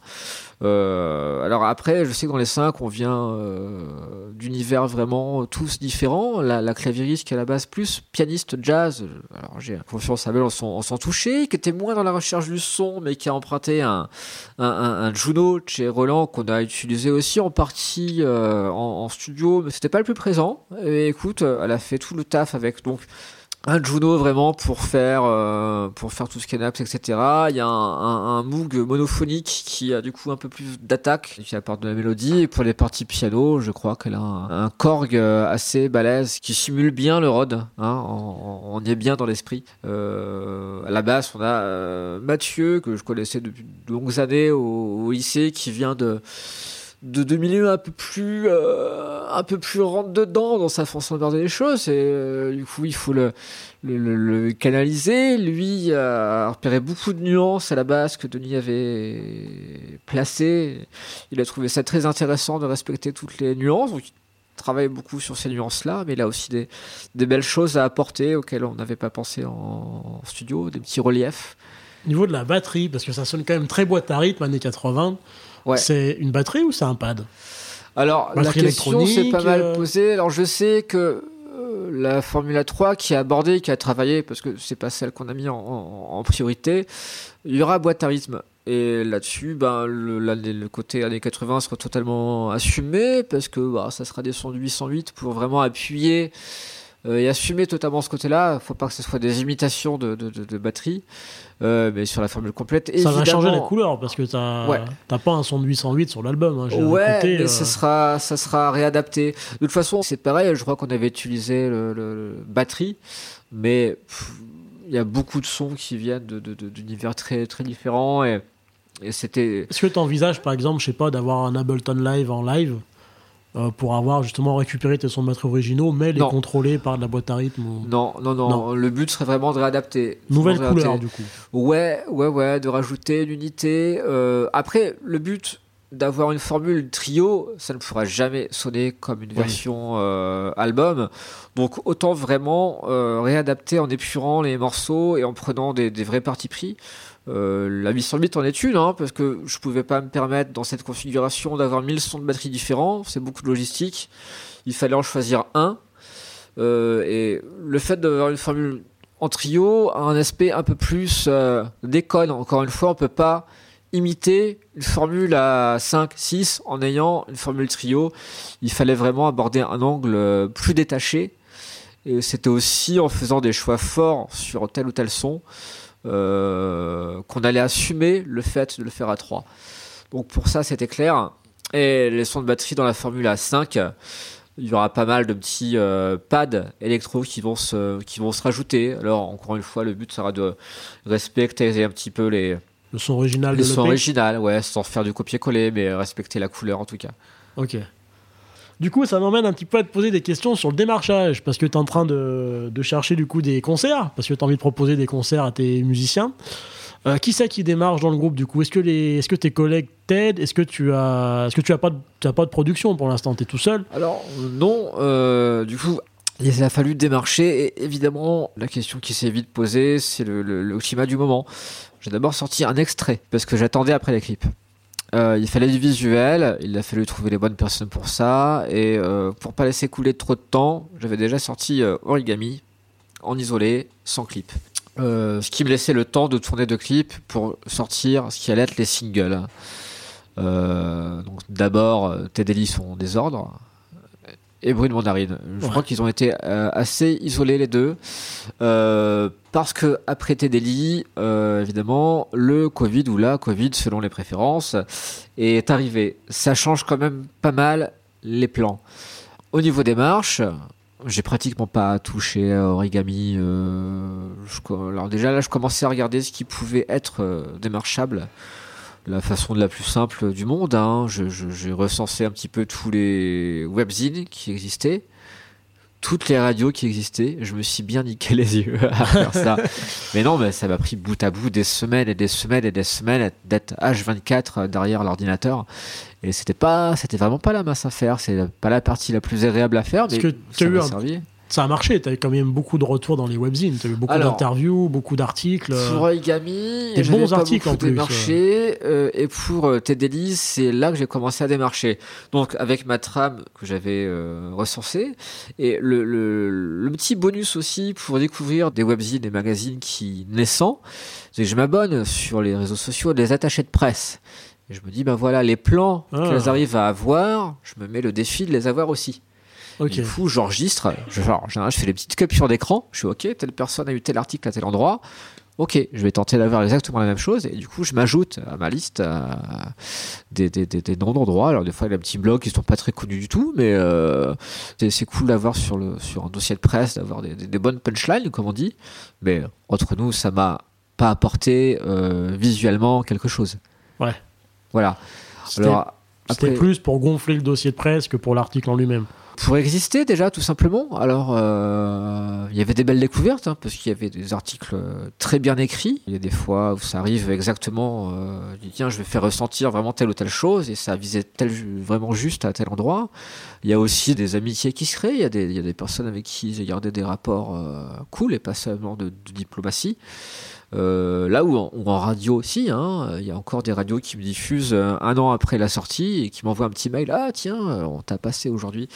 Euh, alors après, je sais que dans les cinq, on vient euh, d'univers vraiment tous différents. La, la clavieriste qui est à la base plus pianiste jazz. Alors j'ai confiance à elle en son, en toucher, qui était moins dans la recherche du son, mais qui a emprunté un, un, un, Juno chez Roland qu'on a utilisé aussi en partie en, studio, mais c'était pas le plus présent. Écoute, elle a fait tout le taf avec donc un Juno vraiment pour faire euh, pour faire tout ce qui etc il y a un, un, Moog monophonique qui a du coup un peu plus d'attaque qui apporte de la mélodie. Et pour les parties piano je crois qu'elle a un, Korg euh, assez balèze qui simule bien le Rod hein, on, y est bien dans l'esprit. Euh, à la basse on a Mathieu que je connaissais depuis de longues années au, au lycée qui vient de de, de milieux un peu plus euh, un peu plus rentre dedans dans sa façon de regarder les choses. Et euh, du coup il faut le, le, canaliser. Lui a repéré beaucoup de nuances à la base que Denis avait placées. Il a trouvé ça très intéressant de respecter toutes les nuances. Donc travaille beaucoup sur ces nuances-là, mais il a aussi des, des belles choses à apporter auxquelles on n'avait pas pensé en, studio, des petits reliefs. Au niveau de la batterie, parce que ça sonne quand même très boîte à rythme, années 80, Ouais. c'est une batterie ou c'est un pad? Alors, la question s'est pas mal euh, posée. Alors, je sais que euh, la Formula 3 qui a abordé, qui a travaillé, parce que c'est pas celle qu'on a mis en, en- en priorité, il y aura boîte à rythme. Et là-dessus, ben, le, côté années 80 sera totalement assumé, parce que bah, ça sera des sons de 808 pour vraiment appuyer euh, et assumer totalement ce côté-là. faut pas que ce soit des imitations de, de, de- de batterie, euh, mais sur la formule complète. Ça va changer la couleur parce que t'as Ouais. pas un son de 808 sur l'album. hein, Ouais, écouté, mais euh, ça sera, ça sera réadapté. De toute façon, c'est pareil. Je crois qu'on avait utilisé le, le- le batterie, mais il y a beaucoup de sons qui viennent de- de- de- d'univers très très différents et, et c'était. Est-ce que tu envisages, par exemple, je sais pas, d'avoir un Ableton Live en live? Euh, pour avoir justement récupéré tes sons de originaux, mais les Non. contrôler par de la boîte à rythme ou... Non, non, non, Non. Le but serait vraiment de réadapter. Nouvelle couleur, réadapter. du coup. Ouais, ouais, ouais, de rajouter une unité. Euh, après, le but d'avoir une formule trio, ça ne pourra jamais sonner comme une Oui. version euh, album. Donc autant vraiment réadapter en épurant les morceaux et en prenant des, des vrais partis pris. Euh, la 808 en est une, hein, parce que je pouvais pas me permettre dans cette configuration d'avoir 1000 sons de batterie différents, c'est beaucoup de logistique. Il fallait en choisir un. Euh, et le fait d'avoir une formule en trio a un aspect un peu plus euh, déconne. Encore une fois, on peut pas imiter une formule à 5, 6 en ayant une formule trio. Il fallait vraiment aborder un angle plus détaché. Et c'était aussi en faisant des choix forts sur tel ou tel son qu'on allait assumer le fait de le faire à 3. Donc pour ça, c'était clair. Et les sons de batterie dans la formule A5, il y aura pas mal de petits euh, pads électro qui vont se qui vont se rajouter. Alors encore une fois, le but sera de respecter un petit peu les Le son original de sons l'EP. originales, ouais, sans faire du copier-coller, mais respecter la couleur en tout cas. Ok. Du coup, ça m'emmène un petit peu à te poser des questions sur le démarchage, parce que tu es en train de, de chercher du coup des concerts, parce que tu as envie de proposer des concerts à tes musiciens. Euh, qui c'est qui démarche dans le groupe du coup? Est-ce que, est-ce que tes collègues t'aident? Est-ce que tu as, que tu as pas de, pas de production pour l'instant? Tu es tout seul? Alors non, euh, du coup, il a fallu démarcher et évidemment la question qui s'est vite posée, c'est le, le, du moment. J'ai d'abord sorti un extrait parce que j'attendais après les clips. Euh, il fallait du visuel, il a fallu trouver les bonnes personnes pour ça et euh, pour pas laisser couler trop de temps, j'avais déjà sorti euh, Origami en isolé, sans clip. Euh, ce qui me laissait le temps de tourner deux clips pour sortir ce qui allait être les singles. Donc d'abord, Tes délits sont en désordre et Brune Mandarine. Je Ouais. crois qu'ils ont été euh, assez isolés les deux euh, parce que après Tes délits, euh, évidemment, le Covid ou la Covid selon les préférences est arrivé. Ça change quand même pas mal les plans. Au niveau des marches, j'ai pratiquement pas touché à origami. je alors déjà là, je commençais à regarder ce qui pouvait être démarchable. La façon de la plus simple du monde. hein. Je- je- J'ai recensé un petit peu tous les webzines qui existaient, toutes les radios qui existaient. Je me suis bien niqué les yeux à faire ça. mais non, mais ça m'a pris bout à bout des semaines et des semaines et des semaines d'être H24 derrière l'ordinateur. Et c'était pas, c'était vraiment pas la masse à faire. C'est pas la partie la plus agréable à faire, mais que tu ça as eu m'a un- servi. Ça a marché, tu as eu quand même beaucoup de retours dans les webzines, tu as eu beaucoup d'interviews, beaucoup d'articles. euh, Pour Origami, des bons articles, en plus, démarché, euh, et pour euh, Ted Delis, c'est là que j'ai commencé à démarcher. Donc avec ma trame que j'avais euh, recensée, et le, le, le petit bonus aussi pour découvrir des webzines, des magazines qui naissant, c'est que je m'abonne sur les réseaux sociaux des attachés de presse. Et je me dis, ben voilà, les plans Ah. qu'elles arrivent à avoir, je me mets le défi de les avoir aussi. Du coup, j'enregistre. Je, genre, en général, je fais des petites captures d'écran. Je suis OK, telle personne a eu tel article à tel endroit. Ok, je vais tenter d'avoir exactement la même chose. Et du coup, je m'ajoute à ma liste euh, des, des, des, des noms d'endroits. Alors, des fois, il y a des petits blogs qui sont pas très connus du tout, mais euh, c'est cool d'avoir sur, le, sur un dossier de presse, d'avoir des, bonnes punchlines, comme on dit. Mais entre nous, ça m'a pas apporté euh, visuellement quelque chose. Ouais. Voilà. C'était Alors, c'était plus pour gonfler le dossier de presse que pour l'article en lui-même. Pour exister déjà tout simplement. Alors euh, il y avait des belles découvertes hein, parce qu'il y avait des articles très bien écrits. Il y a des fois où ça arrive exactement, euh, tiens je vais faire ressentir vraiment telle ou telle chose et ça visait tel, vraiment juste à tel endroit. Il y a aussi des amitiés qui se créent, il y a des, y a des personnes avec qui j'ai gardé des rapports euh, cool et pas seulement de, de diplomatie. Euh, là où en, en radio aussi, hein, il y a encore des radios qui me diffusent euh, un an après la sortie et qui m'envoient un petit mail. Ah tiens, euh, on t'a passé aujourd'hui.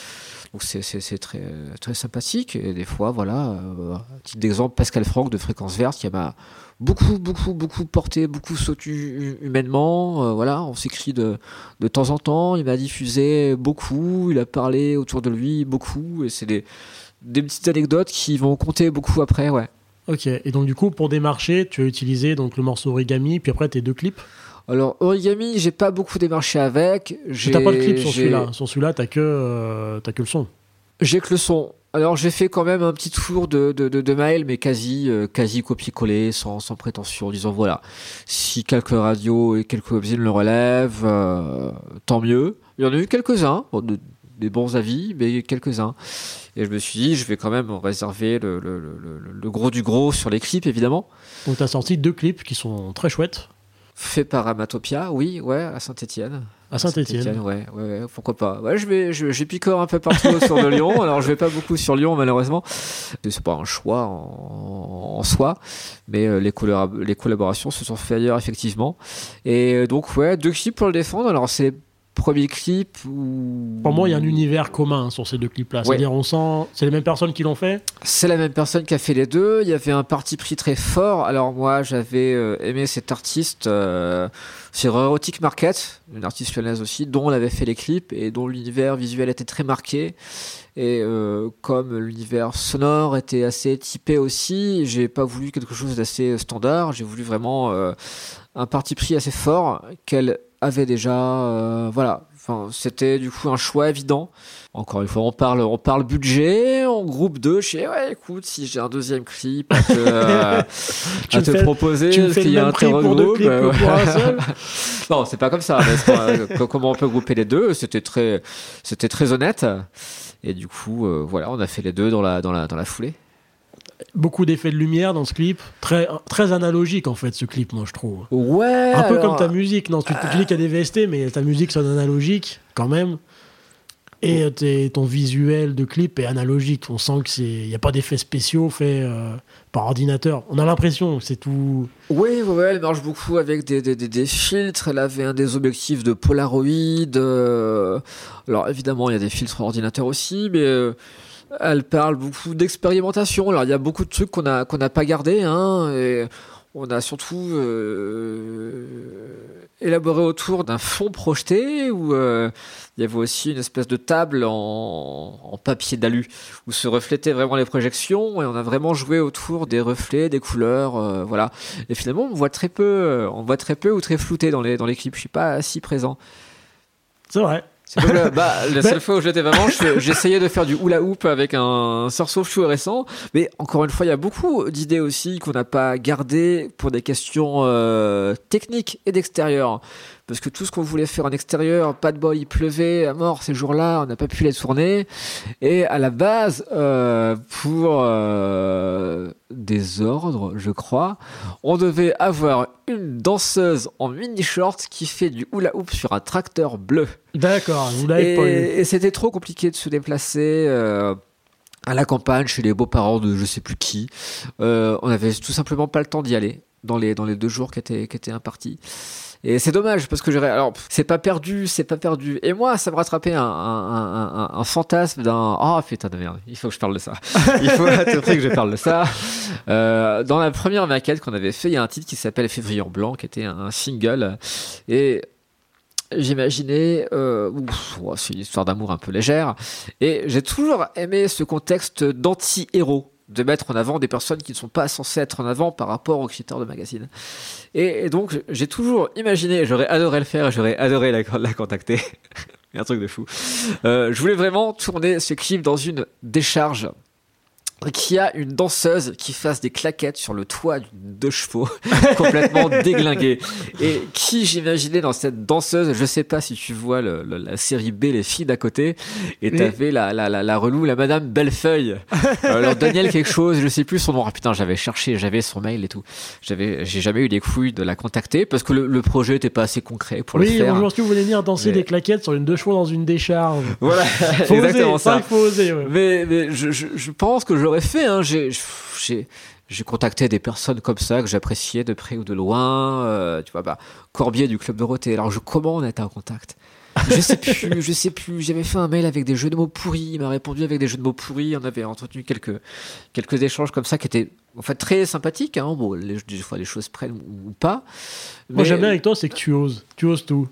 Donc c'est, très, très sympathique. Et des fois, voilà, euh, titre d'exemple, Pascal Franck de Fréquence Verte qui m'a beaucoup, beaucoup, beaucoup porté, beaucoup sauté humainement. Voilà, on s'écrit de, de temps en temps. Il m'a diffusé beaucoup. Il a parlé autour de lui beaucoup. Et c'est des, des petites anecdotes qui vont compter beaucoup après, ouais. Ok, et donc du coup, pour démarcher, tu as utilisé donc, le morceau Origami, puis après tes deux clips Alors, Origami, j'ai pas beaucoup démarché avec. J'ai, T'as pas de clip sur celui-là. Sur celui-là, t'as que, euh, que le son. J'ai que le son. Alors j'ai fait quand même un petit tour de, de, de, de mail, mais quasi, euh, quasi copier-coller, sans, sans prétention, en disant voilà, si quelques radios et quelques webzines le relèvent, euh, tant mieux. Il y en a eu quelques-uns, bon, de- des bons avis, mais quelques-uns. Et je me suis dit, je vais quand même réserver le, le, le, le- le gros du gros sur les clips, évidemment. Donc t'as sorti deux clips qui sont très chouettes Fait par Amatopia, oui, ouais, à Saint-Étienne. à Saint-Etienne. Ouais, ouais, ouais, pourquoi pas. Ouais, je vais, je, j'ai picore un peu partout autour de Lyon. Alors, je vais pas beaucoup sur Lyon, malheureusement. C'est pas un choix en, en soi, mais euh, les, les collaborations se sont faites ailleurs, effectivement. Et euh, donc, ouais, deux clips pour le défendre. Alors, c'est les premiers clips où. Pour moi, il y a un univers commun sur ces deux clips-là. Ouais. C'est-à-dire, on sent. C'est les mêmes personnes qui l'ont fait C'est la même personne qui a fait les deux. Il y avait un parti pris très fort. Alors moi, j'avais euh, aimé cet artiste euh, sur Erotic Market, une artiste lyonnaise aussi, dont on avait fait les clips et dont l'univers visuel était très marqué. Et euh, comme l'univers sonore était assez typé aussi, j'ai pas voulu quelque chose d'assez standard. J'ai voulu vraiment euh, un parti pris assez fort qu'elle avait déjà. euh, voilà. Enfin, c'était du coup un choix évident. Encore une fois, on parle, on parle budget, en groupe 2, je sais, ouais, écoute, si j'ai un deuxième clip à te, euh, Tu à te fais- proposer, parce qu'il y a un prix pour deux clips euh, que pour un seul non, c'est pas comme ça. comment on peut grouper les deux C'était très, c'était très honnête. Et du coup, euh, voilà, on a fait les deux dans la, dans la, dans la foulée. Beaucoup d'effets de lumière dans ce clip. Très, très analogique, en fait, ce clip, moi, je trouve. Ouais. Un peu alors, comme ta musique. Non, tu, tu dis qu'il y a des VST, mais ta musique sonne analogique, quand même. Et euh, tes- ton visuel de clip est analogique. On sent qu'il n'y a pas d'effets spéciaux faits euh, par ordinateur. On a l'impression que c'est tout. Oui, ouais, elle marche beaucoup avec des, des, des, des filtres. Elle avait un des objectifs de Polaroid. euh, Alors évidemment, il y a des filtres ordinateurs aussi, mais euh, elle parle beaucoup d'expérimentation. Alors il y a beaucoup de trucs qu'on a qu'on n'a pas gardé, hein, et on a surtout euh, élaboré autour d'un fond projeté où euh, il y avait aussi une espèce de table en, en papier d'alu où se reflétaient vraiment les projections et on a vraiment joué autour des reflets, des couleurs, euh, voilà. Et finalement, on voit très peu, euh, on voit très peu ou très flouté dans les dans les clips. Je suis pas si présent. C'est vrai. Bah, la Mais- seule fois où j'étais vraiment, je- j'essayais de faire du hula hoop avec un sursaut fluorescent. Mais encore une fois, il y a beaucoup d'idées aussi qu'on n'a pas gardées pour des questions euh, techniques et d'extérieur. Parce que tout ce qu'on voulait faire en extérieur, pas de bol, il pleuvait à mort ces jours-là, on n'a pas pu les tourner. Et à la base, euh, pour euh, des ordres, je crois, on devait avoir une danseuse en mini-short qui fait du hula hoop sur un tracteur bleu. D'accord, vous l'avez pas eu. Et, c'était trop compliqué de se déplacer euh, à la campagne chez les beaux-parents de je sais plus qui. On avait tout simplement pas le temps d'y aller dans les dans les deux jours qui étaient qui étaient impartis. Et c'est dommage parce que j'aurais alors c'est pas perdu, c'est pas perdu. Et moi, ça me rattrapait un, un, un, un- un fantasme d'un oh putain de merde, il faut que je parle de ça. Il faut à tout prix que je parle de ça. Euh, dans la première maquette qu'on avait fait, il y a un titre qui s'appelle Février en blanc, qui était un, single. Et j'imaginais, euh, oh, c'est une histoire d'amour un peu légère, et j'ai toujours aimé ce contexte d'anti-héros, de mettre en avant des personnes qui ne sont pas censées être en avant par rapport aux critères de magazine. Et, donc j'ai toujours imaginé, j'aurais adoré le faire, j'aurais adoré la, la contacter. un truc de fou. Euh, je voulais vraiment tourner ce clip dans une décharge qu'il y a une danseuse qui fasse des claquettes sur le toit d'une deux chevaux, complètement déglinguée. Et qui j'imaginais dans cette danseuse, je sais pas si tu vois le, le- la série B, les filles d'à côté, et Oui. t'avais la, la, la, la relou, la madame Bellefeuille. Alors Daniel quelque chose, je sais plus son nom. Ah putain, j'avais cherché, j'avais son mail et tout. J'avais, j'ai jamais eu les couilles de la contacter parce que le, le projet était pas assez concret pour le Oui, faire. bonjour, est-ce que vous voulez venir danser Mais- des claquettes sur une deux chevaux dans une décharge Voilà, Faut exactement oser, ça. il faut oser. ouais. Mais, mais je, je, je pense que fait. Hein. J'ai, contacté des personnes comme ça que j'appréciais de près ou de loin. euh, tu vois, bah, Corbier du club Dorothée. Alors, je, comment on était en contact? Je sais plus, je sais plus. J'avais fait un mail avec des jeux de mots pourris. Il m'a répondu avec des jeux de mots pourris. On avait entretenu quelques, quelques échanges comme ça qui étaient en fait très sympathiques. Hein. Bon, les, des fois, les choses prennent ou, pas. Moi, Mais- j'aime bien avec toi, c'est que tu oses. Tu oses tout.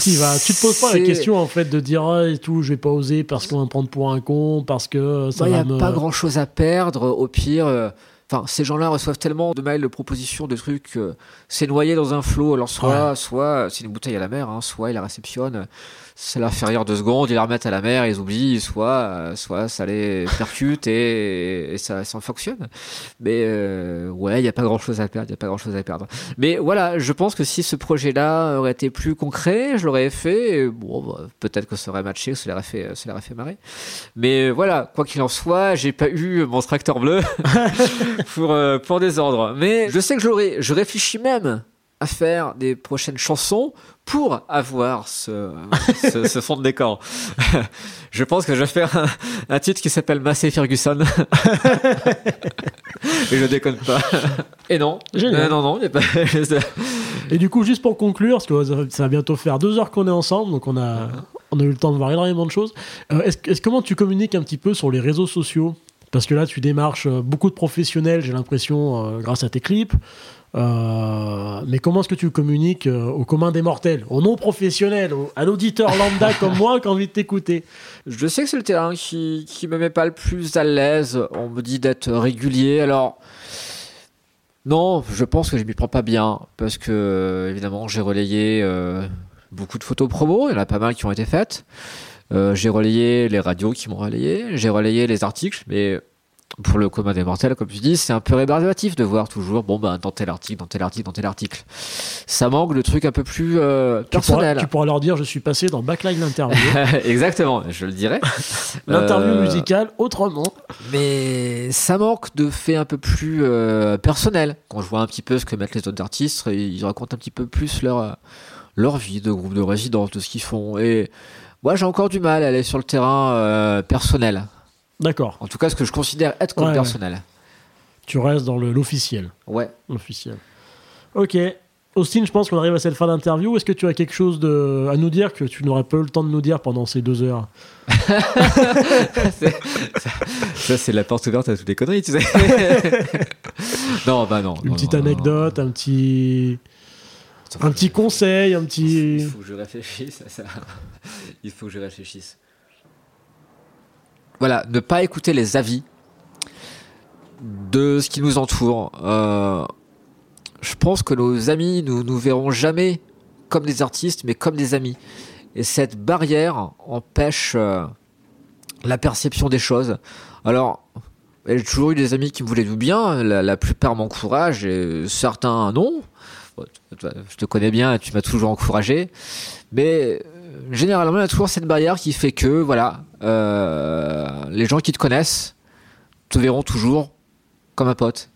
Tu vas, tu te poses pas la question en fait de dire ah, et tout, je vais pas oser parce qu'on va me prendre pour un con, parce que euh, ça Il n'y va a me. pas grand chose à perdre. Au pire, euh, enfin, ces gens-là reçoivent tellement de mails, de propositions, de trucs. euh, c'est noyé dans un flot. Alors, soit, soit c'est une bouteille à la mer, hein, soit ils la réceptionnent, ça leur fait rire deux secondes, ils la remettent à la mer, ils oublient, soit, euh, soit ça les percute et, ça, ça fonctionne. Mais euh, ouais, il n'y a pas grand chose à perdre. Il y a pas grand chose à perdre. Mais voilà, je pense que si ce projet-là aurait été plus concret, je l'aurais fait. bon, bah, peut-être que ça aurait matché, ça l'aurait fait, ça l'aurait fait marrer. Mais voilà, quoi qu'il en soit, j'ai pas eu mon tracteur bleu pour, euh, pour désordre. Mais je sais que j'aurais, je réfléchis même à faire des prochaines chansons pour avoir ce, ce, ce fond de décor. je pense que je vais faire un, un titre qui s'appelle Massey Ferguson. Et je déconne pas. Et non. Génial. Euh, non, non, pas. Et du coup, juste pour conclure, parce que ça va- bientôt faire deux heures qu'on est ensemble, donc on a, on a eu le temps de voir énormément de choses. Euh, est-ce, est-ce- comment tu communiques un petit peu sur les réseaux sociaux? Parce que là, tu démarches euh, beaucoup de professionnels, j'ai l'impression, euh, grâce à tes clips. Euh, mais comment est-ce que tu communiques euh, au commun des mortels, aux non-professionnels, à l'auditeur lambda comme moi qui a envie de t'écouter? Je sais que c'est le terrain qui, qui me met pas le plus à l'aise. On me dit d'être régulier. Alors, non, je pense que je m'y prends pas bien. Parce que, évidemment, j'ai relayé euh, beaucoup de photos promo. Il y en a pas mal qui ont été faites. Euh, j'ai relayé les radios qui m'ont relayé. J'ai relayé les articles. Mais pour le commun des mortels, comme tu dis, c'est un peu rébarbatif de voir toujours, bon, ben, dans tel article, dans tel article, dans tel article. Ça manque de trucs un peu plus euh, tu pourras, personnels. tu pourras leur dire je suis passé dans Backline l'interview, Exactement, je le dirais. l'interview Euh, musicale autrement. Mais ça manque de faits un peu plus euh, personnels. Quand je vois un petit peu ce que mettent les autres artistes, ils racontent un petit peu plus leur, euh, leur vie de groupe de résidence, de ce qu'ils font. Et moi, j'ai encore du mal à aller sur le terrain personnel. D'accord, En tout cas, ce que je considère être comme Ouais, ouais. personnel. tu restes dans le- l'officiel. Ouais. Officiel. Ok. Austin, je pense qu'on arrive à cette fin d'interview. Est-ce que tu as quelque chose de, à nous dire que tu n'aurais pas eu le temps de nous dire pendant ces deux heures? Ça, c'est la porte ouverte à toutes les conneries, tu sais. non, bah non. Une non, petite non, non, anecdote, un petit, un petit conseil, un petit. Il faut que je réfléchisse à ça. Il faut que je réfléchisse. Voilà, ne pas écouter les avis de ce qui nous entoure. Euh, je pense que nos amis nous nous verront jamais comme des artistes, mais comme des amis. Et cette barrière empêche euh, la perception des choses. Alors, j'ai toujours eu des amis qui me voulaient du bien. La, plupart m'encouragent, et certains non. Je te connais bien, tu m'as toujours encouragé. Mais généralement, il y a toujours cette barrière qui fait que, voilà, euh, les gens qui te connaissent te verront toujours comme un pote.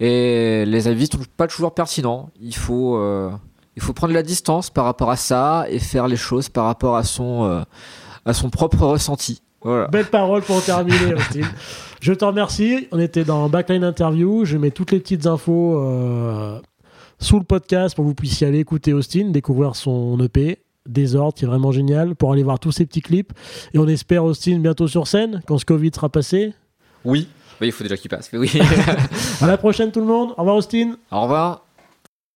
Et les avis sont pas toujours pertinents. Il faut, euh, il faut prendre la distance par rapport à ça et faire les choses par rapport à son, euh, à son propre ressenti. Voilà. Belle parole pour terminer, Austin. Je te remercie. On était dans Backline Interview. Je mets toutes les petites infos sous le podcast pour que vous puissiez aller écouter Austin, découvrir son EP. Désordre, qui est vraiment génial, pour aller voir tous ces petits clips. Et on espère Austin bientôt sur scène, quand ce Covid sera passé. Oui. il faut déjà qu'il passe. Mais oui. À la prochaine tout le monde. Au revoir Austin. Au revoir.